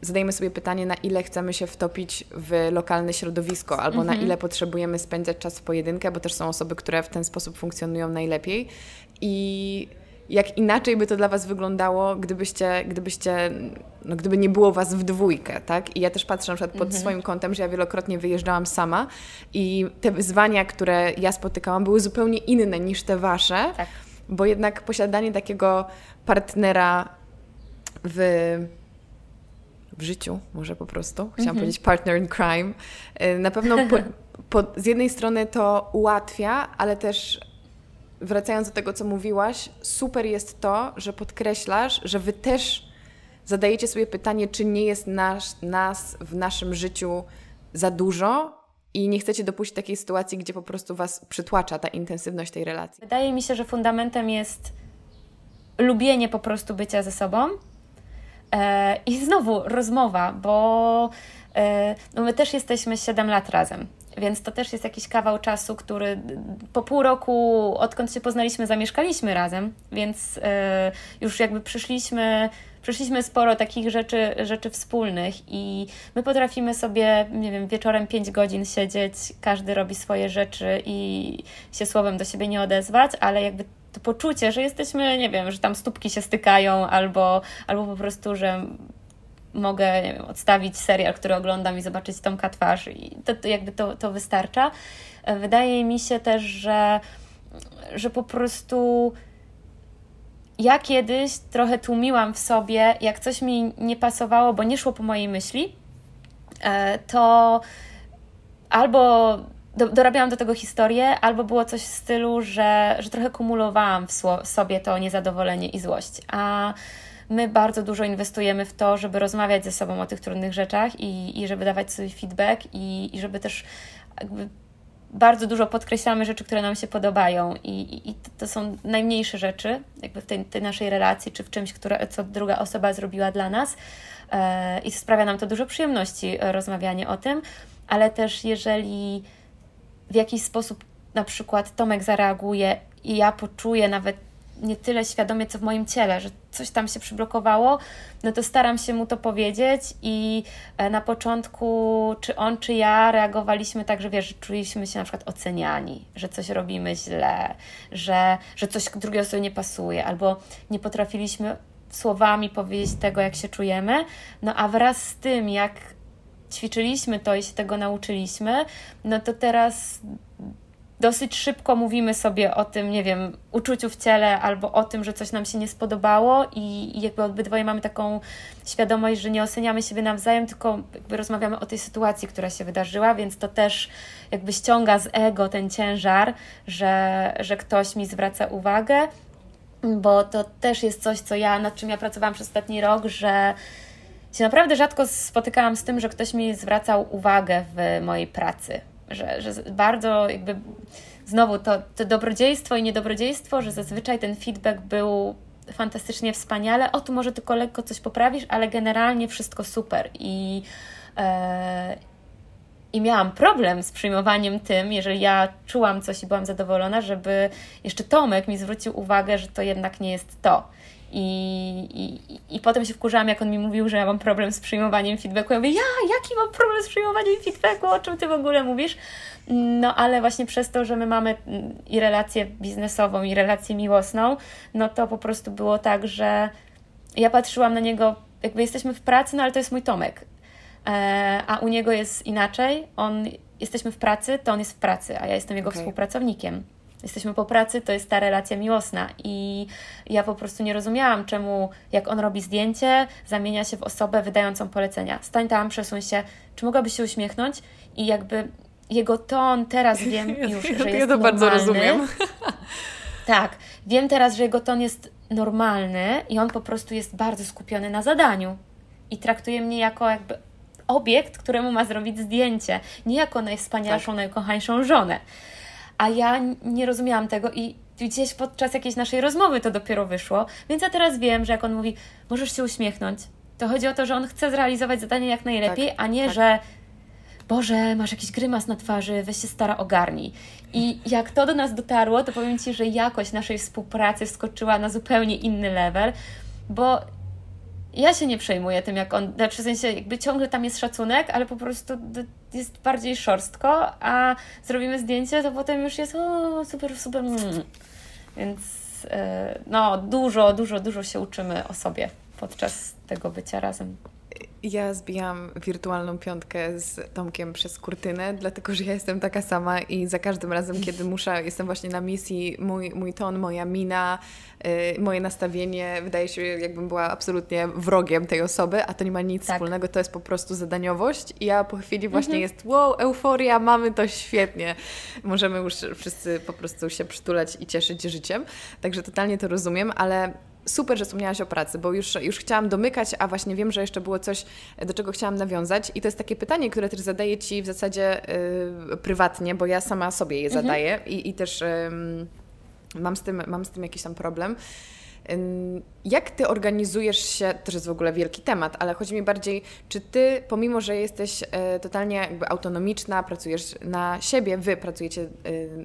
zadajemy sobie pytanie, na ile chcemy się wtopić w lokalne środowisko, albo na mhm. ile potrzebujemy spędzać czas w pojedynkę, bo też są osoby, które w ten sposób funkcjonują najlepiej. I jak inaczej by to dla Was wyglądało, gdybyście, gdybyście no, gdyby nie było Was w dwójkę, tak? I ja też patrzę na przykład pod mhm. swoim kątem, że ja wielokrotnie wyjeżdżałam sama i te wyzwania, które ja spotykałam, były zupełnie inne niż te Wasze, tak. bo jednak posiadanie takiego partnera w w życiu, może po prostu, chciałam mhm. powiedzieć partner in crime, y, na pewno po, po, z jednej strony to ułatwia, ale też wracając do tego, co mówiłaś, super jest to, że podkreślasz, że wy też zadajecie sobie pytanie, czy nie jest nas, nas w naszym życiu za dużo i nie chcecie dopuścić takiej sytuacji, gdzie po prostu was przytłacza ta intensywność tej relacji. Wydaje mi się, że fundamentem jest lubienie po prostu bycia ze sobą. E, I znowu rozmowa, bo e, no my też jesteśmy 7 lat razem. Więc to też jest jakiś kawał czasu, który po pół roku, odkąd się poznaliśmy, zamieszkaliśmy razem, więc e, już jakby przyszliśmy przeszliśmy sporo takich rzeczy, rzeczy wspólnych i my potrafimy sobie, nie wiem, wieczorem 5 godzin siedzieć, każdy robi swoje rzeczy i się słowem do siebie nie odezwać, ale jakby to poczucie, że jesteśmy, nie wiem, że tam stópki się stykają albo, albo po prostu, że mogę wiem, odstawić serial, który oglądam i zobaczyć Tomka twarz i to, to jakby to, to wystarcza. Wydaje mi się też, że, że po prostu ja kiedyś trochę tłumiłam w sobie, jak coś mi nie pasowało, bo nie szło po mojej myśli, e, to albo do, dorabiałam do tego historię, albo było coś w stylu, że, że trochę kumulowałam w, w sobie to niezadowolenie i złość. A my bardzo dużo inwestujemy w to, żeby rozmawiać ze sobą o tych trudnych rzeczach i, i żeby dawać sobie feedback i, i żeby też jakby bardzo dużo podkreślamy rzeczy, które nam się podobają. I, i to są najmniejsze rzeczy jakby w tej, tej, naszej relacji, czy w czymś, które, co druga osoba zrobiła dla nas. E, i sprawia nam to dużo przyjemności e, rozmawianie o tym, ale też jeżeli w jakiś sposób na przykład Tomek zareaguje i ja poczuję nawet nie tyle świadomie, co w moim ciele, że coś tam się przyblokowało, no to staram się mu to powiedzieć i e, na początku czy on, czy ja reagowaliśmy tak, że wiesz, że czuliśmy się na przykład oceniani, że coś robimy źle, że, że coś drugiej osobie nie pasuje, albo nie potrafiliśmy słowami powiedzieć tego, jak się czujemy, no a wraz z tym, jak ćwiczyliśmy to i się tego nauczyliśmy, no to teraz dosyć szybko mówimy sobie o tym, nie wiem, uczuciu w ciele albo o tym, że coś nam się nie spodobało i, jakby obydwoje mamy taką świadomość, że nie oceniamy siebie nawzajem, tylko jakby rozmawiamy o tej sytuacji, która się wydarzyła, więc to też jakby ściąga z ego ten ciężar, że, że ktoś mi zwraca uwagę, bo to też jest coś, co ja, nad czym ja pracowałam przez ostatni rok, że się naprawdę rzadko spotykałam z tym, że ktoś mi zwracał uwagę w mojej pracy, że, że bardzo jakby znowu to, to dobrodziejstwo i niedobrodziejstwo, że zazwyczaj ten feedback był fantastycznie wspaniale. O, tu może tylko lekko coś poprawisz, ale generalnie wszystko super. I, e, i miałam problem z przyjmowaniem tym, jeżeli ja czułam coś i byłam zadowolona, żeby jeszcze Tomek mi zwrócił uwagę, że to jednak nie jest to. I, i, I potem się wkurzałam, jak on mi mówił, że ja mam problem z przyjmowaniem feedbacku. Ja mówię, ja, jaki mam problem z przyjmowaniem feedbacku? O czym ty w ogóle mówisz? No ale właśnie przez to, że my mamy mm, i relację biznesową, i relację miłosną, no to po prostu było tak, że ja patrzyłam na niego, jakby jesteśmy w pracy, no ale to jest mój Tomek. E, a u niego jest inaczej. On, jesteśmy w pracy, to on jest w pracy, a ja jestem jego okay. współpracownikiem jesteśmy po pracy, to jest ta relacja miłosna. I ja po prostu nie rozumiałam, czemu jak on robi zdjęcie, zamienia się w osobę wydającą polecenia. Stań tam, przesuń się, czy mogłabyś się uśmiechnąć? I jakby jego ton, teraz wiem już, że jest Ja to normalny. bardzo rozumiem. Tak, wiem teraz, że jego ton jest normalny i on po prostu jest bardzo skupiony na zadaniu. I traktuje mnie jako jakby obiekt, któremu ma zrobić zdjęcie, nie jako najwspanialszą, tak. najkochańszą żonę. A ja nie rozumiałam tego i gdzieś podczas jakiejś naszej rozmowy to dopiero wyszło, więc ja teraz wiem, że jak on mówi, możesz się uśmiechnąć, to chodzi o to, że on chce zrealizować zadanie jak najlepiej, tak, a nie, tak. że Boże, masz jakiś grymas na twarzy, weź się stara ogarnij. I jak to do nas dotarło, to powiem Ci, że jakość naszej współpracy wskoczyła na zupełnie inny level, bo ja się nie przejmuję tym, jak on, znaczy w sensie jakby ciągle tam jest szacunek, ale po prostu jest bardziej szorstko, a zrobimy zdjęcie, to potem już jest o, super, super. Mm. Więc e, no, dużo, dużo, dużo się uczymy o sobie podczas tego bycia razem. Ja zbijam wirtualną piątkę z Tomkiem przez kurtynę, dlatego że ja jestem taka sama i za każdym razem, kiedy muszę, jestem właśnie na misji, mój, mój ton, moja mina, yy, moje nastawienie wydaje się, jakbym była absolutnie wrogiem tej osoby, a to nie ma nic tak. wspólnego, to jest po prostu zadaniowość i ja po chwili właśnie mhm. jest wow, euforia, mamy to świetnie. Możemy już wszyscy po prostu się przytulać i cieszyć życiem, także totalnie to rozumiem, ale super, że wspomniałaś o pracy, bo już, już chciałam domykać, a właśnie wiem, że jeszcze było coś, do czego chciałam nawiązać. I to jest takie pytanie, które też zadaję Ci w zasadzie yy, prywatnie, bo ja sama sobie je mhm. zadaję i, i też mam, z tym, mam z tym jakiś tam problem. Jak ty organizujesz się, to jest w ogóle wielki temat, ale chodzi mi bardziej, czy ty, pomimo że jesteś e, totalnie jakby autonomiczna, pracujesz na siebie, wy pracujecie e,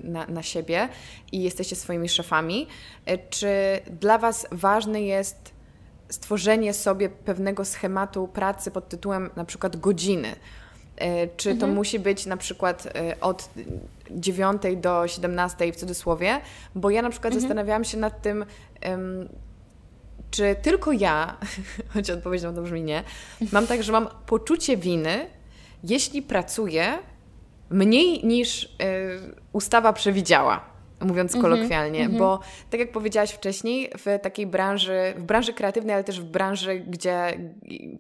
na, na siebie i jesteście swoimi szefami, e, czy dla was ważne jest stworzenie sobie pewnego schematu pracy pod tytułem na przykład godziny? Czy to mhm. musi być na przykład od 9 do 17 w cudzysłowie? Bo ja na przykład mhm. zastanawiałam się nad tym, czy tylko ja, choć odpowiedź na to brzmi nie, mam tak, że mam poczucie winy, jeśli pracuję mniej niż y, ustawa przewidziała mówiąc mhm, kolokwialnie, mm -hmm. bo tak jak powiedziałaś wcześniej, w takiej branży, w branży kreatywnej, ale też w branży, gdzie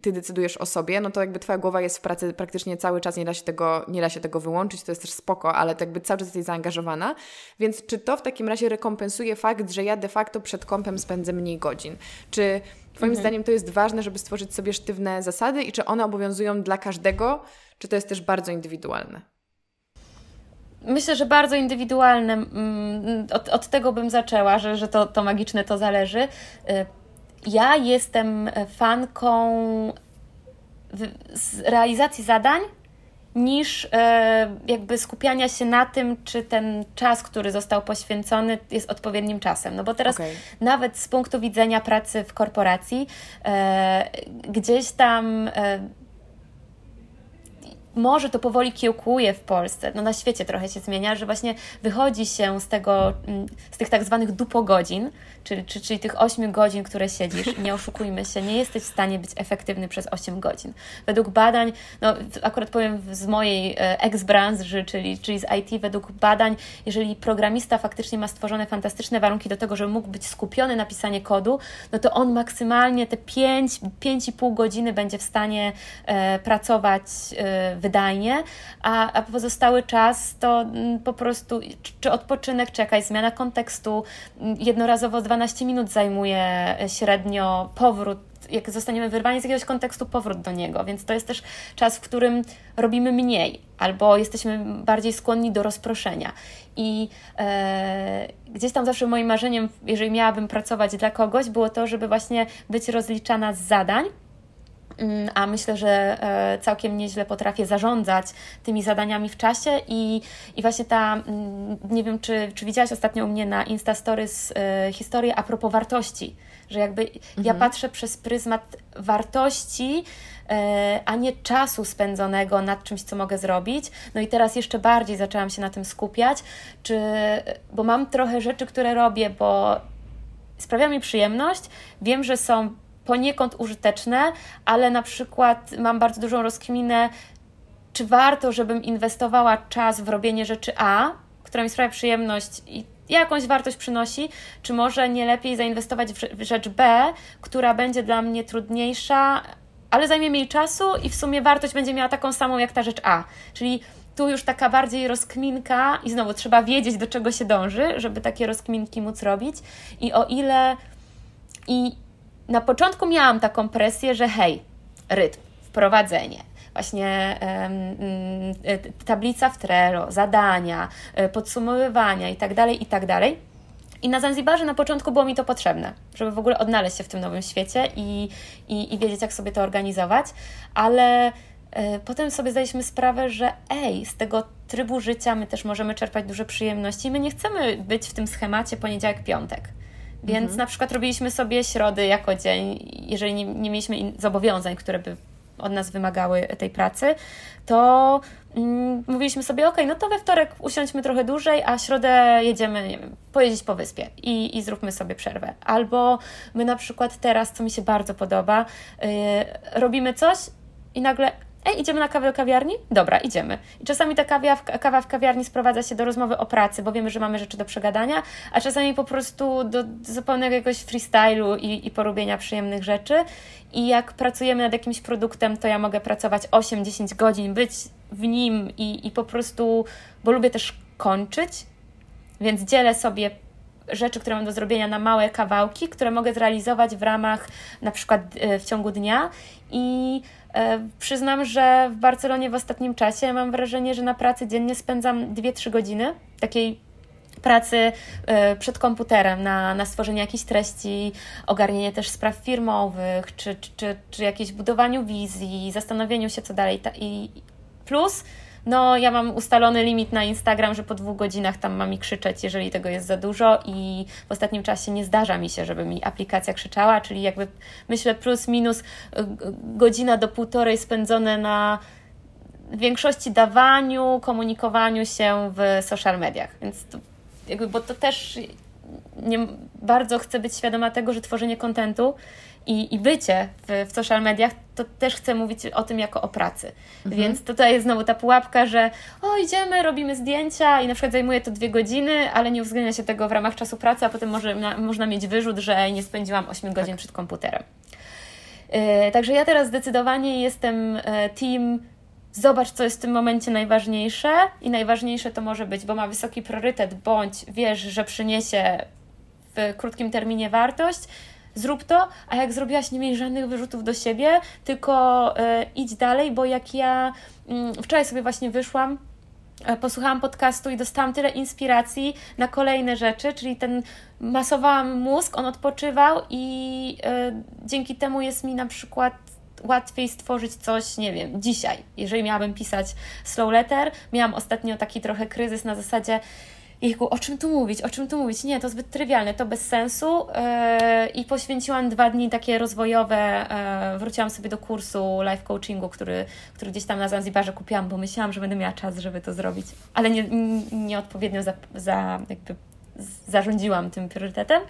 ty decydujesz o sobie, no to jakby twoja głowa jest w pracy praktycznie cały czas, nie da się tego, nie da się tego wyłączyć, to jest też spoko, ale to jakby cały czas jesteś zaangażowana, więc czy to w takim razie rekompensuje fakt, że ja de facto przed kąpem spędzę mniej godzin? Czy Twoim mhm. zdaniem to jest ważne, żeby stworzyć sobie sztywne zasady i czy one obowiązują dla każdego, czy to jest też bardzo indywidualne? Myślę, że bardzo indywidualne. Mm, od, od tego bym zaczęła, że, że to, to magiczne to zależy. Y, ja jestem fanką realizacji zadań niż e, jakby skupiania się na tym, czy ten czas, który został poświęcony, jest odpowiednim czasem. No bo teraz okay. nawet z punktu widzenia pracy w korporacji, e, gdzieś tam może to powoli kiełkuje w Polsce, no na świecie trochę się zmienia, że właśnie wychodzi się z tego, mm, z tych tak zwanych dupogodzin, czyli, czyli, czyli tych 8 godzin, które siedzisz, nie oszukujmy się, nie jesteś w stanie być efektywny przez 8 godzin. Według badań, no akurat powiem z mojej e, ex-branży, czyli, czyli z IT, według badań, jeżeli programista faktycznie ma stworzone fantastyczne warunki do tego, żeby mógł być skupiony na pisanie kodu, no to on maksymalnie te 5, 5,5 godziny będzie w stanie e, pracować e, wydajnie, a, a pozostały czas to mm, po prostu czy odpoczynek, czy jakaś zmiana kontekstu, mm, jednorazowo 12 minut zajmuje średnio powrót jak zostaniemy wyrwani z jakiegoś kontekstu, powrót do niego. Więc to jest też czas, w którym robimy mniej, albo jesteśmy bardziej skłonni do rozproszenia. I e, gdzieś tam zawsze moim marzeniem, jeżeli miałabym pracować dla kogoś, było to, żeby właśnie być rozliczana z zadań, a myślę, że e, całkiem nieźle potrafię zarządzać tymi zadaniami w czasie i, i właśnie ta, mm, nie wiem, czy, czy widziałaś ostatnio u mnie na Insta Stories e, historię a propos wartości, że jakby mhm. ja patrzę przez pryzmat wartości, e, a nie czasu spędzonego nad czymś, co mogę zrobić. No i teraz jeszcze bardziej zaczęłam się na tym skupiać, czy, bo mam trochę rzeczy, które robię, bo sprawia mi przyjemność, wiem, że są poniekąd użyteczne, ale na przykład mam bardzo dużą rozkminę, czy warto, żebym inwestowała czas w robienie rzeczy A, która mi sprawia przyjemność i jakąś wartość przynosi, czy może nie lepiej zainwestować w rzecz B, która będzie dla mnie trudniejsza, ale zajmie mniej czasu i w sumie wartość będzie miała taką samą jak ta rzecz A. Czyli tu już taka bardziej rozkminka i znowu trzeba wiedzieć, do czego się dąży, żeby takie rozkminki móc robić. I o ile i na początku miałam taką presję, że hej, rytm, wprowadzenie, właśnie tablica w Trello, zadania, podsumowywania itd., tak itd., tak i na Zanzibarze na początku było mi to potrzebne, żeby w ogóle odnaleźć się w tym nowym świecie i, i, i wiedzieć, jak sobie to organizować, ale y, potem sobie zdaliśmy sprawę, że ej, z tego trybu życia my też możemy czerpać duże przyjemności. My nie chcemy być w tym schemacie poniedziałek, piątek. Więc mhm. na przykład robiliśmy sobie środy jako dzień, jeżeli nie, nie mieliśmy zobowiązań, które by od nas wymagały tej pracy, to mm, mówiliśmy sobie, ok, no to we wtorek usiądźmy trochę dłużej, a środę jedziemy, nie wiem, pojeździć po wyspie i, i zróbmy sobie przerwę. Albo my na przykład teraz, co mi się bardzo podoba, yy, robimy coś i nagle Ej, idziemy na kawę do kawiarni? Dobra, idziemy. I czasami ta kawa w, kawa w kawiarni sprowadza się do rozmowy o pracy, bo wiemy, że mamy rzeczy do przegadania, a czasami po prostu do, do zupełnego jakiegoś freestylu i, i porobienia przyjemnych rzeczy. I jak pracujemy nad jakimś produktem, to ja mogę pracować 8-10 godzin, być w nim i, i po prostu, bo lubię też kończyć, więc dzielę sobie rzeczy, które mam do zrobienia na małe kawałki, które mogę zrealizować w ramach na przykład e, w ciągu dnia i Przyznam, że w Barcelonie w ostatnim czasie mam wrażenie, że na pracy dziennie spędzam 2-3 godziny takiej pracy e, przed komputerem na, na stworzenie jakichś treści, ogarnienie też spraw firmowych, czy, czy, czy, czy jakieś budowaniu wizji, zastanowieniu się co dalej. I plus no, ja mam ustalony limit na Instagram, że po dwóch godzinach tam mam mi krzyczeć, jeżeli tego jest za dużo, i w ostatnim czasie nie zdarza mi się, żeby mi aplikacja krzyczała, czyli jakby myślę plus minus y, godzina do półtorej spędzone na w większości dawaniu, komunikowaniu się w social mediach. Więc to, jakby, bo to też nie, bardzo chcę być świadoma tego, że tworzenie kontentu i, i bycie w, w social mediach, to też chcę mówić o tym jako o pracy. Mhm. Więc tutaj jest znowu ta pułapka, że o, idziemy, robimy zdjęcia i na przykład zajmuje to dwie godziny, ale nie uwzględnia się tego w ramach czasu pracy, a potem może, na, można mieć wyrzut, że nie spędziłam 8 godzin tak. przed komputerem. Yy, także ja teraz zdecydowanie jestem e, team zobacz, co jest w tym momencie najważniejsze i najważniejsze to może być, bo ma wysoki priorytet, bądź wiesz, że przyniesie w krótkim terminie wartość, zrób to, a jak zrobiłaś, nie miej żadnych wyrzutów do siebie, tylko e, idź dalej, bo jak ja mm, wczoraj sobie właśnie wyszłam, e, posłuchałam podcastu i dostałam tyle inspiracji na kolejne rzeczy, czyli ten masowałam mózg, on odpoczywał i e, dzięki temu jest mi na przykład łatwiej stworzyć coś, nie wiem, dzisiaj. Jeżeli miałabym pisać slow letter, miałam ostatnio taki trochę kryzys na zasadzie jejku, o czym tu mówić, o czym tu mówić? Nie, to zbyt trywialne, to bez sensu yy, i poświęciłam dwa dni takie rozwojowe, yy, wróciłam sobie do kursu life coachingu, który, który gdzieś tam na Zanzibarze kupiłam, bo myślałam, że będę miała czas, żeby to zrobić, ale nie, nieodpowiednio za, za, jakby zarządziłam tym priorytetem.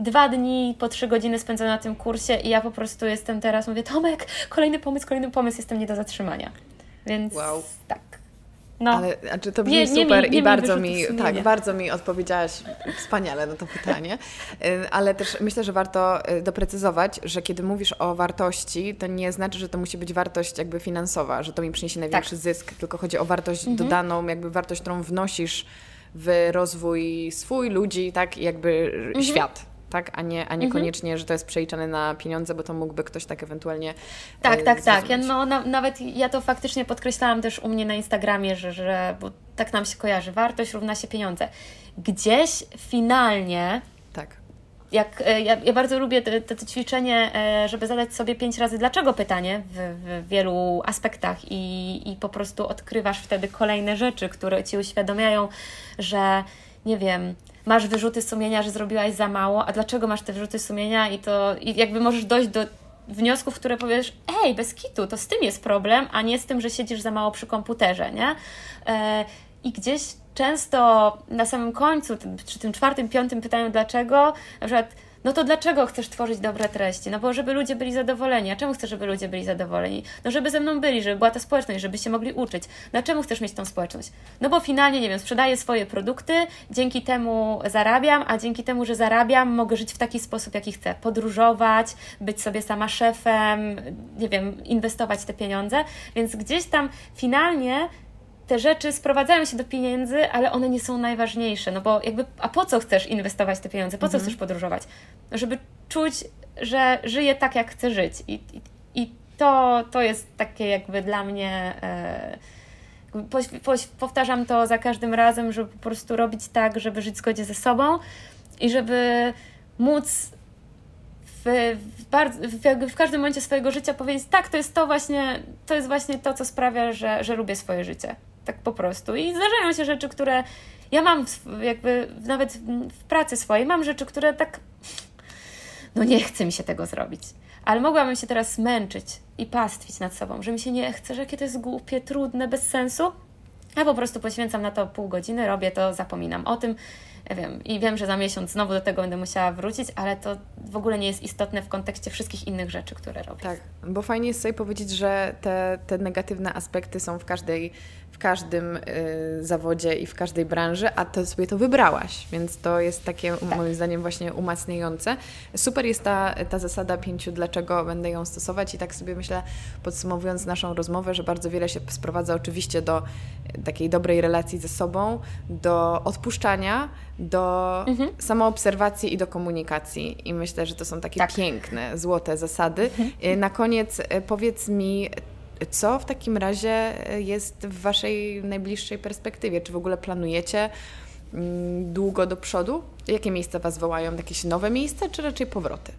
Dwa dni po trzy godziny spędzone na tym kursie i ja po prostu jestem teraz, mówię, Tomek, kolejny pomysł, kolejny pomysł, jestem nie do zatrzymania. Więc wow. tak. No. Ale znaczy to brzmi nie, nie super mi, i bardzo mi, tak, bardzo mi odpowiedziałaś wspaniale na to pytanie. Y, ale też myślę, że warto y, doprecyzować, że kiedy mówisz o wartości, to nie znaczy, że to musi być wartość jakby finansowa, że to mi przyniesie największy tak. zysk, tylko chodzi o wartość mhm. dodaną, jakby wartość, którą wnosisz w rozwój swój, ludzi, tak, jakby mhm. świat tak? A nie, a niekoniecznie, mhm. że to jest przeliczane na pieniądze, bo to mógłby ktoś tak ewentualnie. Tak, e, tak, tak. Ja, no, na, nawet ja to faktycznie podkreślałam też u mnie na Instagramie, że, że bo tak nam się kojarzy, wartość równa się pieniądze. Gdzieś finalnie. Tak. Jak, e, ja, ja bardzo lubię to, to, ćwiczenie, e, żeby zadać sobie pięć razy dlaczego pytanie w, w wielu aspektach i, i po prostu odkrywasz wtedy kolejne rzeczy, które ci uświadamiają, że nie wiem, masz wyrzuty sumienia, że zrobiłaś za mało, a dlaczego masz te wyrzuty sumienia i to i jakby możesz dojść do wniosków, które powiesz, ej, bez kitu, to z tym jest problem, a nie z tym, że siedzisz za mało przy komputerze, nie? E, I gdzieś często na samym końcu, przy tym czwartym, piątym pytaniu dlaczego, na przykład no to dlaczego chcesz tworzyć dobre treści? No bo żeby ludzie byli zadowoleni. A czemu chcesz, żeby ludzie byli zadowoleni? No żeby ze mną byli, żeby była ta społeczność, żeby się mogli uczyć. No czemu chcesz mieć tą społeczność? No bo finalnie, nie wiem, sprzedaję swoje produkty, dzięki temu zarabiam, a dzięki temu, że zarabiam, mogę żyć w taki sposób, jaki chcę. Podróżować, być sobie sama szefem, nie wiem, inwestować te pieniądze. Więc gdzieś tam finalnie te rzeczy sprowadzają się do pieniędzy, ale one nie są najważniejsze, no bo jakby, a po co chcesz inwestować te pieniądze, po co mhm. chcesz podróżować? Żeby czuć, że żyję tak, jak chcę żyć i, i, i to, to jest takie jakby dla mnie. E, powtarzam to za każdym razem, żeby po prostu robić tak, żeby żyć w zgodzie ze sobą i żeby móc w, w, bardzo, w, w, każdym momencie swojego życia powiedzieć, tak, to jest to właśnie, to jest właśnie to, co sprawia, że, że lubię swoje życie. Tak po prostu. I zdarzają się rzeczy, które ja mam jakby nawet w pracy swojej, mam rzeczy, które tak no nie chce mi się tego zrobić. Ale mogłabym się teraz męczyć i pastwić nad sobą, że mi się nie chce, że jakie to jest głupie, trudne, bez sensu. Ja po prostu poświęcam na to pół godziny, robię to, zapominam o tym ja wiem, i wiem, że za miesiąc znowu do tego będę musiała wrócić, ale to w ogóle nie jest istotne w kontekście wszystkich innych rzeczy, które robię. Tak, bo fajnie jest sobie powiedzieć, że te, te negatywne aspekty są w każdej w każdym y, zawodzie i w każdej branży, a to sobie to wybrałaś, więc to jest takie tak. moim zdaniem właśnie umacniające. Super jest ta, ta zasada pięciu, dlaczego będę ją stosować i tak sobie myślę, podsumowując naszą rozmowę, że bardzo wiele się sprowadza oczywiście do takiej dobrej relacji ze sobą, do odpuszczania, do mhm. samoobserwacji i do komunikacji. I myślę, że to są takie tak. piękne, złote zasady. Mhm. Y, na koniec y, powiedz mi, co w takim razie jest w Waszej najbliższej perspektywie? Czy w ogóle planujecie mm, długo do przodu? Jakie miejsca Was wołają? Jakieś nowe miejsca, czy raczej powroty?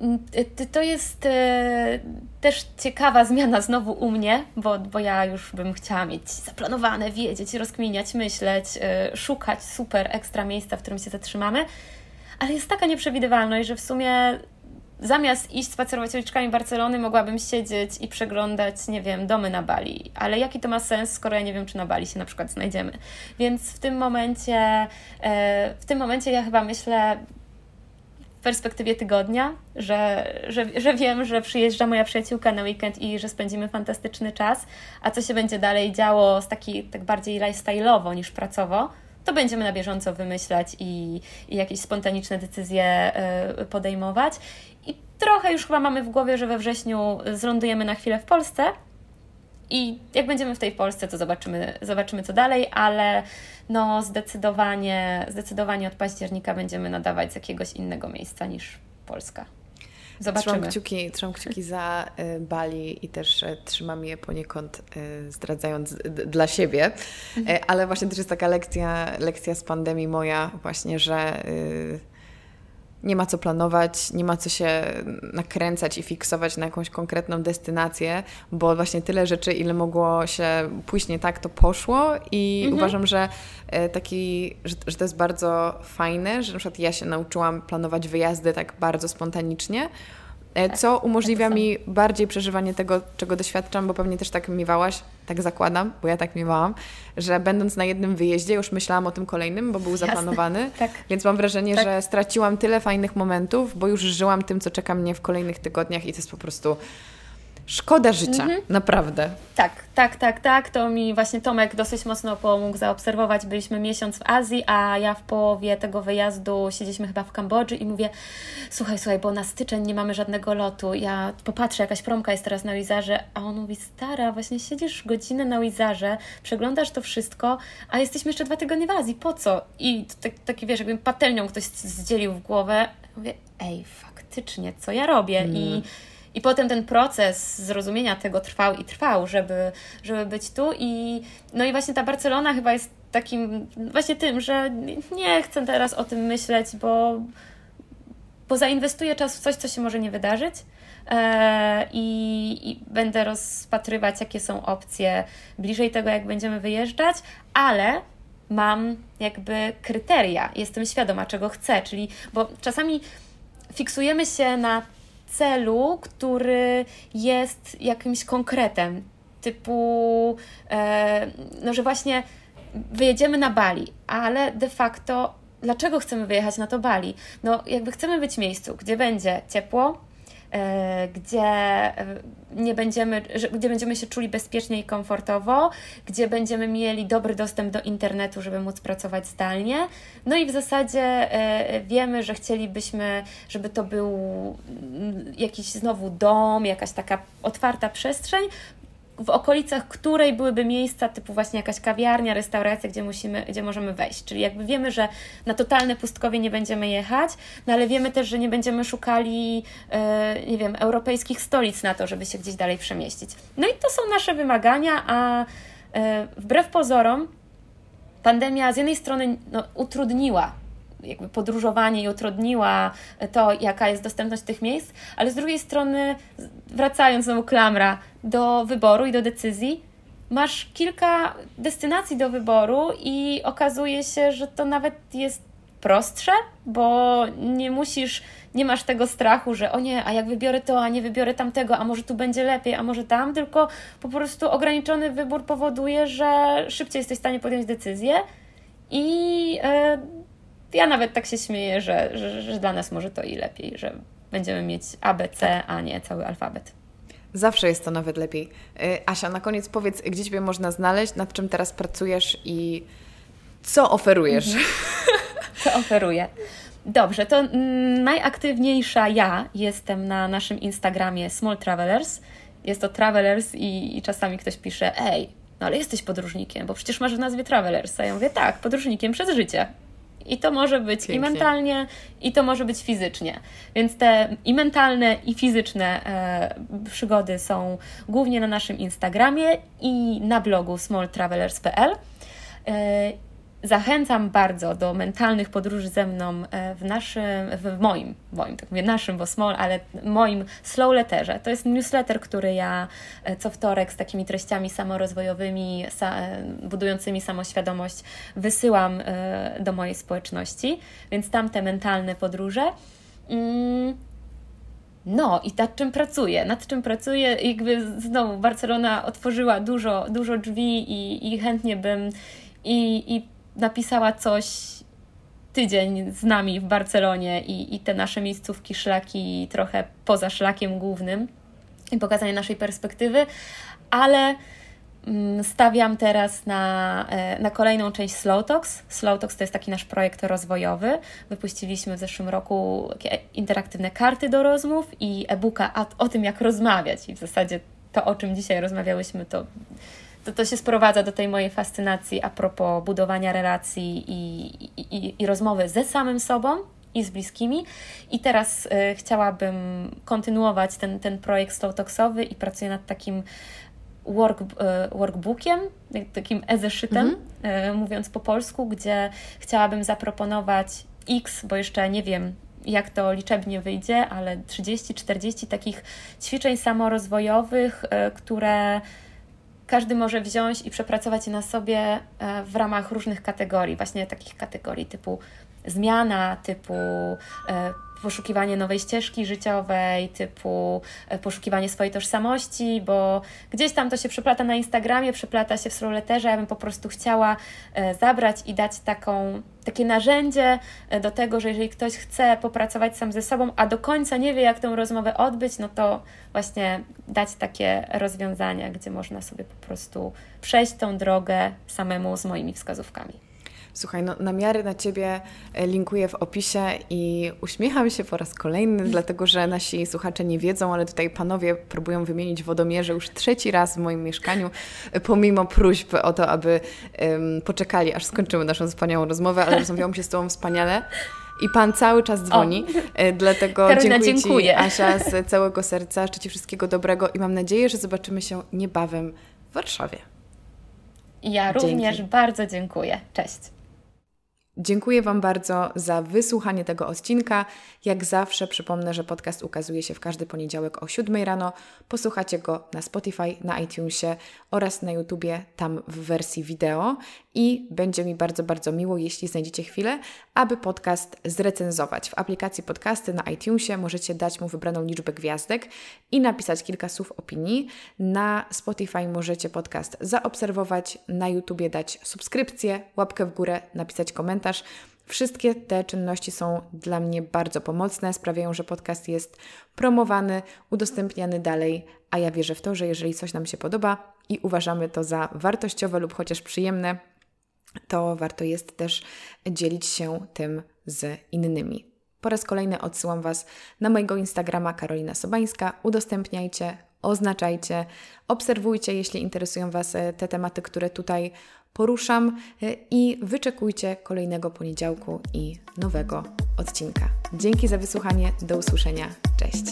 Mm, to jest e, też ciekawa zmiana znowu u mnie, bo, bo ja już bym chciała mieć zaplanowane, wiedzieć, rozkminiać, myśleć, e, szukać super ekstra miejsca, w którym się zatrzymamy, ale jest taka nieprzewidywalność, że w sumie zamiast iść spacerować uliczkami Barcelony, mogłabym siedzieć i przeglądać, nie wiem, domy na Bali. Ale jaki to ma sens, skoro ja nie wiem, czy na Bali się na przykład znajdziemy. Więc w tym momencie, e, w tym momencie ja chyba myślę w perspektywie tygodnia, że, że, że wiem, że przyjeżdża moja przyjaciółka na weekend i że spędzimy fantastyczny czas, a co się będzie dalej działo z taki tak bardziej lifestyle'owo niż pracowo, to będziemy na bieżąco wymyślać i, i jakieś spontaniczne decyzje e, podejmować. Trochę już chyba mamy w głowie, że we wrześniu zlądujemy na chwilę w Polsce. I jak będziemy w tej Polsce, to zobaczymy, zobaczymy co dalej, ale no zdecydowanie, zdecydowanie od października będziemy nadawać z jakiegoś innego miejsca niż Polska. Zobaczymy. Trzymam kciuki, trzymam kciuki za y, Bali i też y, trzymam je poniekąd y, zdradzając dla siebie, mhm. ale właśnie też jest taka lekcja, lekcja z pandemii moja właśnie, że nie ma co planować, nie ma co się nakręcać i fiksować na jakąś konkretną destynację, bo właśnie tyle rzeczy, ile mogło się pójść nie tak, to poszło i mhm. uważam, że e, taki, że, że to jest bardzo fajne, że na przykład ja się nauczyłam planować wyjazdy tak bardzo spontanicznie, co umożliwia mi bardziej przeżywanie tego, czego doświadczam, bo pewnie też tak miewałaś, tak zakładam, bo ja tak miewałam, że będąc na jednym wyjeździe już myślałam o tym kolejnym, bo był zaplanowany, tak. więc mam wrażenie, tak. że straciłam tyle fajnych momentów, bo już żyłam tym, co czeka mnie w kolejnych tygodniach i to jest po prostu Szkoda życia, mhm. naprawdę. Tak, tak, tak, tak. To mi właśnie Tomek dosyć mocno pomógł zaobserwować. Byliśmy miesiąc w Azji, a ja w połowie tego wyjazdu siedzieliśmy chyba w Kambodży i mówię, słuchaj, słuchaj, bo na styczeń nie mamy żadnego lotu. Ja popatrzę, jakaś promka jest teraz na Wizarze, a on mówi, stara, właśnie siedzisz godzinę na Wizarze, przeglądasz to wszystko, a jesteśmy jeszcze dwa tygodnie w Azji, po co? I tak, taki, wiesz, jakbym patelnią ktoś zdzielił w głowę. Mówię, ej, faktycznie, co ja robię? Mm. I i potem ten proces zrozumienia tego trwał i trwał, żeby, żeby być tu. I, no i właśnie ta Barcelona chyba jest takim właśnie tym, że nie chcę teraz o tym myśleć, bo, bo zainwestuję czas w coś, co się może nie wydarzyć. E, I, I, będę rozpatrywać, jakie są opcje bliżej tego, jak będziemy wyjeżdżać, ale mam jakby kryteria, jestem świadoma, czego chcę, czyli bo czasami fiksujemy się na celu, który jest jakimś konkretem, typu, e, no że właśnie wyjedziemy na Bali, ale de facto dlaczego chcemy wyjechać na to Bali? No jakby chcemy być w miejscu, gdzie będzie ciepło, gdzie e, nie będziemy, gdzie będziemy się czuli bezpiecznie i komfortowo, gdzie będziemy mieli dobry dostęp do internetu, żeby móc pracować zdalnie. No i w zasadzie e, wiemy, że chcielibyśmy, żeby to był mm, jakiś znowu dom, jakaś taka otwarta przestrzeń, w okolicach której byłyby miejsca typu właśnie jakaś kawiarnia, restauracja, gdzie, musimy, gdzie możemy wejść. Czyli jakby wiemy, że na totalne pustkowie nie będziemy jechać, no ale wiemy też, że nie będziemy szukali, e, nie wiem, europejskich stolic na to, żeby się gdzieś dalej przemieścić. No i to są nasze wymagania, a e, wbrew pozorom pandemia z jednej strony no, utrudniła jakby podróżowanie i utrudniła to, jaka jest dostępność tych miejsc, ale z drugiej strony, wracając znowu klamra do wyboru i do decyzji, masz kilka destynacji do wyboru i okazuje się, że to nawet jest prostsze, bo nie musisz, nie masz tego strachu, że o nie, a jak wybiorę to, a nie wybiorę tamtego, a może tu będzie lepiej, a może tam, tylko po prostu ograniczony wybór powoduje, że szybciej jesteś w stanie podjąć decyzję i yy, ja nawet tak się śmieję, że, że, że dla nas może to i lepiej, że będziemy mieć A, B, C, a nie cały alfabet. Zawsze jest to nawet lepiej. Y, Asia, na koniec powiedz, gdzie Ciebie można znaleźć, nad czym teraz pracujesz i co oferujesz? Mhm. Co oferuję? Dobrze, to najaktywniejsza ja jestem na naszym Instagramie Small Travelers. Jest to Travelers i, i czasami ktoś pisze, ej, no ale jesteś podróżnikiem, bo przecież masz w nazwie Travelers. A ja mówię, tak, podróżnikiem przez życie. I to może być Pięknie. i mentalnie, i to może być fizycznie. Więc te i mentalne, i fizyczne e, przygody są głównie na naszym Instagramie i na blogu smalltravelers.pl. E, zachęcam bardzo do mentalnych podróży ze mną e, w naszym, w moim, moim, tak mówię naszym, bo small, ale moim slow letterze. To jest newsletter, który ja e, co wtorek z takimi treściami samorozwojowymi, e, budującymi samoświadomość wysyłam do mojej społeczności, więc tam te mentalne podróże. Mm, no i nad czym pracuję? Nad czym pracuję? Jakby znowu Barcelona otworzyła dużo, dużo drzwi i, i chętnie bym i, i napisała coś tydzień z nami w Barcelonie i, i te nasze miejscówki, szlaki trochę poza szlakiem głównym i pokazanie naszej perspektywy, ale mm, stawiam teraz na, e, na kolejną część Slow Talks. Slow Talks to jest taki nasz projekt rozwojowy. Wypuściliśmy w zeszłym roku interaktywne karty do rozmów i e-booka o tym, jak rozmawiać. I w zasadzie to, o czym dzisiaj rozmawiałyśmy, to to, to się sprowadza do tej mojej fascynacji a propos budowania relacji i, i, i rozmowy ze samym sobą i z bliskimi. I teraz y, chciałabym kontynuować ten, ten projekt Slow Talksowy i pracuję nad takim work, y, workbookiem, takim e-zeszytem, mm-hmm. y, mówiąc po polsku, gdzie chciałabym zaproponować X, bo jeszcze nie wiem, jak to liczebnie wyjdzie, ale 30-40 takich ćwiczeń samorozwojowych, które każdy może wziąć i przepracować je na sobie e, w ramach różnych kategorii, właśnie takich kategorii typu zmiana, typu e, poszukiwanie nowej ścieżki życiowej, typu e, poszukiwanie swojej tożsamości, bo gdzieś tam to się przeplata na Instagramie, przeplata się w Sroletterze. Ja bym po prostu chciała e, zabrać i dać taką, takie narzędzie e, do tego, że jeżeli ktoś chce popracować sam ze sobą, a do końca nie wie, jak tę rozmowę odbyć, no to właśnie dać takie rozwiązania, gdzie można sobie po prostu przejść tą drogę samemu z moimi wskazówkami. Słuchaj, no, namiary na Ciebie e, linkuję w opisie i uśmiecham się po raz kolejny, dlatego że nasi słuchacze nie wiedzą, ale tutaj panowie próbują wymienić wodomierze już trzeci raz w moim mieszkaniu, e, pomimo próśb o to, aby um, poczekali, aż skończymy naszą wspaniałą rozmowę, ale rozmawiałam się z Tobą wspaniale. I Pan cały czas dzwoni, o. E, dlatego Karolina, dziękuję, dziękuję Ci, Asia, z całego serca. Życzę Ci wszystkiego dobrego i mam nadzieję, że zobaczymy się niebawem w Warszawie. Ja Dzięki. również bardzo dziękuję. Cześć. Dziękuję Wam bardzo za wysłuchanie tego odcinka. Jak zawsze przypomnę, że podcast ukazuje się w każdy poniedziałek o 7 rano. Posłuchacie go na Spotify, na iTunesie oraz na YouTubie, tam w wersji wideo. I będzie mi bardzo, bardzo miło, jeśli znajdziecie chwilę, aby podcast zrecenzować. W aplikacji podcasty na iTunesie możecie dać mu wybraną liczbę gwiazdek i napisać kilka słów opinii. Na Spotify możecie podcast zaobserwować, na YouTubie dać subskrypcję, łapkę w górę, napisać komentarz. Wszystkie te czynności są dla mnie bardzo pomocne, sprawiają, że podcast jest promowany, udostępniany dalej, a ja wierzę w to, że jeżeli coś nam się podoba i uważamy to za wartościowe lub chociaż przyjemne, to warto jest też dzielić się tym z innymi. Po raz kolejny odsyłam Was na mojego Instagrama Karolina Sobańska. Udostępniajcie, oznaczajcie, obserwujcie, jeśli interesują Was e, te tematy, które tutaj poruszam e, i wyczekujcie kolejnego poniedziałku i nowego odcinka. Dzięki za wysłuchanie, do usłyszenia. Cześć.